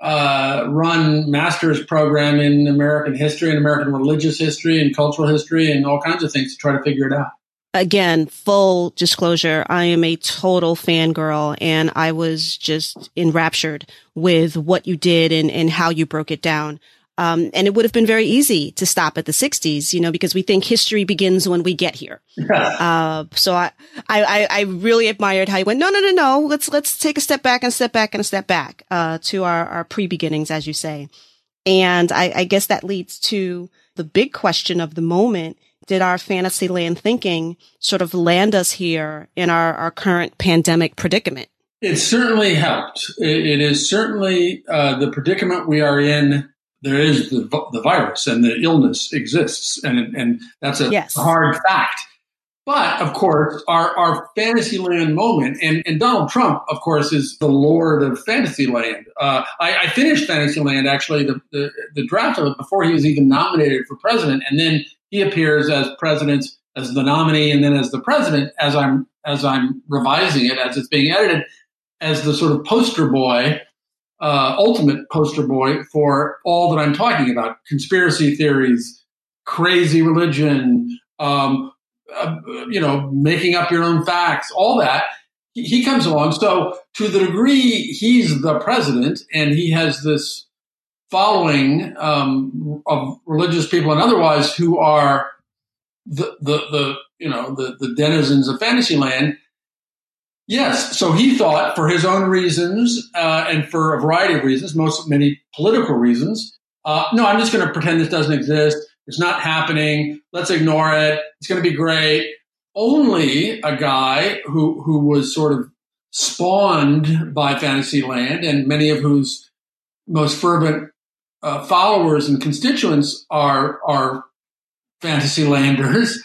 uh, run master's program in American history and American religious history and cultural history and all kinds of things to try to figure it out. Again, full disclosure, I am a total fangirl and I was just enraptured with what you did and, and how you broke it down. Um, and it would have been very easy to stop at the 60s, you know, because we think history begins when we get here. uh, so I, I, I really admired how you went, no, no, no, no, let's, let's take a step back and step back and a step back, uh, to our, our pre beginnings, as you say. And I, I guess that leads to the big question of the moment. Did our fantasy land thinking sort of land us here in our, our current pandemic predicament? It certainly helped. it, it is certainly uh, the predicament we are in there is the, the virus and the illness exists, and and that's a yes. hard fact. But of course, our, our Fantasyland moment, and, and Donald Trump, of course, is the lord of Fantasyland. Uh, I, I, finished Fantasyland actually the, the, the draft of it before he was even nominated for president, and then he appears as president, as the nominee, and then as the president. As I'm as I'm revising it, as it's being edited, as the sort of poster boy uh, ultimate poster boy for all that I'm talking about conspiracy theories, crazy religion, um, uh, you know, making up your own facts, all that. He, comes along. So, to the degree he's the president and he has this following um, of religious people and otherwise who are the, the, the you know the, the denizens of Fantasyland, Yes. So he thought, for his own reasons uh, and for a variety of reasons, most many political reasons, uh, no, I'm just going to pretend this doesn't exist. It's not happening. Let's ignore it. It's going to be great. only a guy who who was sort of spawned by Fantasyland, and many of whose most fervent uh, followers and constituents are are Fantasylanders.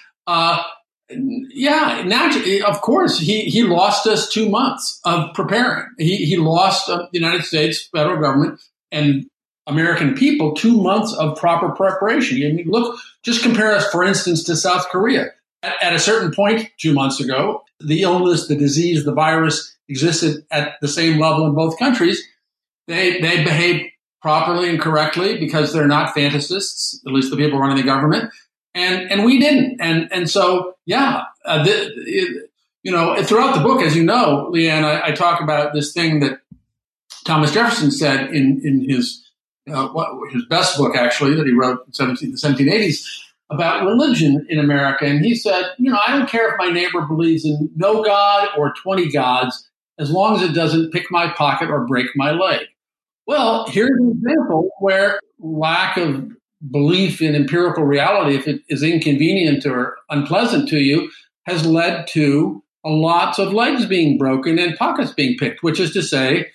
Yeah, naturally, of course, he, he lost us two months of preparing. He, he lost uh, the United States federal government and American people two months of proper preparation. I mean, look, just compare us, for instance, to South Korea. At, at a certain point, two months ago, the illness, the disease, the virus existed at the same level in both countries. They, they behaved properly and correctly because they're not fantasists, at least the people running the government and and we didn't. And and so yeah, uh, the, it, you know, throughout the book, as you know, Leanne, I, I, talk about this thing that Thomas Jefferson said in in his uh, what, his best book actually that he wrote in 17, the 1780s about religion in America, and he said, you know, I don't care if my neighbor believes in no God or twenty gods, as long as it doesn't pick my pocket or break my leg. Well, here's an example where lack of belief in empirical reality, if it is inconvenient or unpleasant to you, has led to lots of legs being broken and pockets being picked, which is to say,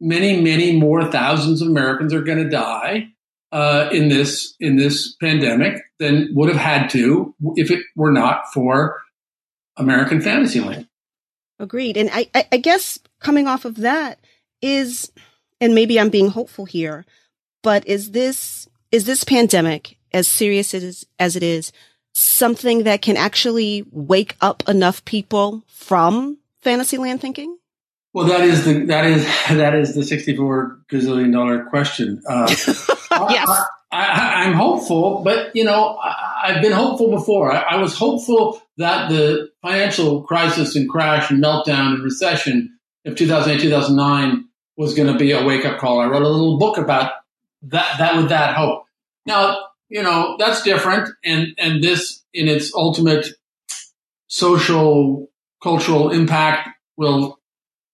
many, many more thousands of Americans are going to die uh, in this in this pandemic than would have had to if it were not for American Fantasyland. Agreed, and I, I, I guess coming off of that is, and maybe I'm being hopeful here, but is this is this pandemic, as serious as, as it is, something that can actually wake up enough people from Fantasyland thinking? Well, that is the that is that is the sixty-four gazillion dollar question. Uh, yes, I, am hopeful, but you know, I, have been hopeful before. I, I, was hopeful that the financial crisis and crash and meltdown and recession of 2008 2009 was going to be a wake up call. I wrote a little book about that that with that hope. Now, you know, that's different and and this in its ultimate social cultural impact will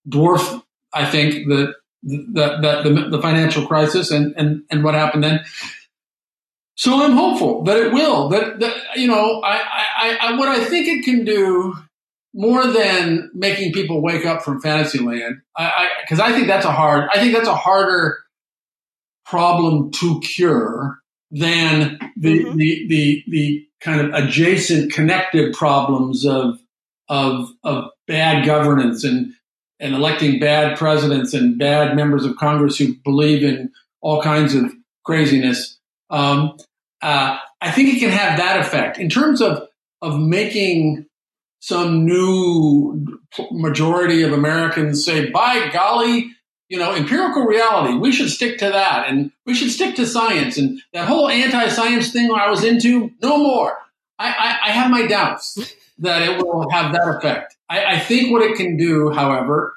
dwarf I think the the the, the, the financial crisis and, and and what happened then. So I'm hopeful that it will. That, that you know, I, I, I, what I think it can do more than making people wake up from Fantasyland, because I, I, because I think that's a hard. I think that's a harder problem to cure than the, mm-hmm. the, the, the kind of adjacent connected problems of, of, of bad governance and, and electing bad presidents and bad members of Congress who believe in all kinds of craziness. Um, uh, I think it can have that effect in terms of of making some new majority of Americans say, "By golly, you know, empirical reality. We should stick to that, and we should stick to science. And that whole anti-science thing I was into, no more. I, I, I have my doubts that it will have that effect. I, I think what it can do, however,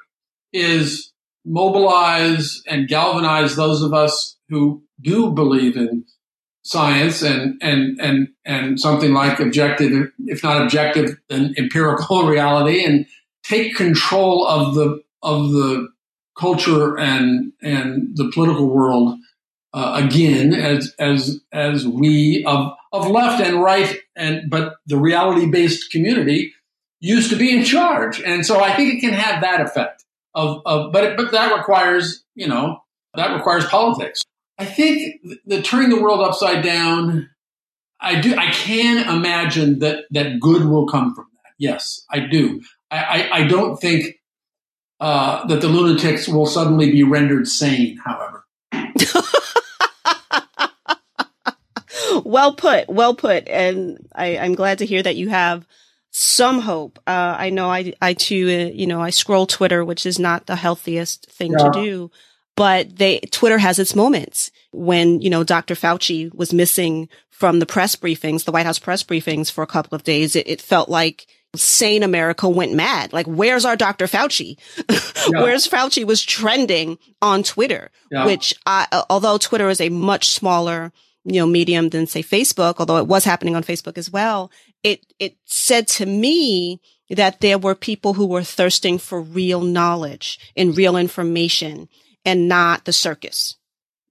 is mobilize and galvanize those of us who do believe in science and and and and something like objective, if not objective, then empirical reality, and take control of the of the culture and and the political world uh, again as as as we of of left and right and but the reality based community used to be in charge and so I think it can have that effect of of but it, but that requires you know that requires politics. I think the turning the world upside down. I do. I can imagine that that good will come from that. Yes, I do. I, I, I don't think uh, that the lunatics will suddenly be rendered sane, however. well put, well put. And I, am glad to hear that you have some hope. Uh, I know I, I too, uh, you know, I scroll Twitter, which is not the healthiest thing yeah. to do, but they, Twitter has its moments when, you know, Dr. Fauci was missing from the press briefings, the White House press briefings for a couple of days. It, it felt like sane America went mad. Like, where's our Dr. Fauci? Yeah. where's Fauci was trending on Twitter, yeah. which I, although Twitter is a much smaller, you know, medium than say Facebook, although it was happening on Facebook as well, it, it said to me that there were people who were thirsting for real knowledge and real information and not the circus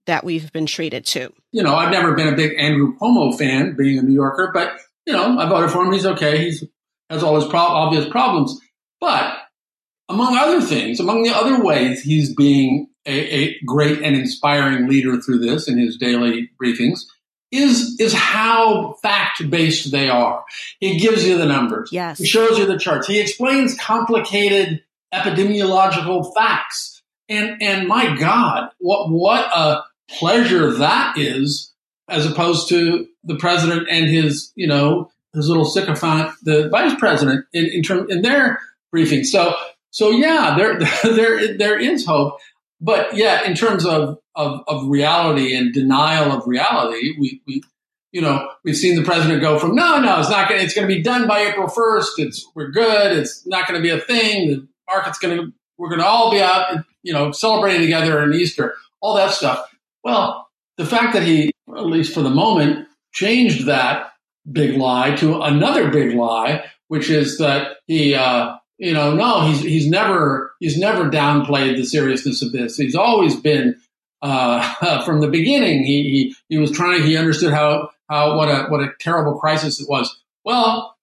that we've been treated to. You know, I've never been a big Andrew Cuomo fan being a New Yorker, but you know, I voted for him. He's okay. He's has all his pro- obvious problems. But among other things, among the other ways he's being a, a great and inspiring leader through this in his daily briefings, is is how fact based they are. He gives you the numbers. Yes. He shows you the charts. He explains complicated epidemiological facts. And and my God, what what a pleasure that is, as opposed to the president and his, you know, his little sycophant, the vice president, in, in term in their briefing. So so yeah, there there there is hope. But yeah, in terms of, of, of reality and denial of reality, we, we you know, we've seen the president go from no, no, it's not going. It's going to be done by April first. It's we're good. It's not going to be a thing. The market's going to. We're going to all be out, you know, celebrating together in Easter. All that stuff. Well, the fact that he, at least for the moment, changed that big lie to another big lie, which is that he, uh, you know, no, he's he's never he's never downplayed the seriousness of this. He's always been uh, from the beginning. He, he he was trying. He understood how how what a what a terrible crisis it was. Well,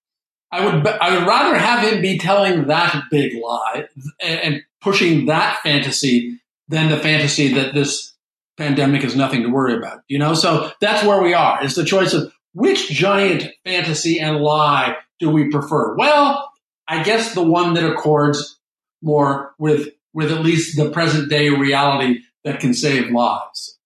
I would I would rather have him be telling that big lie and, and pushing that fantasy than the fantasy that this pandemic is nothing to worry about. You know, so that's where we are. It's the choice of which giant fantasy and lie do we prefer? Well, I guess the one that accords more with with at least the present day reality that can save lives.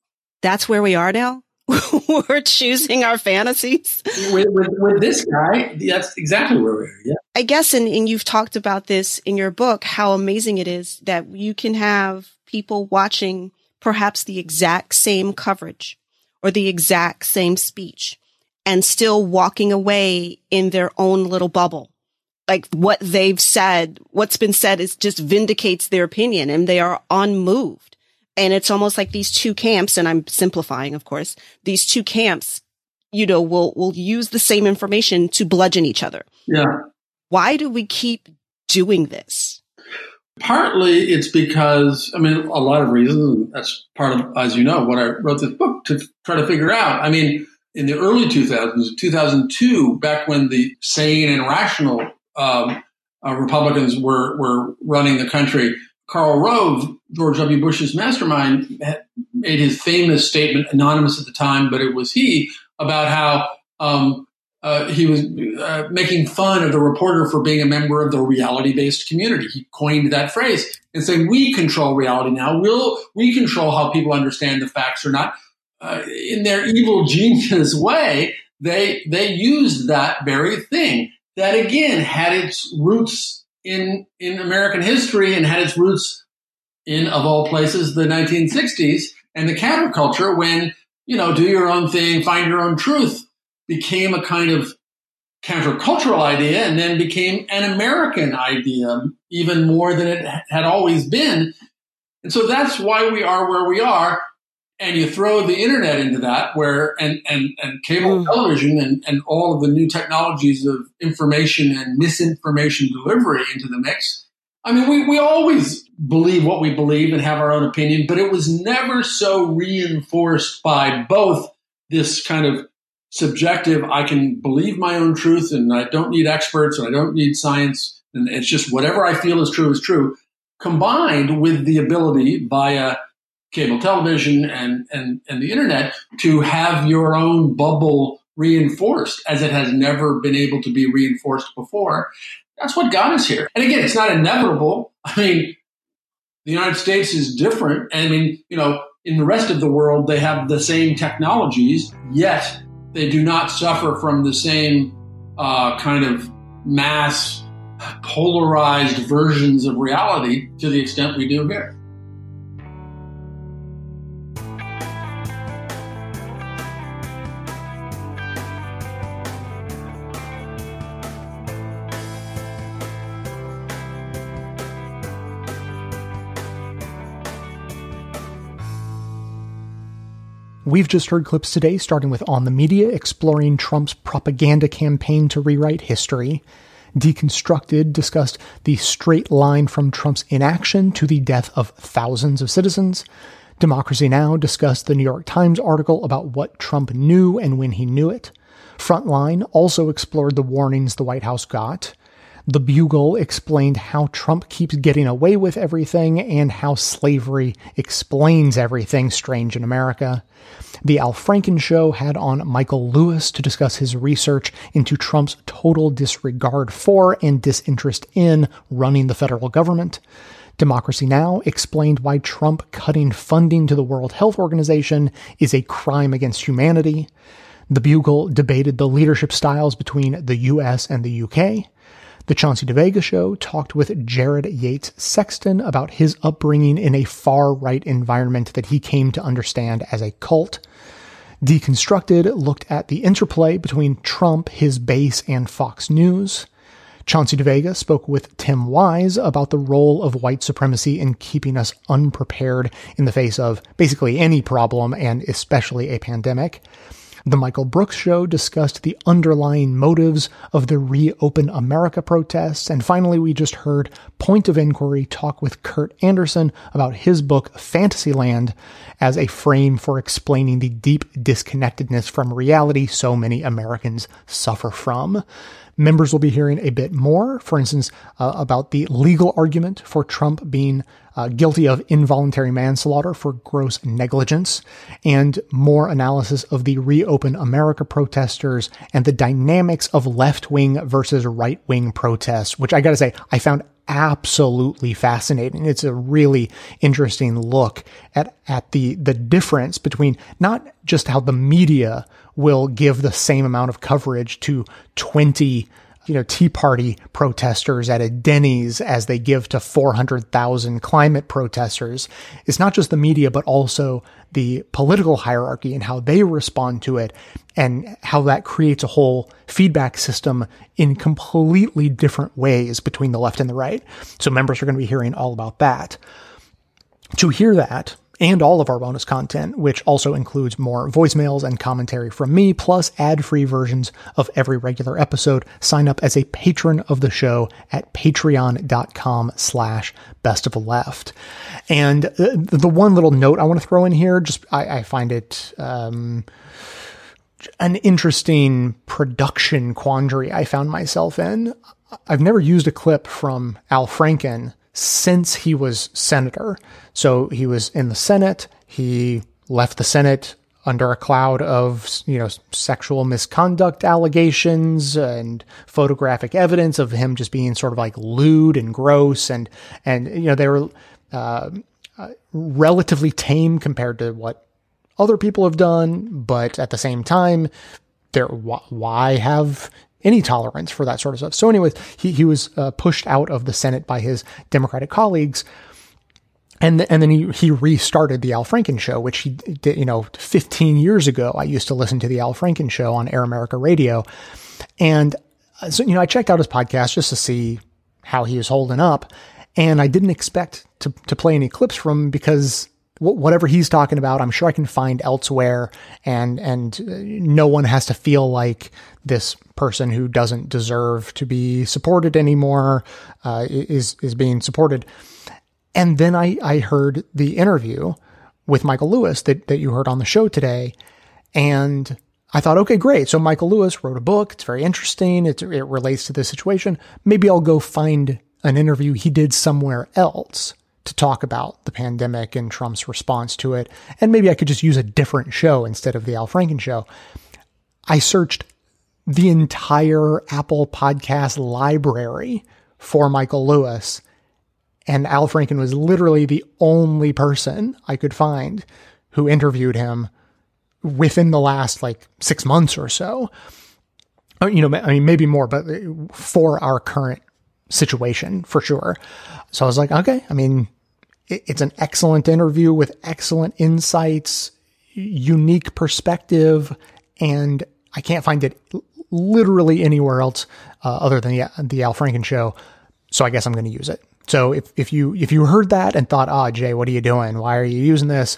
That's where we are now. We're choosing our fantasies. With, with, with, this guy, that's exactly where we are. Yeah. I guess, and, and you've talked about this in your book, how amazing it is that you can have people watching perhaps the exact same coverage or the exact same speech and still walking away in their own little bubble like what they've said, what's been said is just vindicates their opinion and they are unmoved. And it's almost like these two camps, and I'm simplifying, of course, these two camps, you know, will, will use the same information to bludgeon each other. Yeah. Why do we keep doing this? Partly it's because, I mean, a lot of reasons. That's part of, as you know, what I wrote this book to try to figure out. I mean, in the early 2000s, 2002, back when the sane and rational um, uh, Republicans were were running the country. Karl Rove, George W. Bush's mastermind, made his famous statement, anonymous at the time, but it was he, about how um, uh, he was uh, making fun of the reporter for being a member of the reality-based community. He coined that phrase and saying, "We control reality now. We'll we control how people understand the facts or not." Uh, in their evil genius way, they they used that very thing that again had its roots in in American history and had its roots in of all places the 1960s and the counterculture when you know do your own thing find your own truth became a kind of countercultural idea and then became an American idea even more than it had always been. And so that's why we are where we are and you throw the internet into that where and and, and cable mm. television and, and all of the new technologies of information and misinformation delivery into the mix i mean we, we always believe what we believe and have our own opinion but it was never so reinforced by both this kind of subjective i can believe my own truth and i don't need experts and i don't need science and it's just whatever i feel is true is true combined with the ability via cable television and, and, and the internet to have your own bubble reinforced as it has never been able to be reinforced before. That's what got us here. And again, it's not inevitable. I mean, the United States is different. I mean, you know, in the rest of the world, they have the same technologies, yet they do not suffer from the same uh, kind of mass polarized versions of reality to the extent we do here. We've just heard clips today, starting with On the Media, exploring Trump's propaganda campaign to rewrite history. Deconstructed discussed the straight line from Trump's inaction to the death of thousands of citizens. Democracy Now! discussed the New York Times article about what Trump knew and when he knew it. Frontline also explored the warnings the White House got. The Bugle explained how Trump keeps getting away with everything and how slavery explains everything strange in America. The Al Franken Show had on Michael Lewis to discuss his research into Trump's total disregard for and disinterest in running the federal government. Democracy Now! explained why Trump cutting funding to the World Health Organization is a crime against humanity. The Bugle debated the leadership styles between the US and the UK. The Chauncey DeVega Show talked with Jared Yates Sexton about his upbringing in a far right environment that he came to understand as a cult. Deconstructed looked at the interplay between Trump, his base, and Fox News. Chauncey DeVega spoke with Tim Wise about the role of white supremacy in keeping us unprepared in the face of basically any problem and especially a pandemic. The Michael Brooks Show discussed the underlying motives of the Reopen America protests. And finally, we just heard Point of Inquiry talk with Kurt Andersen about his book, Fantasyland, as a frame for explaining the deep disconnectedness from reality so many Americans suffer from. Members will be hearing a bit more, for instance, uh, about the legal argument for Trump being uh, guilty of involuntary manslaughter for gross negligence, and more analysis of the Reopen America protesters and the dynamics of left wing versus right wing protests, which I gotta say, I found absolutely fascinating. It's a really interesting look at, at the, the difference between not just how the media will give the same amount of coverage to 20 you know, Tea Party protesters at a Denny's as they give to 400,000 climate protesters. It's not just the media, but also the political hierarchy and how they respond to it and how that creates a whole feedback system in completely different ways between the left and the right. So members are going to be hearing all about that. To hear that, and all of our bonus content, which also includes more voicemails and commentary from me, plus ad-free versions of every regular episode. Sign up as a patron of the show at patreon.com slash best of the left. And uh, the one little note I want to throw in here, just I, I find it, um, an interesting production quandary I found myself in. I've never used a clip from Al Franken since he was senator. So he was in the Senate. He left the Senate under a cloud of, you know, sexual misconduct allegations and photographic evidence of him just being sort of like lewd and gross. And, and, you know, they were, uh, uh, relatively tame compared to what other people have done. But at the same time, there, why have any tolerance for that sort of stuff. So, anyways, he he was uh, pushed out of the Senate by his Democratic colleagues. And, th- and then he, he restarted the Al Franken show, which he did, you know, 15 years ago. I used to listen to the Al Franken show on Air America Radio. And uh, so, you know, I checked out his podcast just to see how he was holding up. And I didn't expect to, to play any clips from him because whatever he's talking about, I'm sure I can find elsewhere, and and uh, no one has to feel like this person who doesn't deserve to be supported anymore uh, is is being supported. And then I I heard the interview with Michael Lewis that that you heard on the show today, and I thought, okay, great. So Michael Lewis wrote a book. It's very interesting. It, it relates to this situation. Maybe I'll go find an interview he did somewhere else to talk about the pandemic and Trump's response to it. And maybe I could just use a different show instead of the Al Franken show. I searched the entire Apple podcast library for Michael Lewis. And Al Franken was literally the only person I could find who interviewed him within the last like six months or so. Uh, you know, I mean, maybe more, but for our current situation for sure. So I was like, okay, I mean, it, it's an excellent interview with excellent insights, unique perspective, and I can't find it literally anywhere else uh, other than the, the Al Franken show. So I guess I'm going to use it. So if, if you if you heard that and thought, "Ah, oh, Jay, what are you doing? Why are you using this?"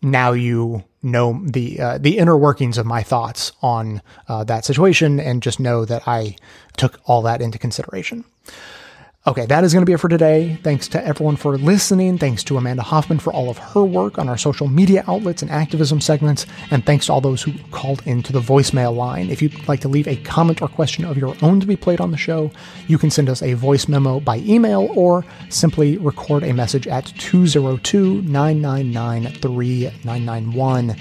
Now you know the uh, the inner workings of my thoughts on uh, that situation, and just know that I took all that into consideration. Okay, that is going to be it for today. Thanks to everyone for listening. Thanks to Amanda Hoffman for all of her work on our social media outlets and activism segments. And thanks to all those who called into the voicemail line. If you'd like to leave a comment or question of your own to be played on the show, you can send us a voice memo by email or simply record a message at 202 999 3991.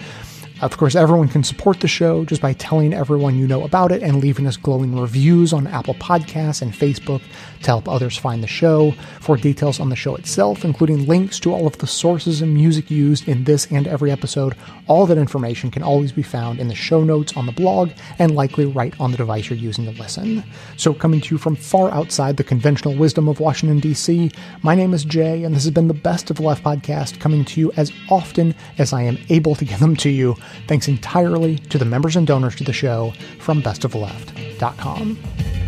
Of course, everyone can support the show just by telling everyone you know about it and leaving us glowing reviews on Apple Podcasts and Facebook to help others find the show. For details on the show itself, including links to all of the sources and music used in this and every episode, all that information can always be found in the show notes on the blog and likely right on the device you're using to listen. So, coming to you from far outside the conventional wisdom of Washington, D.C., my name is Jay, and this has been the Best of the Left podcast, coming to you as often as I am able to get them to you thanks entirely to the members and donors to the show from bestoftheleft.com.